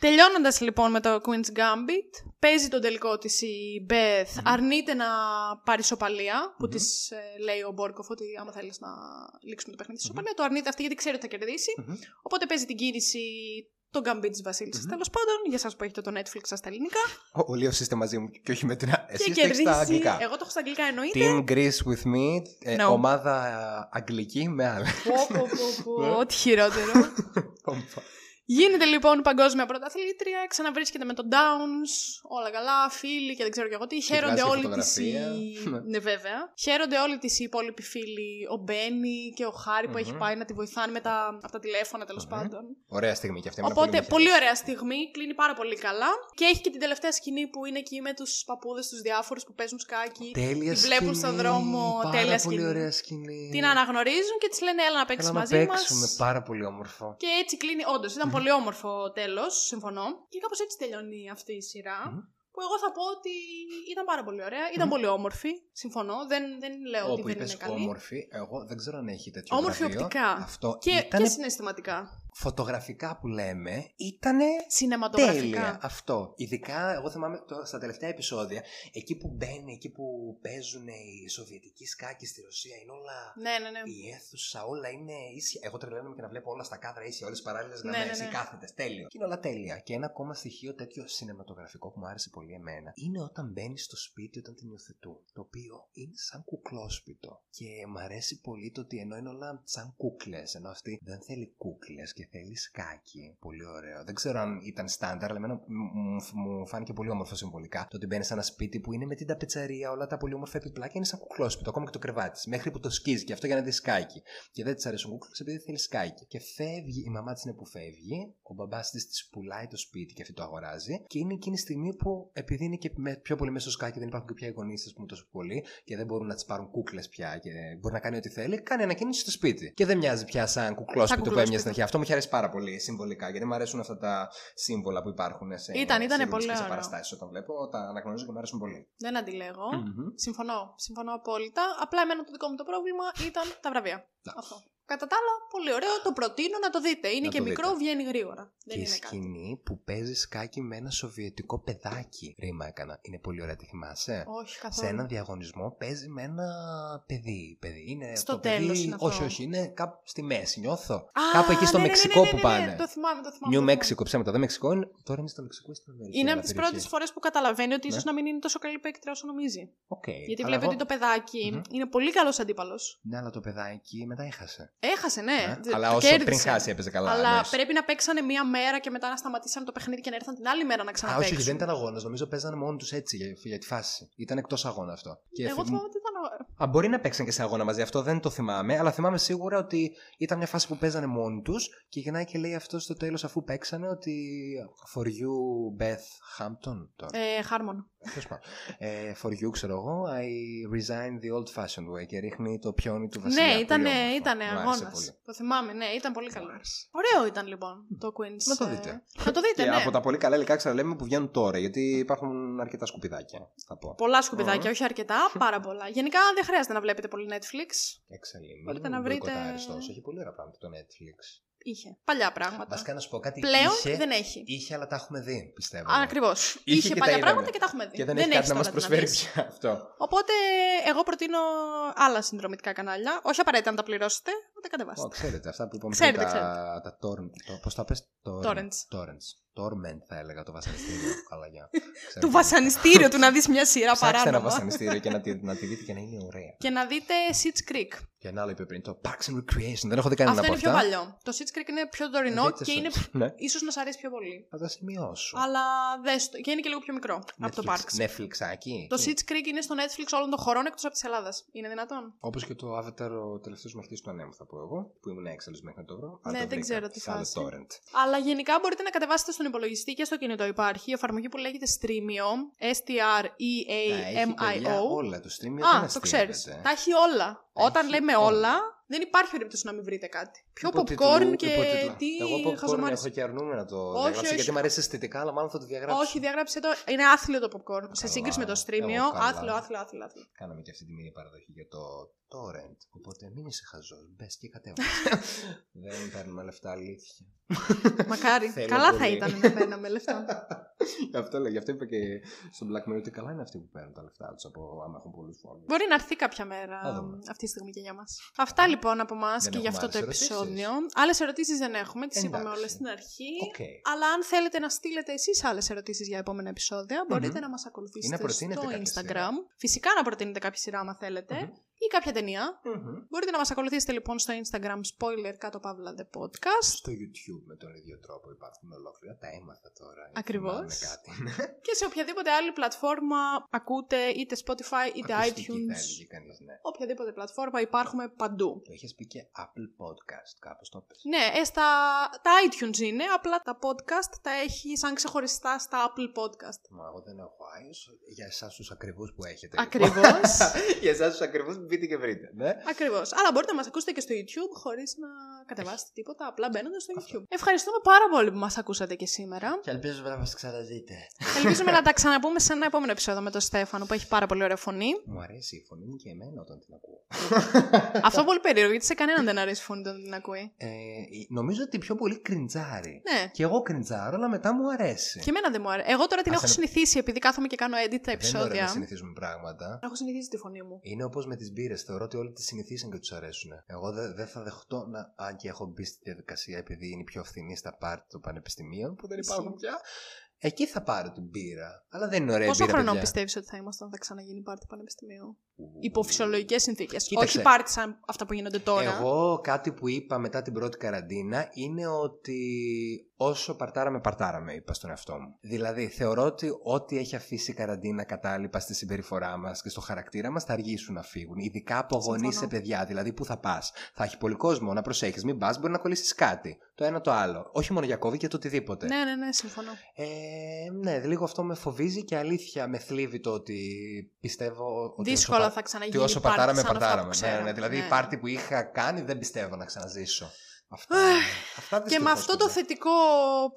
Speaker 1: Τελειώνοντας λοιπόν με το Queen's Gambit, παίζει τον τελικό της η Beth, αρνείται να πάρει ισοπαλία, που της λέει ο Μπόρκοφ ότι άμα θέλεις να λήξουμε το παιχνίδι τη ισοπαλία, το αρνείται αυτή γιατί ξέρει ότι θα κερδίσει. Οπότε παίζει την κίνηση τον Gambit της Βασίλισσας τέλος πάντων, για εσά που έχετε το Netflix σας στα ελληνικά.
Speaker 2: Ο, ο Λίος είστε μαζί μου και όχι με την. Εσύ
Speaker 1: και
Speaker 2: είστε στα
Speaker 1: κερδίσει.
Speaker 2: αγγλικά.
Speaker 1: Εγώ το έχω στα αγγλικά εννοείται.
Speaker 2: Team Greece with me, ε,
Speaker 1: No.
Speaker 2: ομάδα αγγλική με άλλα.
Speaker 1: Πω, πω, πω, πω, Ό,τι χειρότερο.
Speaker 2: Ομπα.
Speaker 1: Γίνεται λοιπόν παγκόσμια πρωταθλήτρια, ξαναβρίσκεται με τον Downs, όλα καλά, φίλοι και δεν ξέρω και εγώ τι. Χαίρονται
Speaker 2: βγάζει
Speaker 1: όλοι τη.
Speaker 2: φωτογραφία.
Speaker 1: Ναι, βέβαια. Χαίρονται όλοι τη οι υπόλοιποι φίλοι, ο Μπένι και ο χαρη που έχει
Speaker 2: Μμμ.
Speaker 1: πάει να τη βοηθάνε με τα, από τα τηλέφωνα τέλος πάντων.
Speaker 2: Ωραία στιγμή και αυτή. εμένα
Speaker 1: Οπότε,
Speaker 2: με
Speaker 1: πολύ,
Speaker 2: χαίρεσε.
Speaker 1: ωραία στιγμή, κλείνει πάρα πολύ καλά. Και έχει και την τελευταία σκηνή που είναι εκεί με τους παππούδες, τους διάφορους που παίζουν σκάκι.
Speaker 2: Τέλεια
Speaker 1: τη βλέπουν στον
Speaker 2: σκηνή,
Speaker 1: δρόμο,
Speaker 2: πάρα
Speaker 1: τέλεια
Speaker 2: πολύ
Speaker 1: σκηνή.
Speaker 2: ωραία σκηνή.
Speaker 1: Την αναγνωρίζουν και τη λένε έλα να παίξεις
Speaker 2: Έλα να
Speaker 1: μαζί μας.
Speaker 2: παίξουμε, πάρα πολύ όμορφο.
Speaker 1: Και έτσι κλείνει, όντως, ήταν πολύ όμορφο τέλος, συμφωνώ. Και κάπως έτσι τελειώνει αυτή η σειρά.
Speaker 2: Μμμ.
Speaker 1: Που εγώ θα πω ότι ήταν πάρα πολύ ωραία, ήταν πολύ όμορφη. Συμφωνώ, δεν, δεν λέω ότι
Speaker 2: Όπου
Speaker 1: δεν
Speaker 2: είπες
Speaker 1: είναι καλή.
Speaker 2: όμορφη, εγώ δεν ξέρω αν έχει τέτοιο
Speaker 1: Όμορφη
Speaker 2: βραβείο.
Speaker 1: οπτικά.
Speaker 2: Αυτό
Speaker 1: Και,
Speaker 2: ήταν
Speaker 1: και συναισθηματικά.
Speaker 2: Φωτογραφικά που λέμε, ήταν
Speaker 1: Cinematografικά.
Speaker 2: τέλεια αυτό. Ειδικά, εγώ θυμάμαι το, στα τελευταία επεισόδια, εκεί που μπαίνει, εκεί που παίζουν οι Σοβιετικοί σκάκοι στη Ρωσία, είναι όλα.
Speaker 1: Ναι, ναι, ναι.
Speaker 2: Η αίθουσα, όλα είναι ίσια. Εγώ τρελαίνομαι και να βλέπω όλα στα κάδρα ίσια, όλες τις παράλληλες
Speaker 1: Ναι,
Speaker 2: γραμμές.
Speaker 1: ναι,
Speaker 2: Εσύ
Speaker 1: ναι.
Speaker 2: κάθετες, τέλειο. Και είναι όλα τέλεια. Και ένα ακόμα στοιχείο τέτοιο σινεματογραφικό που μου άρεσε πολύ εμένα είναι όταν μπαίνει στο σπίτι όταν την υιοθετούν. Το οποίο είναι σαν κουκλόσπιτο. Και μου αρέσει πολύ το ότι ενώ είναι όλα σαν κούκλες, ενώ αυτή δεν θέλει κούκλες και θέλεις σκάκι. Πολύ ωραίο. Δεν ξέρω αν ήταν στάνταρ, αλλά εμένα μου- μου- μου φάνηκε πολύ όμορφο συμβολικά. Το ότι μπαίνεις σε ένα σπίτι που είναι με την ταπετσαρία, όλα τα πολύ όμορφα επιπλά και είναι σαν κουκλόσπιτο, ακόμα και το κρεβάτι της, Μέχρι που το σκίζει και αυτό για να δεις σκάκι. Και δεν της αρέσουν κούκλες επειδή θέλεις σκάκι. Και φεύγει, η μαμά της είναι που φεύγει, ο μπαμπάς της της πουλάει το σπίτι και αυτή το αγοράζει. Και είναι εκείνη η στιγμή που επειδή είναι και με, πιο πολύ μέσα στο σκάκι, δεν υπάρχουν και πια οι γονείς της που είναι τόσο πολύ και δεν μπορούν να της πάρουν κούκλες πια και μπορεί να κάνει ό,τι θέλει, κάνει ανακοίνωση στο σπίτι. Και δεν μοιάζει πια σαν κουκλόσπιτο που
Speaker 1: κουκλόσπιτο.
Speaker 2: έμοιαζε στην αρχή. Αυτό μου αρέσει πάρα πολύ συμβολικά γιατί μου αρέσουν αυτά τα σύμβολα που υπάρχουν σε,
Speaker 1: Ήταν- ήταν
Speaker 2: σε
Speaker 1: πολύ
Speaker 2: και σε
Speaker 1: ωραίο.
Speaker 2: παραστάσεις όταν βλέπω. Τα αναγνωρίζω και μου αρέσουν πολύ.
Speaker 1: Δεν αντιλέγω.
Speaker 2: Μμμ.
Speaker 1: Συμφωνώ. Συμφωνώ απόλυτα. Απλά εμένα το δικό μου το πρόβλημα ήταν τα βραβεία.
Speaker 2: Να.
Speaker 1: Αυτό. Κατά τα άλλα, πολύ ωραίο. Το προτείνω να το δείτε. Είναι
Speaker 2: Να
Speaker 1: και
Speaker 2: το
Speaker 1: μικρό,
Speaker 2: δείτε.
Speaker 1: βγαίνει γρήγορα. Δεν
Speaker 2: και η
Speaker 1: είναι κάτι.
Speaker 2: σκηνή που παίζει σκάκι με ένα σοβιετικό παιδάκι. Ρήμα έκανα. Είναι πολύ ωραία, τη θυμάσαι;
Speaker 1: Όχι καθόλου.
Speaker 2: Σε έναν διαγωνισμό παίζει με ένα παιδί. παιδί. Είναι
Speaker 1: Στο
Speaker 2: το παιδί-
Speaker 1: τέλος είναι αυτό.
Speaker 2: Όχι, όχι, είναι κάπου στη μέση. Νιώθω.
Speaker 1: Α,
Speaker 2: κάπου εκεί στο
Speaker 1: ναι, ναι, ναι,
Speaker 2: Μεξικό
Speaker 1: ναι, ναι,
Speaker 2: που
Speaker 1: ναι,
Speaker 2: πάνε.
Speaker 1: ναι, Το θυμάμαι, το θυμάμαι.
Speaker 2: Νιου
Speaker 1: το θυμάμαι.
Speaker 2: Μέξικο, ψέματα. Δεν Μεξικό είναι. Τώρα είναι στο Μεξικό ή στην Αμερική.
Speaker 1: Είναι
Speaker 2: μια
Speaker 1: από τις
Speaker 2: περιοχή.
Speaker 1: πρώτες φορές που καταλαβαίνει ότι ίσως
Speaker 2: Ναι.
Speaker 1: να μην είναι τόσο καλή παίκτρια όσο νομίζει.
Speaker 2: Οκ.
Speaker 1: Γιατί
Speaker 2: Αλλά
Speaker 1: βλέπει
Speaker 2: εγώ-
Speaker 1: ότι το παιδάκι
Speaker 2: Μμμ.
Speaker 1: είναι πολύ καλός αντίπαλος.
Speaker 2: Ναι, αλλά το παιδάκι μετά έχασε.
Speaker 1: Έχασε, ναι.
Speaker 2: Ε,
Speaker 1: Δε-
Speaker 2: Αλλά
Speaker 1: το
Speaker 2: όσο
Speaker 1: κέρδισε.
Speaker 2: πριν χάσει έπαιζε καλά.
Speaker 1: Αλλά
Speaker 2: ναι.
Speaker 1: πρέπει να παίξανε μία μέρα και μετά να σταματήσαν το παιχνίδι και να έρθαν την άλλη μέρα να
Speaker 2: Α, όχι,
Speaker 1: ξαναπαίξουν.
Speaker 2: όχι, δεν ήταν αγώνας. Νομίζω παίζανε μόνοι τους έτσι για, για τη φάση. Ήταν εκτός αγώνα αυτό. Και
Speaker 1: Εγώ
Speaker 2: θυμ-
Speaker 1: θυμάμαι ότι ήταν.
Speaker 2: Α, μπορεί να παίξαν και σε αγώνα μαζί, αυτό δεν το θυμάμαι. Αλλά θυμάμαι σίγουρα ότι ήταν μια φάση που παίζανε μόνοι τους και γυρνάει και λέει αυτό στο τέλος αφού παίξανε ότι. For you, Beth Hampton. Τώρα.
Speaker 1: Ε, Χάρμον.
Speaker 2: Τέλος πάντων. Ε, for you, ξέρω εγώ, I resign the old fashioned way και ρίχνει το πιόνι του βασιλιά.
Speaker 1: Ναι,
Speaker 2: Πολύ
Speaker 1: ήταν
Speaker 2: όμορφο.
Speaker 1: ήτανε
Speaker 2: Μου άρεσε
Speaker 1: αγώνας.
Speaker 2: Πολύ.
Speaker 1: Το θυμάμαι, ναι, ήταν πολύ καλό.
Speaker 2: Μου άρεσε.
Speaker 1: Ωραίο ήταν λοιπόν το Queen's.
Speaker 2: Να το
Speaker 1: ε,
Speaker 2: δείτε.
Speaker 1: Να το δείτε,
Speaker 2: Και
Speaker 1: ναι.
Speaker 2: από τα πολύ καλά υλικά ξαναλέμε που βγαίνουν τώρα, γιατί υπάρχουν αρκετά σκουπιδάκια, θα πω.
Speaker 1: Πολλά σκουπιδάκια,
Speaker 2: Μμμ.
Speaker 1: όχι αρκετά, πάρα πολλά. Γενικά δεν χρειάζεται να βλέπετε πολύ Netflix.
Speaker 2: Εξελίγει.
Speaker 1: Μπορείτε να βρείτε-
Speaker 2: Έχει πολύ ωραία πράγματα το Netflix.
Speaker 1: Είχε. Παλιά πράγματα.
Speaker 2: Βασικά να σου πω κάτι.
Speaker 1: Πλέον
Speaker 2: είχε,
Speaker 1: δεν έχει.
Speaker 2: Είχε, αλλά τα έχουμε δει, πιστεύω.
Speaker 1: Ακριβώς.
Speaker 2: Είχε
Speaker 1: Είχε
Speaker 2: και τα
Speaker 1: παλιά
Speaker 2: είδαμε.
Speaker 1: πράγματα και τα έχουμε δει.
Speaker 2: Και δεν, έχει κάτι να
Speaker 1: τώρα
Speaker 2: μας
Speaker 1: τι
Speaker 2: προσφέρει
Speaker 1: δεις.
Speaker 2: πια αυτό.
Speaker 1: Οπότε, εγώ προτείνω άλλα συνδρομητικά κανάλια. Όχι απαραίτητα να τα πληρώσετε, να τα κατεβάσετε.
Speaker 2: Ω, ξέρετε, αυτά που είπαμε
Speaker 1: Ξέρετε,
Speaker 2: πριν,
Speaker 1: ξέρετε.
Speaker 2: τα, τα torrent. Το, πώς τα πες,
Speaker 1: Torrents.
Speaker 2: Torrents. Torment θα έλεγα το βασανιστήριο. Καλά, για.
Speaker 1: Του βασανιστήριου του να δεις μια σειρά
Speaker 2: Ψάξτε ένα
Speaker 1: παράνομα.
Speaker 2: βασανιστήριο και να τη, να τη δείτε και να είναι ωραία.
Speaker 1: Και να δείτε Sitch Creek.
Speaker 2: Και ένα άλλο είπε πριν, το Parks and Recreation. Δεν έχω δει κανένα
Speaker 1: Αυτό
Speaker 2: από
Speaker 1: είναι πιο
Speaker 2: αυτά.
Speaker 1: παλιό. Το Sitch Creek είναι πιο τωρινό
Speaker 2: Δείτε
Speaker 1: και
Speaker 2: στο-
Speaker 1: είναι
Speaker 2: Ναι,
Speaker 1: ίσως να σ' αρέσει πιο πολύ.
Speaker 2: θα τα σημειώσω.
Speaker 1: Αλλά δες το. Και είναι και λίγο πιο μικρό από το
Speaker 2: Netflix-
Speaker 1: Parks.
Speaker 2: Netflixάκι.
Speaker 1: Το Sitch Creek είναι στο Netflix όλων των χωρών εκτός από της Ελλάδας. Είναι δυνατόν.
Speaker 2: Όπως και το Avatar ο τελευταίος μαχητή του ανέμου, θα πω εγώ, που ήμουν έξαλλος μέχρι να το βρω. αλλά
Speaker 1: Ναι,
Speaker 2: το
Speaker 1: δεν
Speaker 2: βρήκα
Speaker 1: ξέρω τι
Speaker 2: σε άλλο
Speaker 1: φάση.
Speaker 2: torrent.
Speaker 1: Αλλά γενικά μπορείτε να κατεβάσετε στον υπολογιστή και στο κινητό υπάρχει η εφαρμογή που λέγεται Streamio.
Speaker 2: Τα έχει, παιδιά,
Speaker 1: S-T-R-E-A-M-I-O.
Speaker 2: όλα το stream
Speaker 1: Α, το ξέρεις. Τα έχει όλα. Όταν
Speaker 2: Έχει
Speaker 1: λέμε
Speaker 2: όλα.
Speaker 1: Όλα, Δεν υπάρχει περίπτωση να μην βρείτε κάτι. Πιο
Speaker 2: Υπότιτλου,
Speaker 1: popcorn και
Speaker 2: υπότιτλα.
Speaker 1: τι
Speaker 2: Εγώ popcorn
Speaker 1: χαζομάρες.
Speaker 2: έχω και αρνούμαι να το
Speaker 1: Όχι,
Speaker 2: διαγράψω
Speaker 1: όχι.
Speaker 2: γιατί μου αρέσει αισθητικά, αλλά μάλλον θα το διαγράψω.
Speaker 1: Όχι, διαγράψε το. Είναι άθλιο το popcorn. Σε
Speaker 2: Καλά.
Speaker 1: σύγκριση με το
Speaker 2: Εγώ
Speaker 1: streamio,
Speaker 2: καλά.
Speaker 1: άθλιο, άθλιο, άθλιο. άθλιο.
Speaker 2: Κάναμε και αυτή τη μήνυ παραδοχή για το torrent. Οπότε μην είσαι χαζός. Μπες και κατέβασε. Δεν παίρνουμε λεφτά, αλήθεια.
Speaker 1: Μακάρι.
Speaker 2: Θέλω
Speaker 1: Καλά θα
Speaker 2: πολύ.
Speaker 1: ήταν να παίρναμε λεφτά.
Speaker 2: Γι' αυτό λέω, γι' αυτό είπα και στον Black Mirror ότι καλά είναι αυτοί που παίρνουν τα λεφτά τους από άμα έχουν πολλούς followers.
Speaker 1: Μπορεί να έρθει κάποια μέρα
Speaker 2: Θα δούμε.
Speaker 1: αυτή τη στιγμή και για μας. Αυτά λοιπόν από εμάς
Speaker 2: Δεν
Speaker 1: και για
Speaker 2: έχουμε
Speaker 1: αυτό το
Speaker 2: άλλες ερωτήσεις;
Speaker 1: επεισόδιο. Άλλες ερωτήσεις δεν έχουμε, τις
Speaker 2: Εντάξει.
Speaker 1: είπαμε όλες στην αρχή.
Speaker 2: Οκ.
Speaker 1: Αλλά αν θέλετε να στείλετε εσείς άλλες ερωτήσεις για επόμενα επεισόδια, μπορείτε να μας ακολουθήσετε
Speaker 2: Ή να προτείνετε
Speaker 1: στο
Speaker 2: κάποια
Speaker 1: Instagram. Φυσικά να προτείνετε κάποια σειρά, άμα θέλετε,
Speaker 2: Μμμ.
Speaker 1: Ή κάποια ταινία.
Speaker 2: Μμμ.
Speaker 1: Μπορείτε να μας ακολουθήσετε λοιπόν στο Instagram spoiler κάτω παύλα the podcast.
Speaker 2: Στο YouTube με τον ίδιο τρόπο υπάρχουν ολόκληρα. Τα έμαθα τώρα.
Speaker 1: Ακριβώς.
Speaker 2: θυμάμαι κάτι.
Speaker 1: Και σε οποιαδήποτε άλλη πλατφόρμα ακούτε, είτε Spotify είτε
Speaker 2: Ακουστική θα
Speaker 1: iTunes.
Speaker 2: έλεγε κανείς, ναι.
Speaker 1: Οποιαδήποτε πλατφόρμα υπάρχουμε παντού.
Speaker 2: Το έχεις πει και Apple Podcast, κάπως το πες.
Speaker 1: Ναι, ε, στα, τα iTunes είναι, απλά τα podcast τα έχει σαν ξεχωριστά στα Apple Podcast.
Speaker 2: Μα εγώ δεν έχω iOS. Για εσάς τους ακριβούς που έχετε.
Speaker 1: Ακριβώς.
Speaker 2: Για εσάς τους ακριβούς μπείτε και βρείτε. Ναι.
Speaker 1: Ακριβώς. Αλλά μπορείτε να μας ακούσετε και στο YouTube χωρίς να κατεβάσετε τίποτα, απλά μπαίνοντας στο YouTube. Ευχαριστούμε πάρα πολύ που μας ακούσατε και σήμερα.
Speaker 2: Και ελπίζω να μας ξαναδείτε.
Speaker 1: Ελπίζουμε να τα ξαναπούμε σε ένα επόμενο επεισόδιο με τον Στέφανο που έχει πάρα πολύ ωραία φωνή.
Speaker 2: Μου αρέσει η φωνή μου και εμένα όταν την ακούω.
Speaker 1: Αυτό πολύ περίεργο, γιατί σε κανέναν δεν αρέσει η φωνή του όταν την ακούει.
Speaker 2: Ε, νομίζω ότι πιο πολύ κριντζάρει.
Speaker 1: Ναι.
Speaker 2: Και εγώ κριντζάρω, αλλά μετά μου αρέσει.
Speaker 1: Και εμένα δεν μου αρέσει. Εγώ τώρα την
Speaker 2: Ας
Speaker 1: έχω
Speaker 2: ένα-
Speaker 1: συνηθίσει επειδή κάθομαι και κάνω edit τα
Speaker 2: Δεν είναι ωραία να
Speaker 1: επεισόδια.
Speaker 2: συνηθίζουμε πράγματα.
Speaker 1: Έχω συνηθίσει τη φωνή μου.
Speaker 2: Είναι όπως με τις μπύρε. Θεωρώ ότι όλοι τις συνηθίσαν και τους αρέσουν. Εγώ δεν δεν θα δεχτώ να. Αν και έχω μπει στη διαδικασία επειδή είναι η πιο φθηνή στα πάρτι των πανεπιστημίων που δεν υπάρχουν
Speaker 1: Ισχύει.
Speaker 2: πια. Εκεί θα πάρω την μπύρα. Αλλά δεν είναι ωραία
Speaker 1: Πόσο
Speaker 2: μπύρα.
Speaker 1: χρόνο
Speaker 2: παιδιά.
Speaker 1: πιστεύεις ότι θα ήμασταν θα ξαναγίνει πάρτι πανεπιστημίου.
Speaker 2: Ου.
Speaker 1: Υπό φυσιολογικέ συνθήκες.
Speaker 2: Κοίταξε.
Speaker 1: Όχι πάρτι σαν αυτά που γίνονται τώρα.
Speaker 2: Εγώ κάτι που είπα μετά την πρώτη καραντίνα είναι ότι όσο παρτάραμε, παρτάραμε, είπα στον εαυτό μου. Δηλαδή, θεωρώ ότι ό,τι έχει αφήσει η καραντίνα κατάλοιπα στη συμπεριφορά μας και στο χαρακτήρα μας θα αργήσουν να φύγουν. Ειδικά από γονείς σε
Speaker 1: Συμφωνώ.
Speaker 2: παιδιά. Δηλαδή, πού θα πας. Θα έχει πολύ κόσμο, να προσέχεις. Μην πας, μπορεί να κολλήσεις κάτι. Το ένα το άλλο. Όχι μόνο για COVID, για το οτιδήποτε.
Speaker 1: Ναι, ναι, ναι, συμφωνώ.
Speaker 2: Ε, ναι, λίγο αυτό με φοβίζει και αλήθεια με θλίβει το ότι πιστεύω ότι.
Speaker 1: Δύσκολα
Speaker 2: όσο, πα-
Speaker 1: θα ξαναγίνει.
Speaker 2: ότι όσο
Speaker 1: πάρτι
Speaker 2: παρτάραμε,
Speaker 1: σαν αυτά που
Speaker 2: παρτάραμε. Ναι,
Speaker 1: ξέραμε.
Speaker 2: ναι, δηλαδή
Speaker 1: Ναι.
Speaker 2: η πάρτι που είχα κάνει δεν πιστεύω να ξαναζήσω. Αυτά,
Speaker 1: Αχ,
Speaker 2: αυτά
Speaker 1: Και με
Speaker 2: δυστυχώς,
Speaker 1: αυτό το
Speaker 2: παιδιά.
Speaker 1: θετικό,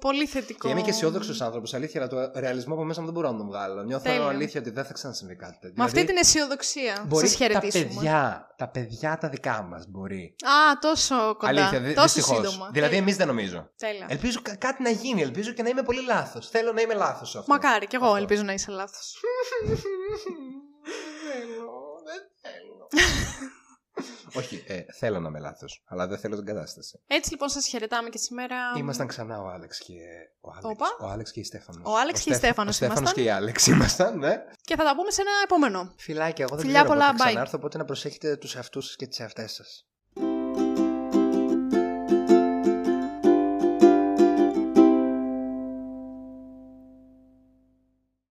Speaker 1: πολύ θετικό.
Speaker 2: Και είμαι και αισιόδοξος άνθρωπος. Αλήθεια, αλλά το ρεαλισμό από μέσα μου δεν μπορώ να τον βγάλω. Νιώθω
Speaker 1: Τέλεια.
Speaker 2: αλήθεια ότι δεν θα ξανασυμβεί κάτι τέτοιο.
Speaker 1: Με αυτή
Speaker 2: Δηλαδή,
Speaker 1: την αισιοδοξία
Speaker 2: μπορεί
Speaker 1: σας
Speaker 2: τα
Speaker 1: χαιρετήσουμε.
Speaker 2: παιδιά, τα παιδιά τα δικά μας μπορεί.
Speaker 1: Α, τόσο κοντά.
Speaker 2: Αλήθεια, δε-
Speaker 1: τόσο
Speaker 2: δυστυχώς.
Speaker 1: σύντομα.
Speaker 2: Δηλαδή,
Speaker 1: Τέλεια.
Speaker 2: εμείς δεν νομίζω.
Speaker 1: Τέλεια.
Speaker 2: Ελπίζω κα- κάτι να γίνει. Ελπίζω και να είμαι πολύ λάθος. Θέλω να είμαι λάθος αυτό.
Speaker 1: Μακάρι, κι εγώ
Speaker 2: Αυτό.
Speaker 1: ελπίζω να είσαι λάθος.
Speaker 2: θέλω, δεν θέλω. Όχι, ε, θέλω να είμαι λάθος, αλλά δεν θέλω την κατάσταση.
Speaker 1: Έτσι λοιπόν σας χαιρετάμε και σήμερα.
Speaker 2: Ήμασταν ξανά ο Άλεξ και ο Άλεξ.
Speaker 1: Όπα.
Speaker 2: Ο Άλεξ και η Στέφανος.
Speaker 1: Ο Άλεξ και η
Speaker 2: Στέφα-
Speaker 1: Στέφανος
Speaker 2: Ο Στέφανος
Speaker 1: ήμασταν.
Speaker 2: και η Άλεξ ήμασταν, ναι.
Speaker 1: Και θα τα πούμε σε ένα επόμενο.
Speaker 2: Φιλάκια, εγώ δεν
Speaker 1: Φιλιά
Speaker 2: ξέρω
Speaker 1: πολλά,
Speaker 2: πότε
Speaker 1: bye.
Speaker 2: ξανάρθω, οπότε να προσέχετε τους εαυτούς σας και τις εαυτές σας.